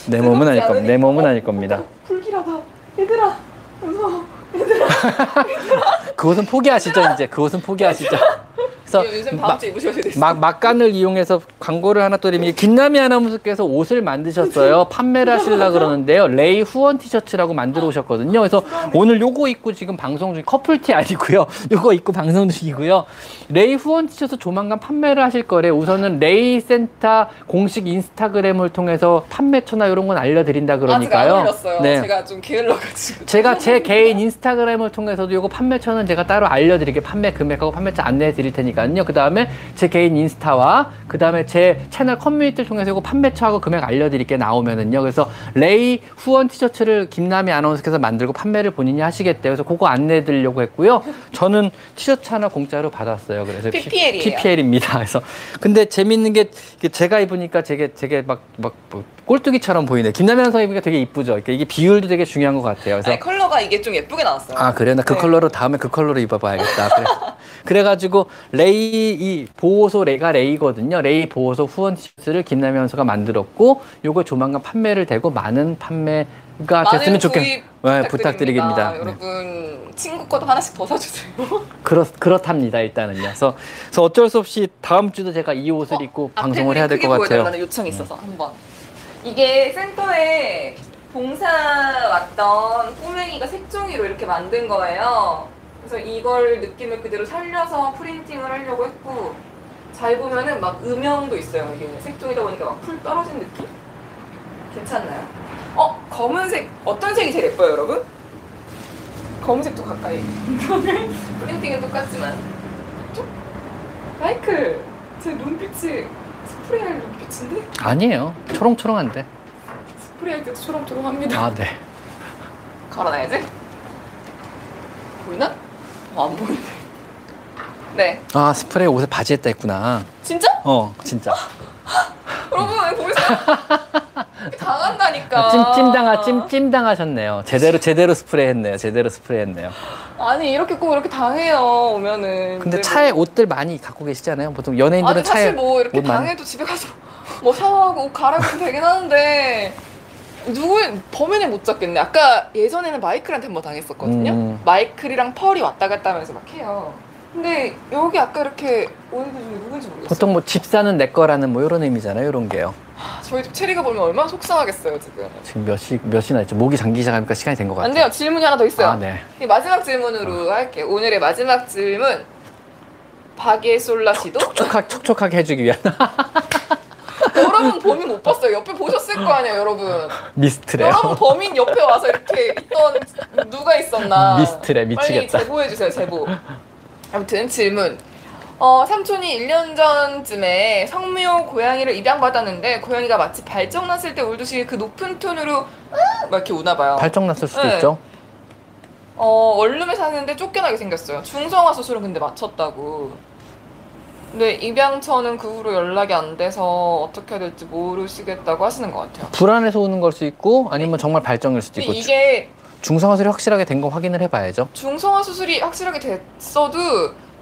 내 몸은 아닐 겁니다. 내 몸은 아닐 겁니다. 불길하다. 얘들아 무서워. [laughs] 그것은 포기하시죠 이제. 그것은 포기하시죠. 그래서 마- 되겠어요. 막 막간을 이용해서 광고를 하나 또 드리면 김남희 아나운서께서 옷을 만드셨어요. [laughs] 판매를 하시려 그러는데요. 레이 후원 티셔츠라고 만들어 오셨거든요. 그래서 오늘 요거 입고 지금 방송 중 커플티 아니고요. [laughs] 요거 입고 방송 중이고요. 레이 후원 티셔츠 조만간 판매를 하실 거래. 우선은 레이 센터 공식 인스타그램을 통해서 판매처나 이런 건 알려드린다 그러니까요. 네. 제가 좀 게을러가지고. 제가 제 개인 인스타그램을 통해서도 요거 판매처는 제가 따로 알려드릴게요. 판매 금액하고 판매처 안내해 드릴 테니까 요. 그 다음에 제 개인 인스타와 그 다음에 제 채널 커뮤니티를 통해서 요거 판매처하고 금액 알려드릴 게 나오면은요. 그래서 레이 후원 티셔츠를 김남희 아나운서께서 만들고 판매를 본인이 하시겠대요. 그래서 그거 안내해 드리려고 했고요. 저는 티셔츠 하나 공짜로 받았어요. 그래서 PPL 이에요. PPL입니다. 그래서 근데 재밌는 게 제가 입으니까 되게 되게 막막 뭐 꼴뚜기처럼 보이네. 김남희 아나운서 입으니까 되게 이쁘죠. 그러니까 이게 비율도 되게 중요한 것 같아요. 그래서 아니, 컬러가 이게 좀 예쁘게 나왔어요. 아 그래요? 나그 네. 컬러로 다음에 그 컬러로 입어봐야겠다. 그래. [laughs] 그래가지고 레이 이 보호소 레가 레이거든요. 레이 보호소 후원 티셔츠를 김남희 선수가 만들었고 요거 조만간 판매를 되고 많은 판매가 됐으면 좋겠. 네, 부탁드립니다. 네. 여러분 친구 것도 하나씩 더 사주세요. [laughs] 그렇 그렇답니다. 일단은요. 그래서, 그래서 어쩔 수 없이 다음 주도 제가 이 옷을 입고 앞에 방송을 해야 될 것 같아요. 음. 보여달라는 요청이 있어서 한번. 이게 센터에 봉사 왔던 꼬맹이가 색종이로 이렇게 만든 거예요. 그래서 이걸 느낌을 그대로 살려서 프린팅을 하려고 했고 잘 보면은 막 음영도 있어요. 이게 색종이다 보니까 막 풀 떨어진 느낌? 괜찮나요? 어 검은색 어떤 색이 제일 예뻐요, 여러분? 검은색도 가까이. [laughs] 프린팅은 똑같지만. 쪽? 마이클, 제 눈빛이 스프레이할 눈빛인데? 아니에요. 초롱초롱한데. 스프레이할 때도 초롱초롱합니다. 아 네. [laughs] 걸어놔야지. 보이나? 어, 안 보이네. 네. 아 스프레이 옷에 바지에다 했구나. 진짜? 어 진짜. [laughs] 여러분, 보이세요? [laughs] 당한다니까. 찜 찜당하 찜 찜당하셨네요. 제대로 제대로 스프레이 했네요. 제대로 스프레이 했네요. 아니, 이렇게 꼭 이렇게 당해요, 오면은. 근데 뭐- 차에 옷들 많이 갖고 계시잖아요. 보통 연예인들은 아니, 차에 사실 뭐 이렇게 당해도 집에 가서 [laughs] 뭐 샤워하고 옷 갈아입으면 되긴 하는데. 누구 범인을 못 잡겠네. 아까 예전에는 마이클한테 한번 당했었거든요. 음. 마이클이랑 펄이 왔다 갔다 하면서 막 해요. 근데 여기 아까 이렇게 오는 분 중에 누군지 모르겠어요. 보통 뭐 집사는 내 거라는 뭐 이런 의미잖아요. 이런 게요. 저희 집 체리가 보면 얼마나 속상하겠어요 지금. 지금 몇 시 몇 시나 있죠? 목이 잠기기 시작하니까 시간이 된 것 같아요. 안 돼요. 질문이 하나 더 있어요. 아 네. 이 마지막 질문으로 할게요. 오늘의 마지막 질문. 바게솔라 씨도 촉촉하게 촉촉하게 해주기 위한 [laughs] [laughs] 여러분 범인 못 봤어요. 옆에 보셨을 거 아니에요, 여러분. 미스트래요. 여러분 범인 옆에 와서 이렇게 있던 누가 있었나? 미스트래, 빨리 미치겠다. 제보해 주세요, 제보. 아무튼 질문. 어, 삼촌이 1년 전쯤에 성묘 고양이를 입양받았는데 고양이가 마치 발정 났을 때 울듯이 그 높은 톤으로 으악! 막 이렇게 우나 봐요. 발정 났을 수도 네. 있죠. 어, 원룸에 사는데 쫓겨나게 생겼어요. 중성화 수술은 근데 마쳤다고. 근데 입양처는 그 후로 연락이 안 돼서 어떻게 해야 될지 모르시겠다고 하시는 것 같아요. 불안해서 우는 걸 수 있고 아니면 정말 발정일 수도 근데 있고 이게 중성화술이 확실하게 된거 확인을 해봐야죠. 중성화 수술이 확실하게 됐어도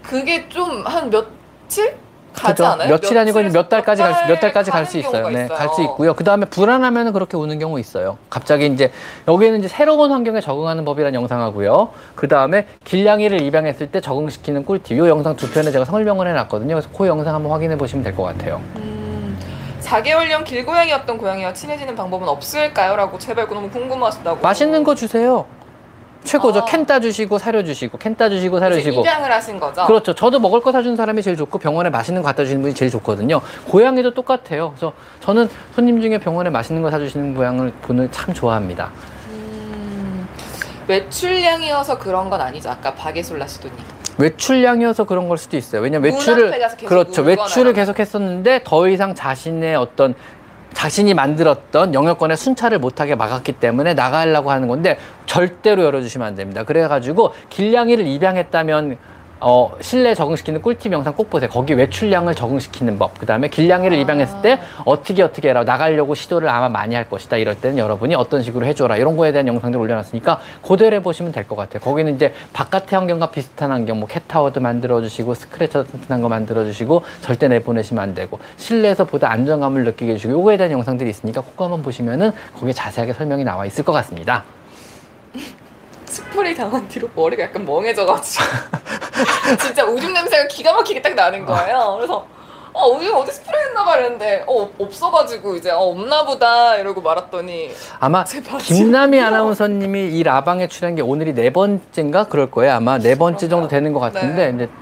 그게 좀 한 며칠 가지 그죠? 않아요? 며칠 아니고 몇 달까지 갈 수, 몇 달까지 갈 수 있어요. 네, 갈 수 있고요. 그 다음에 불안하면 그렇게 우는 경우 있어요. 갑자기 이제 여기는 이제 새로운 환경에 적응하는 법이라는 영상하고요. 그 다음에 길냥이를 입양했을 때 적응시키는 꿀팁. 이 영상 두 편에 제가 설명을 해놨거든요. 그래서 그 영상 한번 확인해 보시면 될 것 같아요. 음, 4개월령 길고양이였던 고양이와 친해지는 방법은 없을까요? 라고 제발 너무 궁금하시다고. 맛있는 거 주세요. 최고죠. 아. 캔 따주시고 사려주시고 캔 따주시고 사려주시고. 입양을 하신 거죠? 그렇죠. 저도 먹을 거 사주는 사람이 제일 좋고 병원에 맛있는 거 갖다 주시는 분이 제일 좋거든요. 고양이도 똑같아요. 그래서 저는 손님 중에 병원에 맛있는 거 사주시는 고양을 보는 참 좋아합니다. 음, 외출량이어서 그런 건 아니죠. 아까 바게솔라 시도님. 외출량이어서 그런 걸 수도 있어요. 왜냐면 문 외출을 앞에 가서 계속 그렇죠. 울거나. 외출을 계속 했었는데 더 이상 자신의 어떤 자신이 만들었던 영역권의 순찰을 못하게 막았기 때문에 나가려고 하는 건데 절대로 열어주시면 안 됩니다. 그래가지고 길냥이를 입양했다면 어, 실내 적응시키는 꿀팁 영상 꼭 보세요. 거기 외출량을 적응시키는 법. 그 다음에 길냥이를 아. 입양했을 때 어떻게 어떻게 해라. 나가려고 시도를 아마 많이 할 것이다. 이럴 때는 여러분이 어떤 식으로 해줘라. 이런 거에 대한 영상들 올려놨으니까 그대로 해보시면 될 것 같아요. 거기는 이제 바깥의 환경과 비슷한 환경, 뭐 캣타워도 만들어주시고 스크래처 튼튼한 거 만들어주시고 절대 내보내시면 안 되고 실내에서 보다 안정감을 느끼게 해주고 요거에 대한 영상들이 있으니까 꼭 한번 보시면은 거기에 자세하게 설명이 나와 있을 것 같습니다. [laughs] 스프레이 당한 뒤로 머리가 약간 멍해져가지고 [laughs] 진짜 오줌 냄새가 기가 막히게 딱 나는 거예요. 그래서 어 오줌 어디 스프레이 했나 봐 이랬는데 어 없어가지고 이제 어 없나 보다 이러고 말았더니 아마. 김남희 아나운서님이 이 라방에 출연한 게 오늘이 네 번째인가 그럴 거예요. 아마 네 번째 정도 되는 것 같은데 네. 이제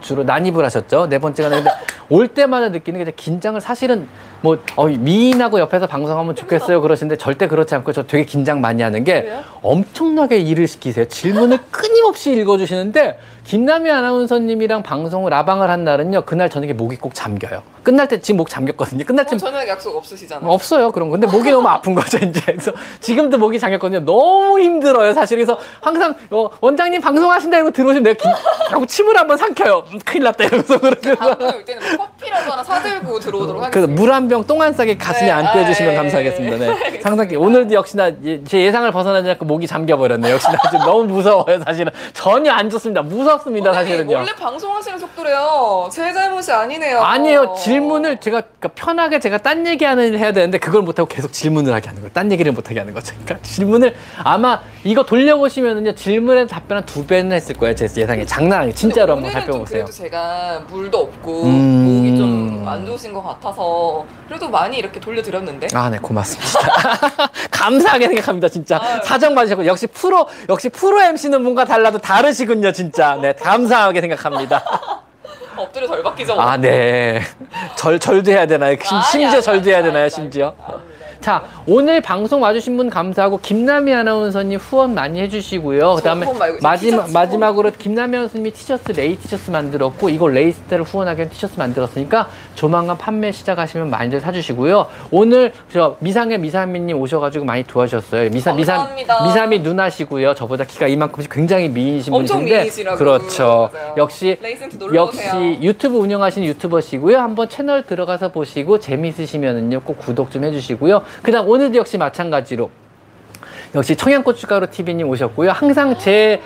주로 난입을 하셨죠. 네 번째가 되는데 올 때마다 느끼는 게 긴장을 사실은 뭐 어, 미인하고 옆에서 방송하면 좋겠어요 그러시는데 절대 그렇지 않고 저 되게 긴장 많이 하는 게? 엄청나게 일을 시키세요. 질문을 끊임없이 읽어주시는데 김남희 아나운서님이랑 방송을 라방을 한 날은요 그날 저녁에 목이 꼭 잠겨요. 끝날 때 지금 목 잠겼거든요. 끝날 어, 때 저녁 약속 없으시잖아요. 없어요 그런 거. 근데 목이 너무 아픈 거죠 [laughs] 이제. 그래서 지금도 목이 잠겼거든요. 너무 힘들어요 사실. 그래서 항상 어, 원장님 방송하신다 이러고 들어오시면 내가 기, 하고 침을 한번 삼켜요. 음, 큰일 났다 이러면서 그러면서. 올 때는 뭐 커피라도 하나 사들고 들어오도록 그래서 하겠습니다. 물한 병 똥한 싸게 가슴에 네, 안고 해주시면 아, 예, 감사하겠습니다. 예. 네. 알겠습니다. 상당히 오늘도 역시나 예- 제 예상을 벗어나지 않고 목이 잠겨버렸네요. 역시나 지금 너무 무서워요 사실은. 전혀 안 좋습니다. 무 섭습니다 원장님, 사실은요. 원래 방송하시는 속도래요. 제 잘못이 아니네요. 아니에요. 질문을 제가 그러니까 편하게 제가 딴 얘기하는 해야 되는데 그걸 못하고 계속 질문을 하게 하는 거예요. 딴 얘기를 못하게 하는 거죠. 그러니까 질문을 아마 이거 돌려보시면은요 질문에 답변 한 두 배는 했을 거예요. 제 예상에 장난 아니에요. 진짜로 한번 살펴보세요. 그래도 제가 물도 없고 음. 목이 좀 안 좋으신 것 같아서 그래도 많이 이렇게 돌려드렸는데 아, 네, 고맙습니다. [laughs] 감사하게 생각합니다, 진짜. 아유. 사정 봐주셨고, 역시 프로, 역시 프로 MC는 뭔가 달라도 다르시군요, 진짜. 네, 감사하게 생각합니다. [laughs] 엎드려 절 받기죠. 아, 네. 절, 절도 해야 되나요? 심, 심지어 절도 해야 되나요, 심지어? 자, 오늘 방송 와주신 분 감사하고, 김남희 아나운서님 후원 많이 해주시고요. 그 다음에 후원 말고 마지막, 마지막으로 김남희 아나운서님이 티셔츠, 레이 티셔츠 만들었고, 이거 레이 센터를 후원하기 위한 티셔츠 만들었으니까, 조만간 판매 시작하시면 많이들 사주시고요. 오늘 저 미상의 미사미님 오셔가지고 많이 도와주셨어요. 미사, 미사. 미사미 누나시고요. 저보다 키가 이만큼씩 굉장히 미인이신. 미인이시라고. 그렇죠. 맞아요. 역시 역시 오세요. 유튜브 운영하시는 유튜버시고요. 한번 채널 들어가서 보시고 재미있으시면은요 꼭 구독 좀 해주시고요. 그 다음 오늘도 역시 마찬가지로 역시 청양고춧가루 TV님 오셨고요. 항상 제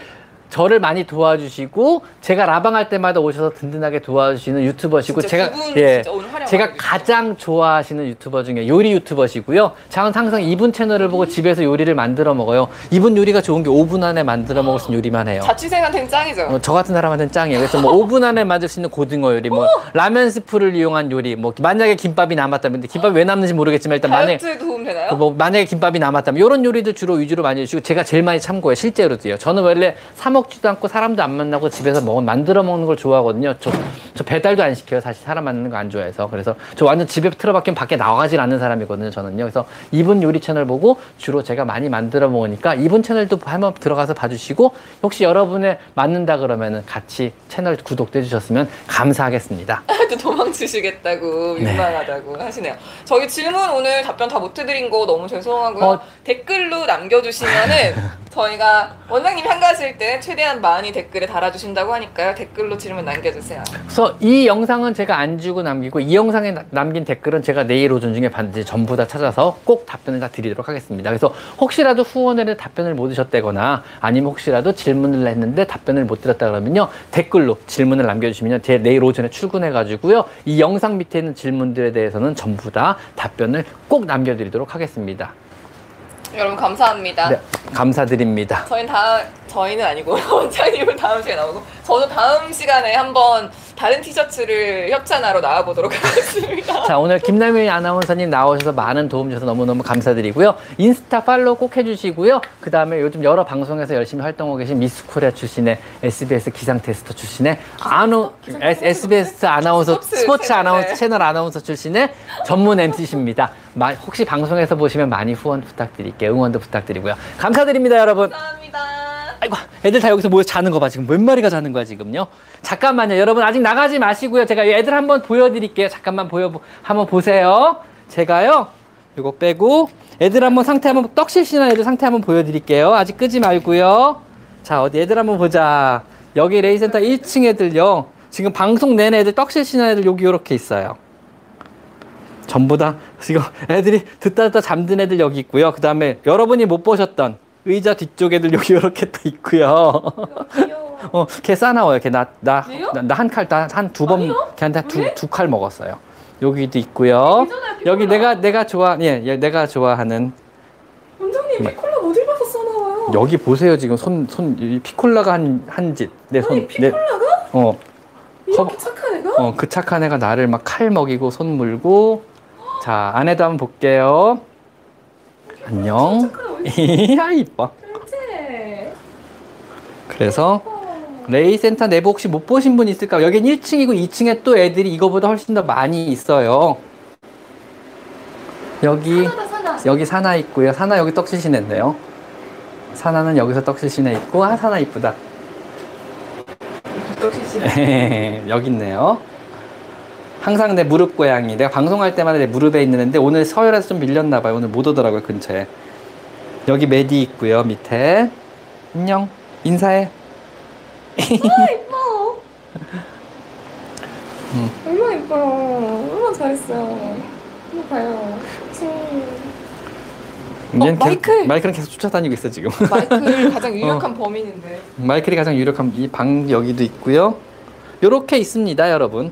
저를 많이 도와주시고 제가 라방할 때마다 오셔서 든든하게 도와주시는 유튜버시고 제가 예 제가 가장 좋아하시는 유튜버 중에 요리 유튜버시고요. 저는 항상 이분 채널을 보고 집에서 요리를 만들어 먹어요. 이분 요리가 좋은 게 5분 안에 만들어 먹을 수 있는 요리만 해요. 자취생한테는 짱이죠. 어, 저 같은 사람한테는 짱이에요. 그래서 뭐 5분 안에 만들 수 있는 고등어 요리, 뭐 라면 스프를 이용한 요리, 뭐 만약에 김밥이 남았다면 김밥이 왜 남는지 모르겠지만 일단 만약에 다이어트에 도움 되나요? 그뭐 만약에 김밥이 남았다면 이런 요리들 주로 위주로 많이 해주시고 제가 제일 많이 참고해요 실제로도요 저는 원래 사 먹 지도 않고 사람도 안 만나고 집에서 먹 만들어 먹는 걸 좋아하거든요 저, 저 배달도 안 시켜요 사실 사람 만나는 거 안 좋아해서 그래서 저 완전 집에 틀어박히면 밖에 나가질 않는 사람이거든요 저는요 그래서 이분 요리 채널 보고 주로 제가 많이 만들어 먹으니까 이분 채널도 한번 들어가서 봐주시고 혹시 여러분의 맞는다 그러면은 같이 채널 구독도 해주셨으면 감사하겠습니다 [laughs] 또 도망치시겠다고 네. 민망하다고 하시네요. 저희 질문 오늘 답변 다 못 해드린 거 너무 죄송하고요. 어. 댓글로 남겨주시면은 저희가 원장님이 한가하실 때 최 대한 많이 댓글에 달아주신다고 하니까요. 댓글로 질문 남겨주세요. 그래서 이 영상은 제가 안 주고 남기고 이 영상에 나- 남긴 댓글은 제가 내일 오전 중에 반드시 전부 다 찾아서 꼭 답변을 다 드리도록 하겠습니다. 그래서 혹시라도 후원을 해 답변을 못 드셨다거나 아니면 혹시라도 질문을 했는데 답변을 못 드렸다 그러면요 댓글로 질문을 남겨주시면 제 내일 오전에 출근해 가지고요 이 영상 밑에 있는 질문들에 대해서는 전부 다 답변을 꼭 남겨드리도록 하겠습니다. 여러분 감사합니다. 네, 감사드립니다. 저희는 다 저희는 아니고 [laughs] 원장님은 다음 시간에 나오고 저도 다음 시간에 한번 다른 티셔츠를 협찬하러 나와보도록 하겠습니다. 자, 오늘 김남희 아나운서님 나오셔서 많은 도움 주셔서 너무너무 감사드리고요. 인스타 팔로우 꼭 해주시고요. 그 다음에 요즘 여러 방송에서 열심히 활동하고 계신 미스 코리아 출신의 SBS 기상 캐스터 출신의 아노, S- SBS 아나운서, 스포츠 스포츠 아나운서 네. 채널 아나운서 출신의 전문 MC십니다. 혹시 방송에서 보시면 많이 후원 부탁드릴게요. 응원도 부탁드리고요. 감사드립니다, 여러분. 감사합니다. 아이고, 애들 다 여기서 모여 자는 거 봐. 지금 몇 마리가 자는 거야, 지금요? 잠깐만요. 여러분, 아직 나가지 마시고요. 제가 애들 한번 보여드릴게요. 잠깐만 보여, 한번 보세요. 제가요, 이거 빼고, 애들 한번 상태 한번, 떡실신한 애들 상태 한번 보여드릴게요. 아직 끄지 말고요. 자, 어디 애들 한번 보자. 여기 레이센터 1층 애들요. 지금 방송 내내 애들 떡실신한 애들 여기 이렇게 있어요. 전부 다 지금 애들이 듣다 듣다 잠든 애들 여기 있고요. 그 다음에 여러분이 못 보셨던 의자 뒤쪽 애들 여기 이렇게 또 있고요. 어, 걔 싸나워요. 걔 나, 나, 왜요? 나한 칼, 한두 번? 걔한테 두, 왜? 두칼 먹었어요. 여기도 있고요. 여기. 내가, 내가 좋아, 예, 예, 내가 좋아하는, 원장님 피콜라 어딜 봐서 써나와요? 여기 보세요. 지금 손, 손, 이 피콜라가 한, 한 짓. 내 손, 아니 내, 피콜라가 어, 이렇게 착한 애가? 어, 그 착한 애가 나를 막 칼 먹이고 손 물고. 자, 안에도 한번 볼게요. 안녕. 착한 [laughs] 애가 야, 이뻐. 그래서, 레이 센터 내부 혹시 못 보신 분 있을까? 여긴 1층이고 2층에 또 애들이 이거보다 훨씬 더 많이 있어요. 여기, 사나다 사나. 여기 사나 있고요. 사나 여기 떡실신 했네요. 사나는 여기서 떡실신해 있고, 아, 사나 이쁘다. [laughs] 여기 있네요. 항상 내 무릎 고양이. 내가 방송할 때마다 내 무릎에 있는 애인데, 오늘 서열에서 좀 밀렸나 봐요. 오늘 못 오더라고요, 근처에. 여기 메디 있고요, 밑에. 안녕. 인사해. 이뻐. 음. 얼마나 이뻐요. 얼마나 잘했어요. 한번 봐요. 칭. 얘는 계속- 마이클! 마이클은 계속 쫓아다니고 있어, 지금. 마이클 가장 [laughs] 유력한 범인인데. 마이클이 가장 유력한 이 방 여기도 있고요. 요렇게 있습니다, 여러분.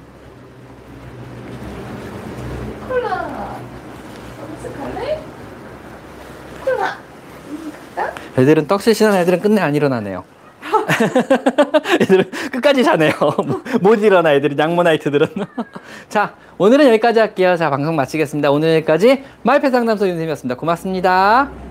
콜라. 어떡할래? 콜라. 애들은 떡실신한 애들은 끝내 안 일어나네요. [laughs] 애들은 끝까지 자네요. [laughs] 못 일어나 애들이 양모나이트들은. [laughs] 자 오늘은 여기까지 할게요. 자 방송 마치겠습니다. 오늘 여기까지 마이페 상담소 윤쌤이었습니다. 고맙습니다.